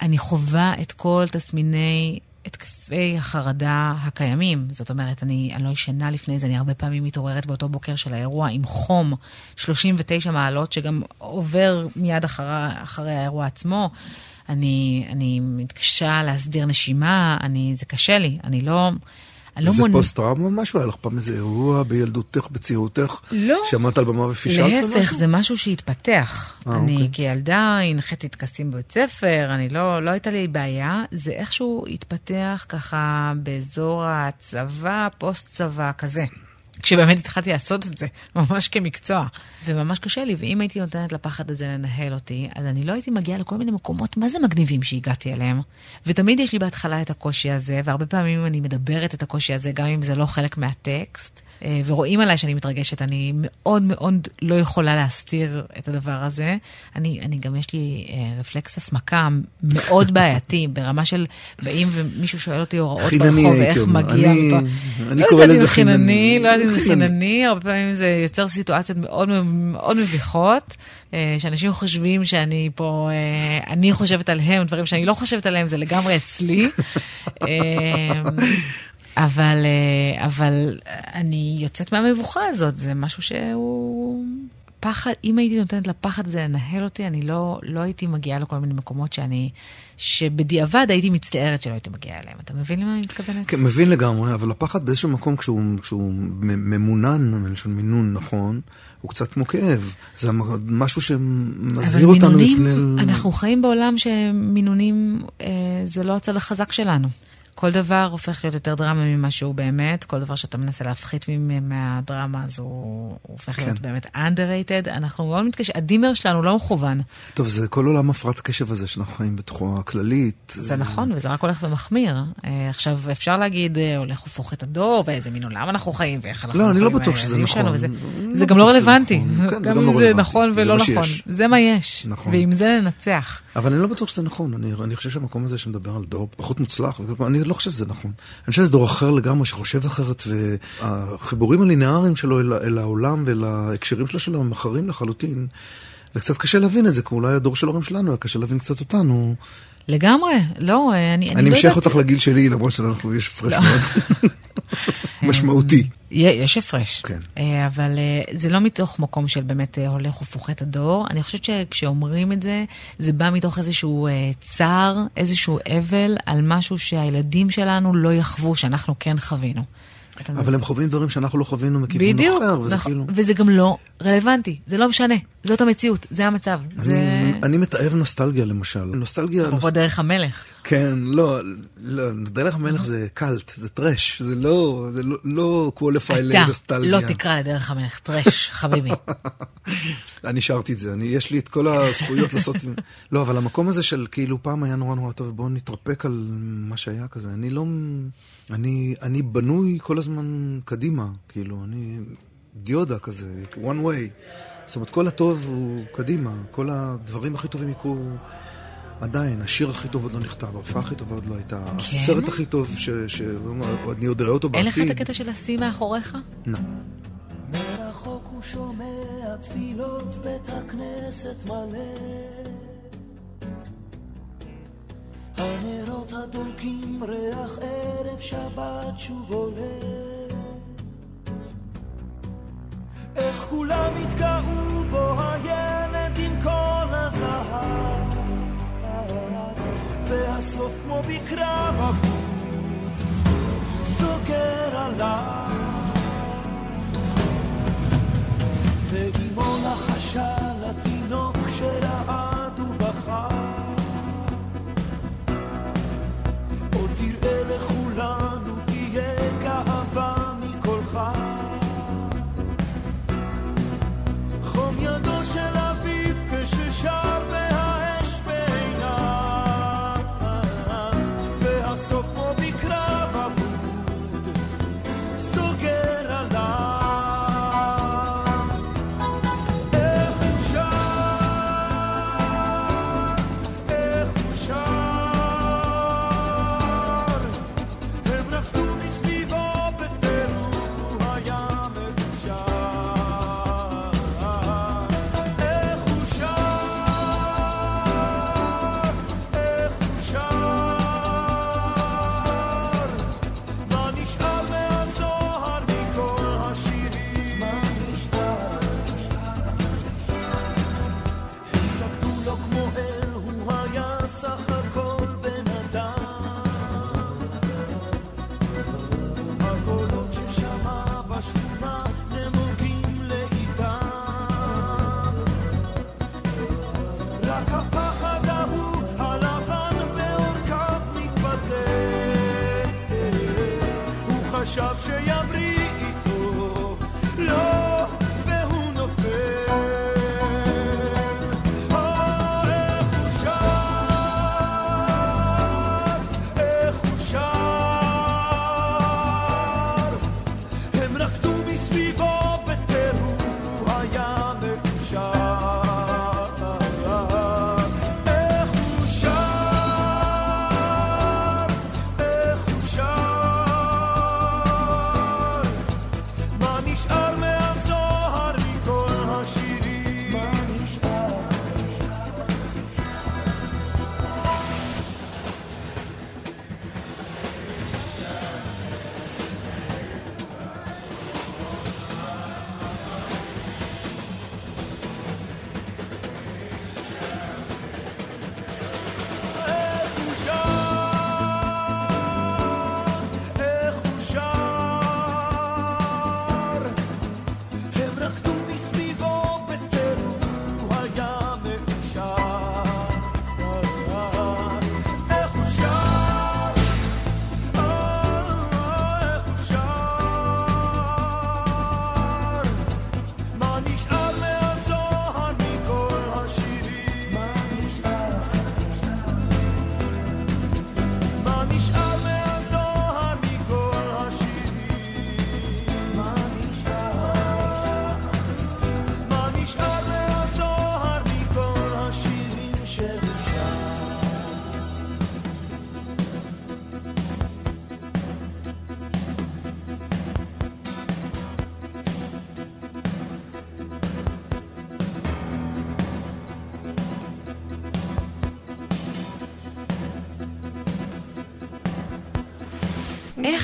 Speaker 2: אני חווה את כל תסמיני התקפי החרדה הקיימים. זאת אומרת, אני, אני לא ישנה לפני זה, אני הרבה פעמים מתעוררת באותו בוקר של האירוע עם חום 39 מעלות, שגם עובר מיד אחרי, אחרי האירוע עצמו. אני, אני מתקשה להסדיר נשימה, אני, זה קשה לי, אני לא... אני לא
Speaker 3: זה
Speaker 2: מונ-
Speaker 3: פוסט-טראומה משהו? היה לך פעם איזה אירוע בילדותך, בצעירותך?
Speaker 2: לא.
Speaker 3: שעמדת על במה ופישלת
Speaker 2: להפך,
Speaker 3: משהו?
Speaker 2: זה משהו שהתפתח.
Speaker 3: אה,
Speaker 2: אני
Speaker 3: אוקיי.
Speaker 2: כילדה הנחיתי טקסים בבית ספר, אני לא, לא הייתה לי בעיה. זה איכשהו התפתח ככה באזור הצבא, פוסט-צבא, כזה. כשבאמת התחלתי לעשות את זה, ממש כמקצוע. וממש קשה לי, ואם הייתי נותנת לפחד הזה לנהל אותי, אז אני לא הייתי מגיעה לכל מיני מקומות, מה זה מגניבים שהגעתי אליהם? ותמיד יש לי בהתחלה את הקושי הזה, והרבה פעמים אני מדברת את הקושי הזה, גם אם זה לא חלק מהטקסט. אה, ורואים עליי שאני מתרגשת, אני מאוד מאוד לא יכולה להסתיר את הדבר הזה. אני, אני גם, יש לי אה, רפלקס הסמקה מאוד בעייתי, ברמה של באים ומישהו שואל אותי הוראות ברחוב, ואיך
Speaker 3: אומר.
Speaker 2: מגיע
Speaker 3: אני-
Speaker 2: מפה.
Speaker 3: אני
Speaker 2: לא
Speaker 3: קורא לזה
Speaker 2: זה חינני,
Speaker 3: חינני.
Speaker 2: לא יודעת אם זה
Speaker 3: חינני.
Speaker 2: הרבה פעמים זה יוצר סיטואציות מאוד מאוד מביכות, אה, שאנשים חושבים שאני פה, אני חושבת עליהם, דברים שאני לא חושבת עליהם, זה לגמרי אצלי. אבל, אה, אבל אני יוצאת מהמבוכה הזאת, זה משהו שהוא... פחד, אם הייתי נותנת לפחד הזה לנהל אותי, אני לא, לא הייתי מגיעה לכל מיני מקומות שאני, שבדיעבד הייתי מצטערת שלא הייתי מגיעה אליהם. אתה מבין למה אני מתכוונת?
Speaker 3: כן, מבין לגמרי, אבל הפחד באיזשהו מקום, כשהוא, כשהוא ממונן, מלשון מינון נכון, הוא קצת כמו כאב. זה משהו שמזהיר
Speaker 2: אבל
Speaker 3: אותנו
Speaker 2: מינונים,
Speaker 3: מפני...
Speaker 2: אנחנו חיים בעולם שמינונים אה, זה לא הצד החזק שלנו. כל דבר הופך להיות יותר דרמה ממה שהוא באמת, כל דבר שאתה מנסה להפחית מהדרמה הזו, הוא הופך
Speaker 3: כן.
Speaker 2: להיות באמת underrated. אנחנו מאוד מתקשים, הדימר שלנו לא מכוון.
Speaker 3: טוב, זה כל עולם הפרעת הקשב הזה שאנחנו חיים בתוכו הכללית.
Speaker 2: זה נכון, וזה רק הולך ומחמיר. אה, עכשיו, אפשר להגיד, אה, הולך ופוך את הדור, ואיזה מין עולם אנחנו חיים, ואיך אנחנו
Speaker 3: לא, אני לא בטוח
Speaker 2: אה,
Speaker 3: שזה נכון.
Speaker 2: שלנו, וזה-
Speaker 3: לא
Speaker 2: זה גם לא רלוונטי.
Speaker 3: נכון. כן,
Speaker 2: גם
Speaker 3: גם
Speaker 2: אם
Speaker 3: לא
Speaker 2: זה. נכון ולא
Speaker 3: מה
Speaker 2: נכון. זה מה יש.
Speaker 3: נכון.
Speaker 2: ועם זה ננצח.
Speaker 3: אבל אני לא בטוח שזה נכון, אני, אני חושב שהמקום הזה שמדבר על דור פחות מוצלח, וכל- לא חושב שזה נכון. אני חושב שזה דור אחר לגמרי, שחושב אחרת, והחיבורים הלינאריים שלו אל, אל העולם ואל ההקשרים שלו שלו הם אחרים לחלוטין. וקצת קשה להבין את זה, כי אולי הדור של ההורים שלנו היה קשה להבין קצת אותנו.
Speaker 2: לגמרי, לא, אה, אני, אני,
Speaker 3: אני
Speaker 2: לא יודעת...
Speaker 3: אותך לגיל שלי, למרות שאנחנו, יש הפרש
Speaker 2: לא.
Speaker 3: מאוד משמעותי.
Speaker 2: יש הפרש.
Speaker 3: כן.
Speaker 2: אה, אבל אה, זה לא מתוך מקום של באמת אה, הולך ופוחת הדור. אני חושבת שכשאומרים את זה, זה בא מתוך איזשהו אה, צער, איזשהו אבל על משהו שהילדים שלנו לא יחוו, שאנחנו כן חווינו.
Speaker 3: אבל הם חווים דברים שאנחנו לא חווינו מכיוון
Speaker 2: בדיוק,
Speaker 3: אחר, וזה
Speaker 2: נכון,
Speaker 3: כאילו...
Speaker 2: וזה גם לא רלוונטי, זה לא משנה, זאת המציאות, זה המצב. זה...
Speaker 3: אני, אני מתעב נוסטלגיה למשל. נוסטלגיה...
Speaker 2: אפרופו דרך המלך.
Speaker 3: כן, לא, לא, דרך המלך זה קאלט, זה טרש, זה לא, זה לא, לא
Speaker 2: אתה
Speaker 3: לנוסטלגיה.
Speaker 2: לא תקרא לדרך המלך טרש, חביבי.
Speaker 3: אני שרתי את זה, אני, יש לי את כל הזכויות לעשות. לא, אבל המקום הזה של כאילו פעם היה נורא נורא טוב, בואו נתרפק על מה שהיה כזה. אני לא, אני, אני בנוי כל הזמן קדימה, כאילו, אני דיודה כזה, one way. זאת אומרת, כל הטוב הוא קדימה, כל הדברים הכי טובים יקרו עדיין. השיר הכי טוב עוד לא נכתב, ההופעה הכי טובה עוד לא הייתה, הסרט הכי טוב ש... ש... אני עוד אראה אותו
Speaker 2: אין
Speaker 3: בעתיד.
Speaker 2: לך את הקטע של השיא מאחוריך?
Speaker 3: לא.
Speaker 4: מרחוק הוא שומע תפילות בית הכנסת מלא הנרות הדולקים ריח ערב שבת שוב עולה. איך כולם התגאו בו הילד עם כל הזהב. והסוף כמו בקרב אבוד סוגר עליו. ואימו לחשה לתינוק שרעד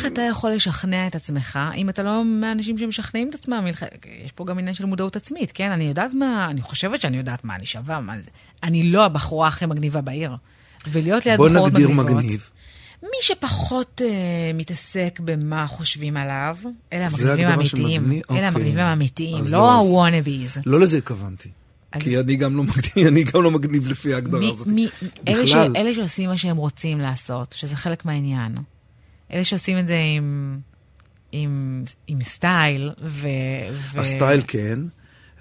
Speaker 4: איך
Speaker 2: אתה יכול לשכנע את עצמך, אם אתה לא מהאנשים שמשכנעים את עצמם? יש פה גם עניין של מודעות עצמית, כן? אני יודעת מה, אני חושבת שאני יודעת מה אני שווה, מה זה. אני לא הבחורה הכי מגניבה בעיר. ולהיות ליד
Speaker 3: בוא
Speaker 2: בחורות
Speaker 3: נגדיר
Speaker 2: מגניבות...
Speaker 3: מגניב.
Speaker 2: מי שפחות אה, מתעסק במה חושבים עליו, אלה
Speaker 3: זה
Speaker 2: המגניבים האמיתיים.
Speaker 3: מגניב?
Speaker 2: אלה
Speaker 3: אוקיי.
Speaker 2: המגניבים האמיתיים, לא
Speaker 3: לא,
Speaker 2: הוואנאביז.
Speaker 3: לא לזה התכוונתי.
Speaker 2: אז-
Speaker 3: כי אני גם לא מגניב, אני גם לא מגניב לפי ההגדרה
Speaker 2: מי,
Speaker 3: הזאת.
Speaker 2: מי, אלה, ש,
Speaker 3: בכלל.
Speaker 2: אלה שעושים מה שהם רוצים לעשות, שזה חלק מהעניין. אלה שעושים את זה עם, עם, עם סטייל, ו... ו...
Speaker 3: הסטייל כן,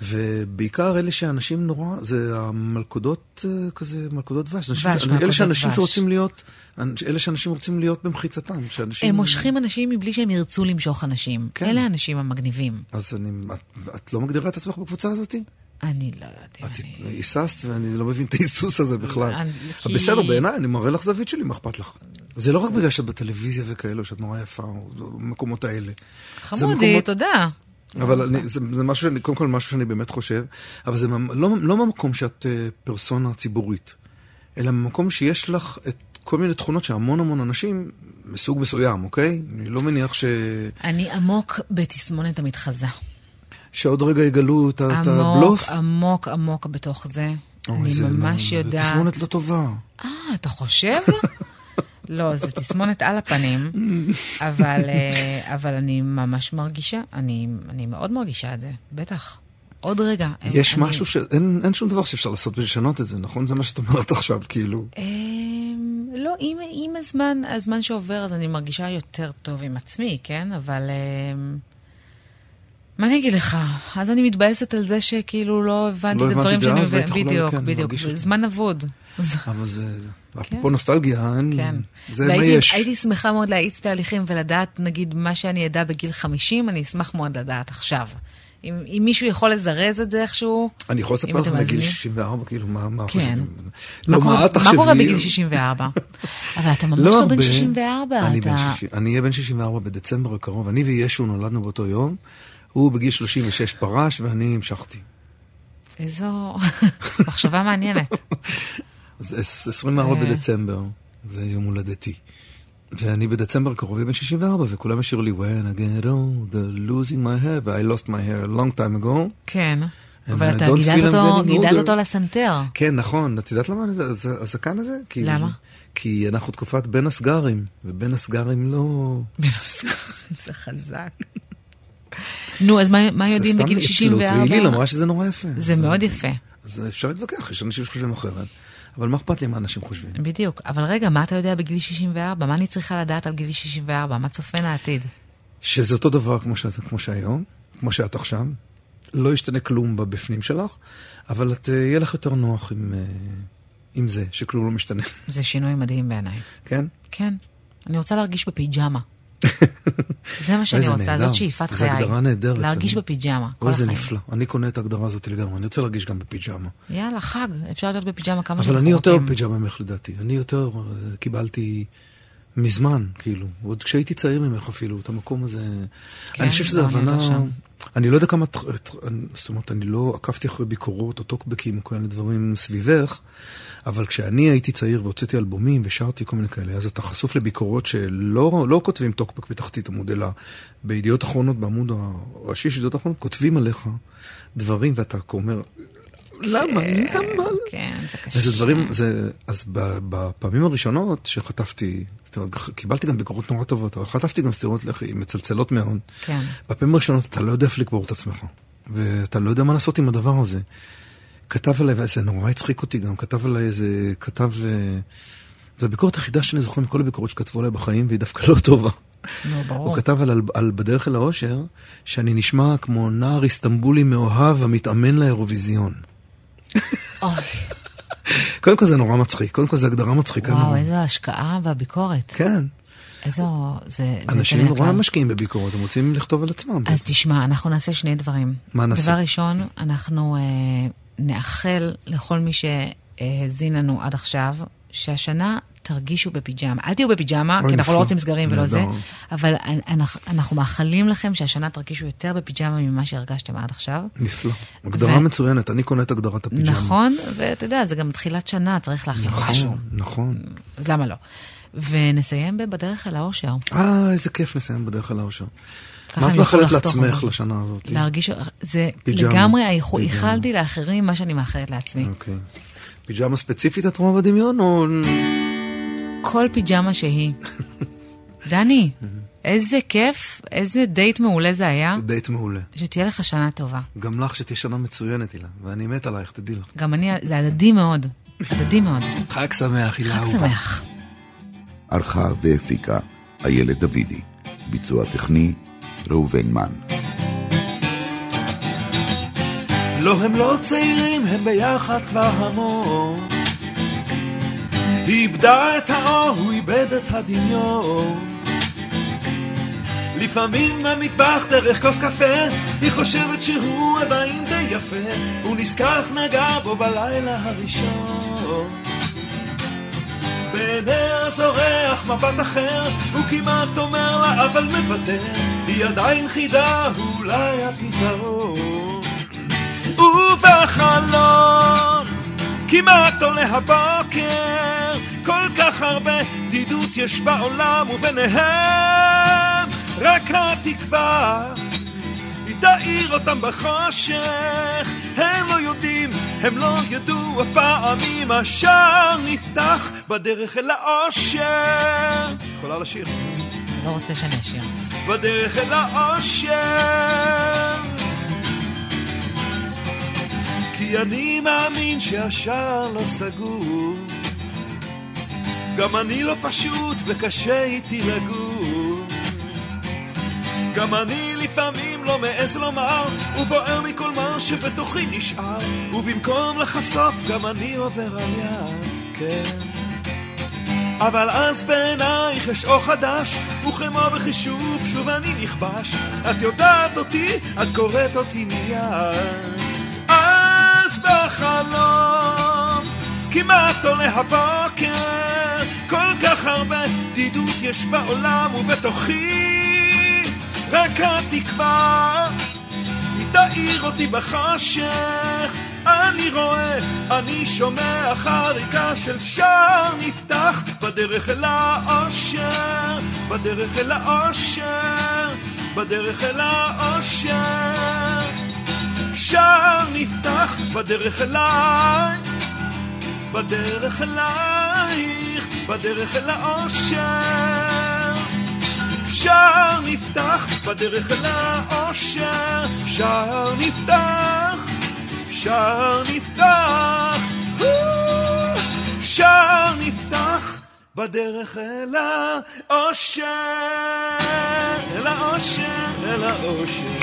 Speaker 3: ובעיקר אלה שאנשים נורא, זה המלכודות אה, כזה, מלכודות דבש. אנשים-
Speaker 2: דבש,
Speaker 3: אלה
Speaker 2: מלכודות
Speaker 3: שאנשים
Speaker 2: דבש.
Speaker 3: שרוצים להיות, אלה שאנשים רוצים להיות במחיצתם. שאנשים...
Speaker 2: הם מושכים אנשים מבלי שהם ירצו למשוך אנשים.
Speaker 3: כן.
Speaker 2: אלה האנשים המגניבים.
Speaker 3: אז אני, את, את לא מגדירה את עצמך בקבוצה הזאת?
Speaker 2: אני לא יודעת אם
Speaker 3: את
Speaker 2: אני...
Speaker 3: היססת ואני לא מבין את ההיסוס הזה בכלל.
Speaker 2: אני-
Speaker 3: בסדר, בעיניי, אני מראה לך זווית שלי, מה אכפת לך? זה לא רק בגלל שאת בטלוויזיה וכאלו, שאת נורא יפה, או במקומות האלה.
Speaker 2: חמודי,
Speaker 3: מקומות-
Speaker 2: תודה.
Speaker 3: אבל אני, זה, זה משהו שאני, קודם כל משהו שאני באמת חושב, אבל זה לא, לא מהמקום שאת אה, פרסונה ציבורית, אלא ממקום שיש לך את כל מיני תכונות שהמון המון אנשים מסוג מסוים, אוקיי? אני לא מניח ש...
Speaker 2: אני עמוק בתסמונת המתחזה.
Speaker 3: שעוד רגע יגלו את, ה- את
Speaker 2: עמוק,
Speaker 3: הבלוף.
Speaker 2: עמוק, עמוק בתוך זה.
Speaker 3: אוי,
Speaker 2: אני
Speaker 3: זה
Speaker 2: ממש יודעת...
Speaker 3: תסמונת לא טובה.
Speaker 2: אה, אתה חושב? לא, זה תסמונת על הפנים, אבל, אה, אבל אני ממש מרגישה, אני, אני מאוד מרגישה את זה, בטח. עוד רגע.
Speaker 3: יש
Speaker 2: אני,
Speaker 3: משהו שאין אין שום דבר שאפשר לעשות ולשנות את זה, נכון? זה מה שאת אומרת עכשיו, כאילו.
Speaker 2: אמ, לא, עם, עם הזמן, הזמן שעובר, אז אני מרגישה יותר טוב עם עצמי, כן? אבל... אמ, מה אני אגיד לך? אז אני מתבאסת על זה שכאילו לא הבנתי
Speaker 3: לא
Speaker 2: את הדברים
Speaker 3: הבנתי את זה
Speaker 2: שאני...
Speaker 3: אז. בטח לא,
Speaker 2: בדיוק,
Speaker 3: כן,
Speaker 2: בדיוק. זמן אבוד.
Speaker 3: אבל זה... אפרופו נוסטלגיה, אין...
Speaker 2: כן.
Speaker 3: זה מה
Speaker 2: והייתי-
Speaker 3: יש.
Speaker 2: הייתי שמחה מאוד להאיץ תהליכים ולדעת, נגיד, מה שאני אדע בגיל 50, אני אשמח מאוד לדעת עכשיו. אם, אם מישהו יכול לזרז את זה איכשהו,
Speaker 3: אני יכול
Speaker 2: אם
Speaker 3: לספר לך בגיל
Speaker 2: מאזינים.
Speaker 3: 64, כאילו, מה מה
Speaker 2: כן.
Speaker 3: חושבים?
Speaker 2: מה
Speaker 3: לא, מה
Speaker 2: מה
Speaker 3: תחשבי?
Speaker 2: קורה בגיל 64? אבל אתה ממש לא בן
Speaker 3: הרבה.
Speaker 2: 64,
Speaker 3: אני
Speaker 2: אתה...
Speaker 3: בן 60 אני אהיה בן 64 בדצמבר הקרוב. אני וישו נולדנו באותו יום. הוא בגיל 36 פרש ואני המשכתי.
Speaker 2: איזו מחשבה מעניינת.
Speaker 3: אז עש- 24
Speaker 2: אה.
Speaker 3: בדצמבר, זה יום הולדתי. ואני בדצמבר הקרוב אהיה בן 64, וכולם ישירו לי, When I get old, losing my hair, ו-I lost my hair a long time ago.
Speaker 2: כן. אבל אתה גידלת אותו, גידלת לסנטר.
Speaker 3: כן, נכון. את יודעת למה זה- זה- הזקן הזה? כי-
Speaker 2: למה?
Speaker 3: כי אנחנו תקופת בין הסגרים, ובין הסגרים לא...
Speaker 2: זה חזק. נו, אז מה- מה
Speaker 3: זה
Speaker 2: יודעים
Speaker 3: סתם
Speaker 2: בגיל
Speaker 3: עצלות,
Speaker 2: 64?
Speaker 3: והיליל אמרה שזה נורא יפה.
Speaker 2: זה מאוד יפה.
Speaker 3: אז אפשר להתווכח, יש אנשים שחושבים אחרת. אבל מה אכפת לי מה אנשים חושבים?
Speaker 2: בדיוק. אבל רגע, מה אתה יודע בגיל 64? מה אני צריכה לדעת על גיל 64? מה צופן העתיד?
Speaker 10: שזה אותו דבר כמו, שאת, כמו שהיום, כמו שאת עכשיו. לא ישתנה כלום בבפנים שלך, אבל את, אה, יהיה לך יותר נוח עם, אה, עם זה, שכלום לא משתנה.
Speaker 2: זה שינוי מדהים בעיניי.
Speaker 10: כן?
Speaker 2: כן. אני רוצה להרגיש בפיג'מה. זה מה שאני
Speaker 10: איזה
Speaker 2: רוצה. זאת שאיפת
Speaker 10: זו
Speaker 2: חיי.
Speaker 10: הגדרה נהדרת.
Speaker 2: להרגיש בפיג'מה, כל
Speaker 10: אוי, זה
Speaker 2: החיים.
Speaker 10: נפלא. אני קונה את ההגדרה הזאת לגמרי. אני רוצה להרגיש גם בפיג'מה.
Speaker 2: יאללה, חג, אפשר להיות בפיג'מה כמה
Speaker 10: אבל
Speaker 2: שאנחנו
Speaker 10: אני יותר
Speaker 2: רוצים.
Speaker 10: בפיג'מה ממך לדעתי. אני יותר אה, קיבלתי מזמן, כאילו. עוד כשהייתי צעיר ממך אפילו, את המקום הזה.
Speaker 2: כן,
Speaker 10: אני חושב שזו הבנה... אני לא יודע כמה... את- את- זאת אומרת, אני לא עקבתי אחרי ביקורות או טוקבקים או מיני דברים סביבך, אבל כשאני הייתי צעיר והוצאתי אלבומים ושרתי כל מיני כאלה, אז אתה חשוף לביקורות שלא לא כותבים טוקבק בתחתית עמוד, אלא בידיעות אחרונות, בעמוד הראשי של ידיעות אחרונות, כותבים עליך דברים, ואתה אומר, למה? למה?
Speaker 2: כן, זה קשה.
Speaker 10: וזה דברים, זה, אז בפעמים הראשונות שחטפתי, זאת אומרת, קיבלתי גם ביקורות נורא טובות, אבל חטפתי גם סטירות לחי מצלצלות מאוד.
Speaker 2: כן.
Speaker 10: בפעמים הראשונות אתה לא יודע איפה לקבור את עצמך, ואתה לא יודע מה לעשות עם הדבר הזה. כתב עליי, וזה נורא הצחיק אותי גם, כתב עליי איזה, כתב... אה, זו הביקורת היחידה שאני זוכר מכל הביקורות שכתבו עליי בחיים, והיא דווקא לא טובה.
Speaker 2: נו, ברור.
Speaker 10: הוא כתב על, על, בדרך אל האושר, שאני נשמע כמו נער איסטנבולי מאוהב המתאמן לאירוויזיון. קודם כל זה נורא מצחיק, קודם כל זה הגדרה מצחיקה
Speaker 2: וואו. איזו השקעה והביקורת.
Speaker 10: כן,
Speaker 2: איזו... זה... זה
Speaker 10: אנשים נורא. משקיעים בביקורת, הם רוצים לכתוב על עצמם.
Speaker 2: אז תשמע, אנחנו נעשה שני דברים.
Speaker 10: מה נעשה?
Speaker 2: דבר ראשון, אנחנו אה, נאחל לכל מי שהאזין לנו עד עכשיו, שהשנה תרגישו בפיג'מה. אל תהיו בפיג'מה, כי אנחנו. לא רוצים סגרים ולא זה. אבל אנחנו, מאחלים לכם שהשנה תרגישו יותר בפיג'מה ממה שהרגשתם עד עכשיו.
Speaker 10: נפלא. הגדרה מצוינת, אני קונה את הגדרת הפיג'מה.
Speaker 2: נכון, ואתה יודע, זה גם תחילת שנה, צריך להכין משהו.
Speaker 10: נכון, נכון.
Speaker 2: אז למה לא? ונסיים בדרך אל האושר.
Speaker 10: אה, איזה כיף לסיים בדרך אל האושר. מה את מאחלת לעצמך. לשנה הזאת?
Speaker 2: להרגיש, זה
Speaker 10: פיג'מה,
Speaker 2: לגמרי. איחלתי לאחרים מה שאני מאחלת לעצמי.
Speaker 10: אוקיי. פיג'מה ספציפית את רואה בדמיון, או...
Speaker 2: כל פיג'מה שהיא. דני, איזה כיף, איזה דייט מעולה זה היה.
Speaker 10: דייט מעולה.
Speaker 2: שתהיה לך שנה טובה.
Speaker 10: גם לך שתהיה שנה מצוינת, הילה. ואני מת עלייך, תדעי לך.
Speaker 2: גם אני, זה הדדי מאוד. הדדי מאוד.
Speaker 10: חג שמח, הילה
Speaker 2: חג
Speaker 10: אהובה.
Speaker 2: שמח.
Speaker 1: ערכה והפיקה איילת דוידי. ביצוע טכני ראובן מן.
Speaker 3: לא, הם לא צעירים, הם ביחד כבר המון. היא איבדה את האור, הוא איבד את הדמיון. לפעמים במטבח דרך כוס קפה, היא חושבת שהוא עדיין די יפה, הוא נזכח נגע בו בלילה הראשון. בעיניה זורח מבט אחר, הוא כמעט אומר לה אבל מוותר, היא עדיין חידה, אולי הפתרון. ובחלום כמעט עולה הבוקר כל כך הרבה בדידות יש בעולם וביניהם רק התקווה תאיר אותם בחושך. הם לא יודעים, הם לא ידעו אף פעם אם השער נפתח בדרך אל האושר את יכולה לשיר.
Speaker 2: לא רוצה שאני אשיר.
Speaker 3: בדרך אל האושר כי אני מאמין שהשער לא סגור. גם אני לא פשוט וקשה איתי לגור גם אני לפעמים לא מעז לומר ובוער מכל מה שבתוכי נשאר ובמקום לחשוף גם אני עובר על יד, כן אבל אז בעינייך יש אור חדש, וכמו בחישוב שוב אני נכבש. את יודעת אותי, את קוראת אותי מיד. אז בחלום, כמעט עולה הבוקר, כל כך הרבה בדידות יש בעולם ובתוכי, רק התקווה היא תאיר אותי בחושך. אני רואה, אני שומע חריקה של שער נפתח בדרך אל האושר, בדרך אל האושר, בדרך אל האושר. שער נפתח בדרך אליי, בדרך אלייך, בדרך אל האושר. שער נפתח בדרך אל האושר, שער נפתח, שער נפתח, שער נפתח בדרך אל האושר, אל האושר. האושר.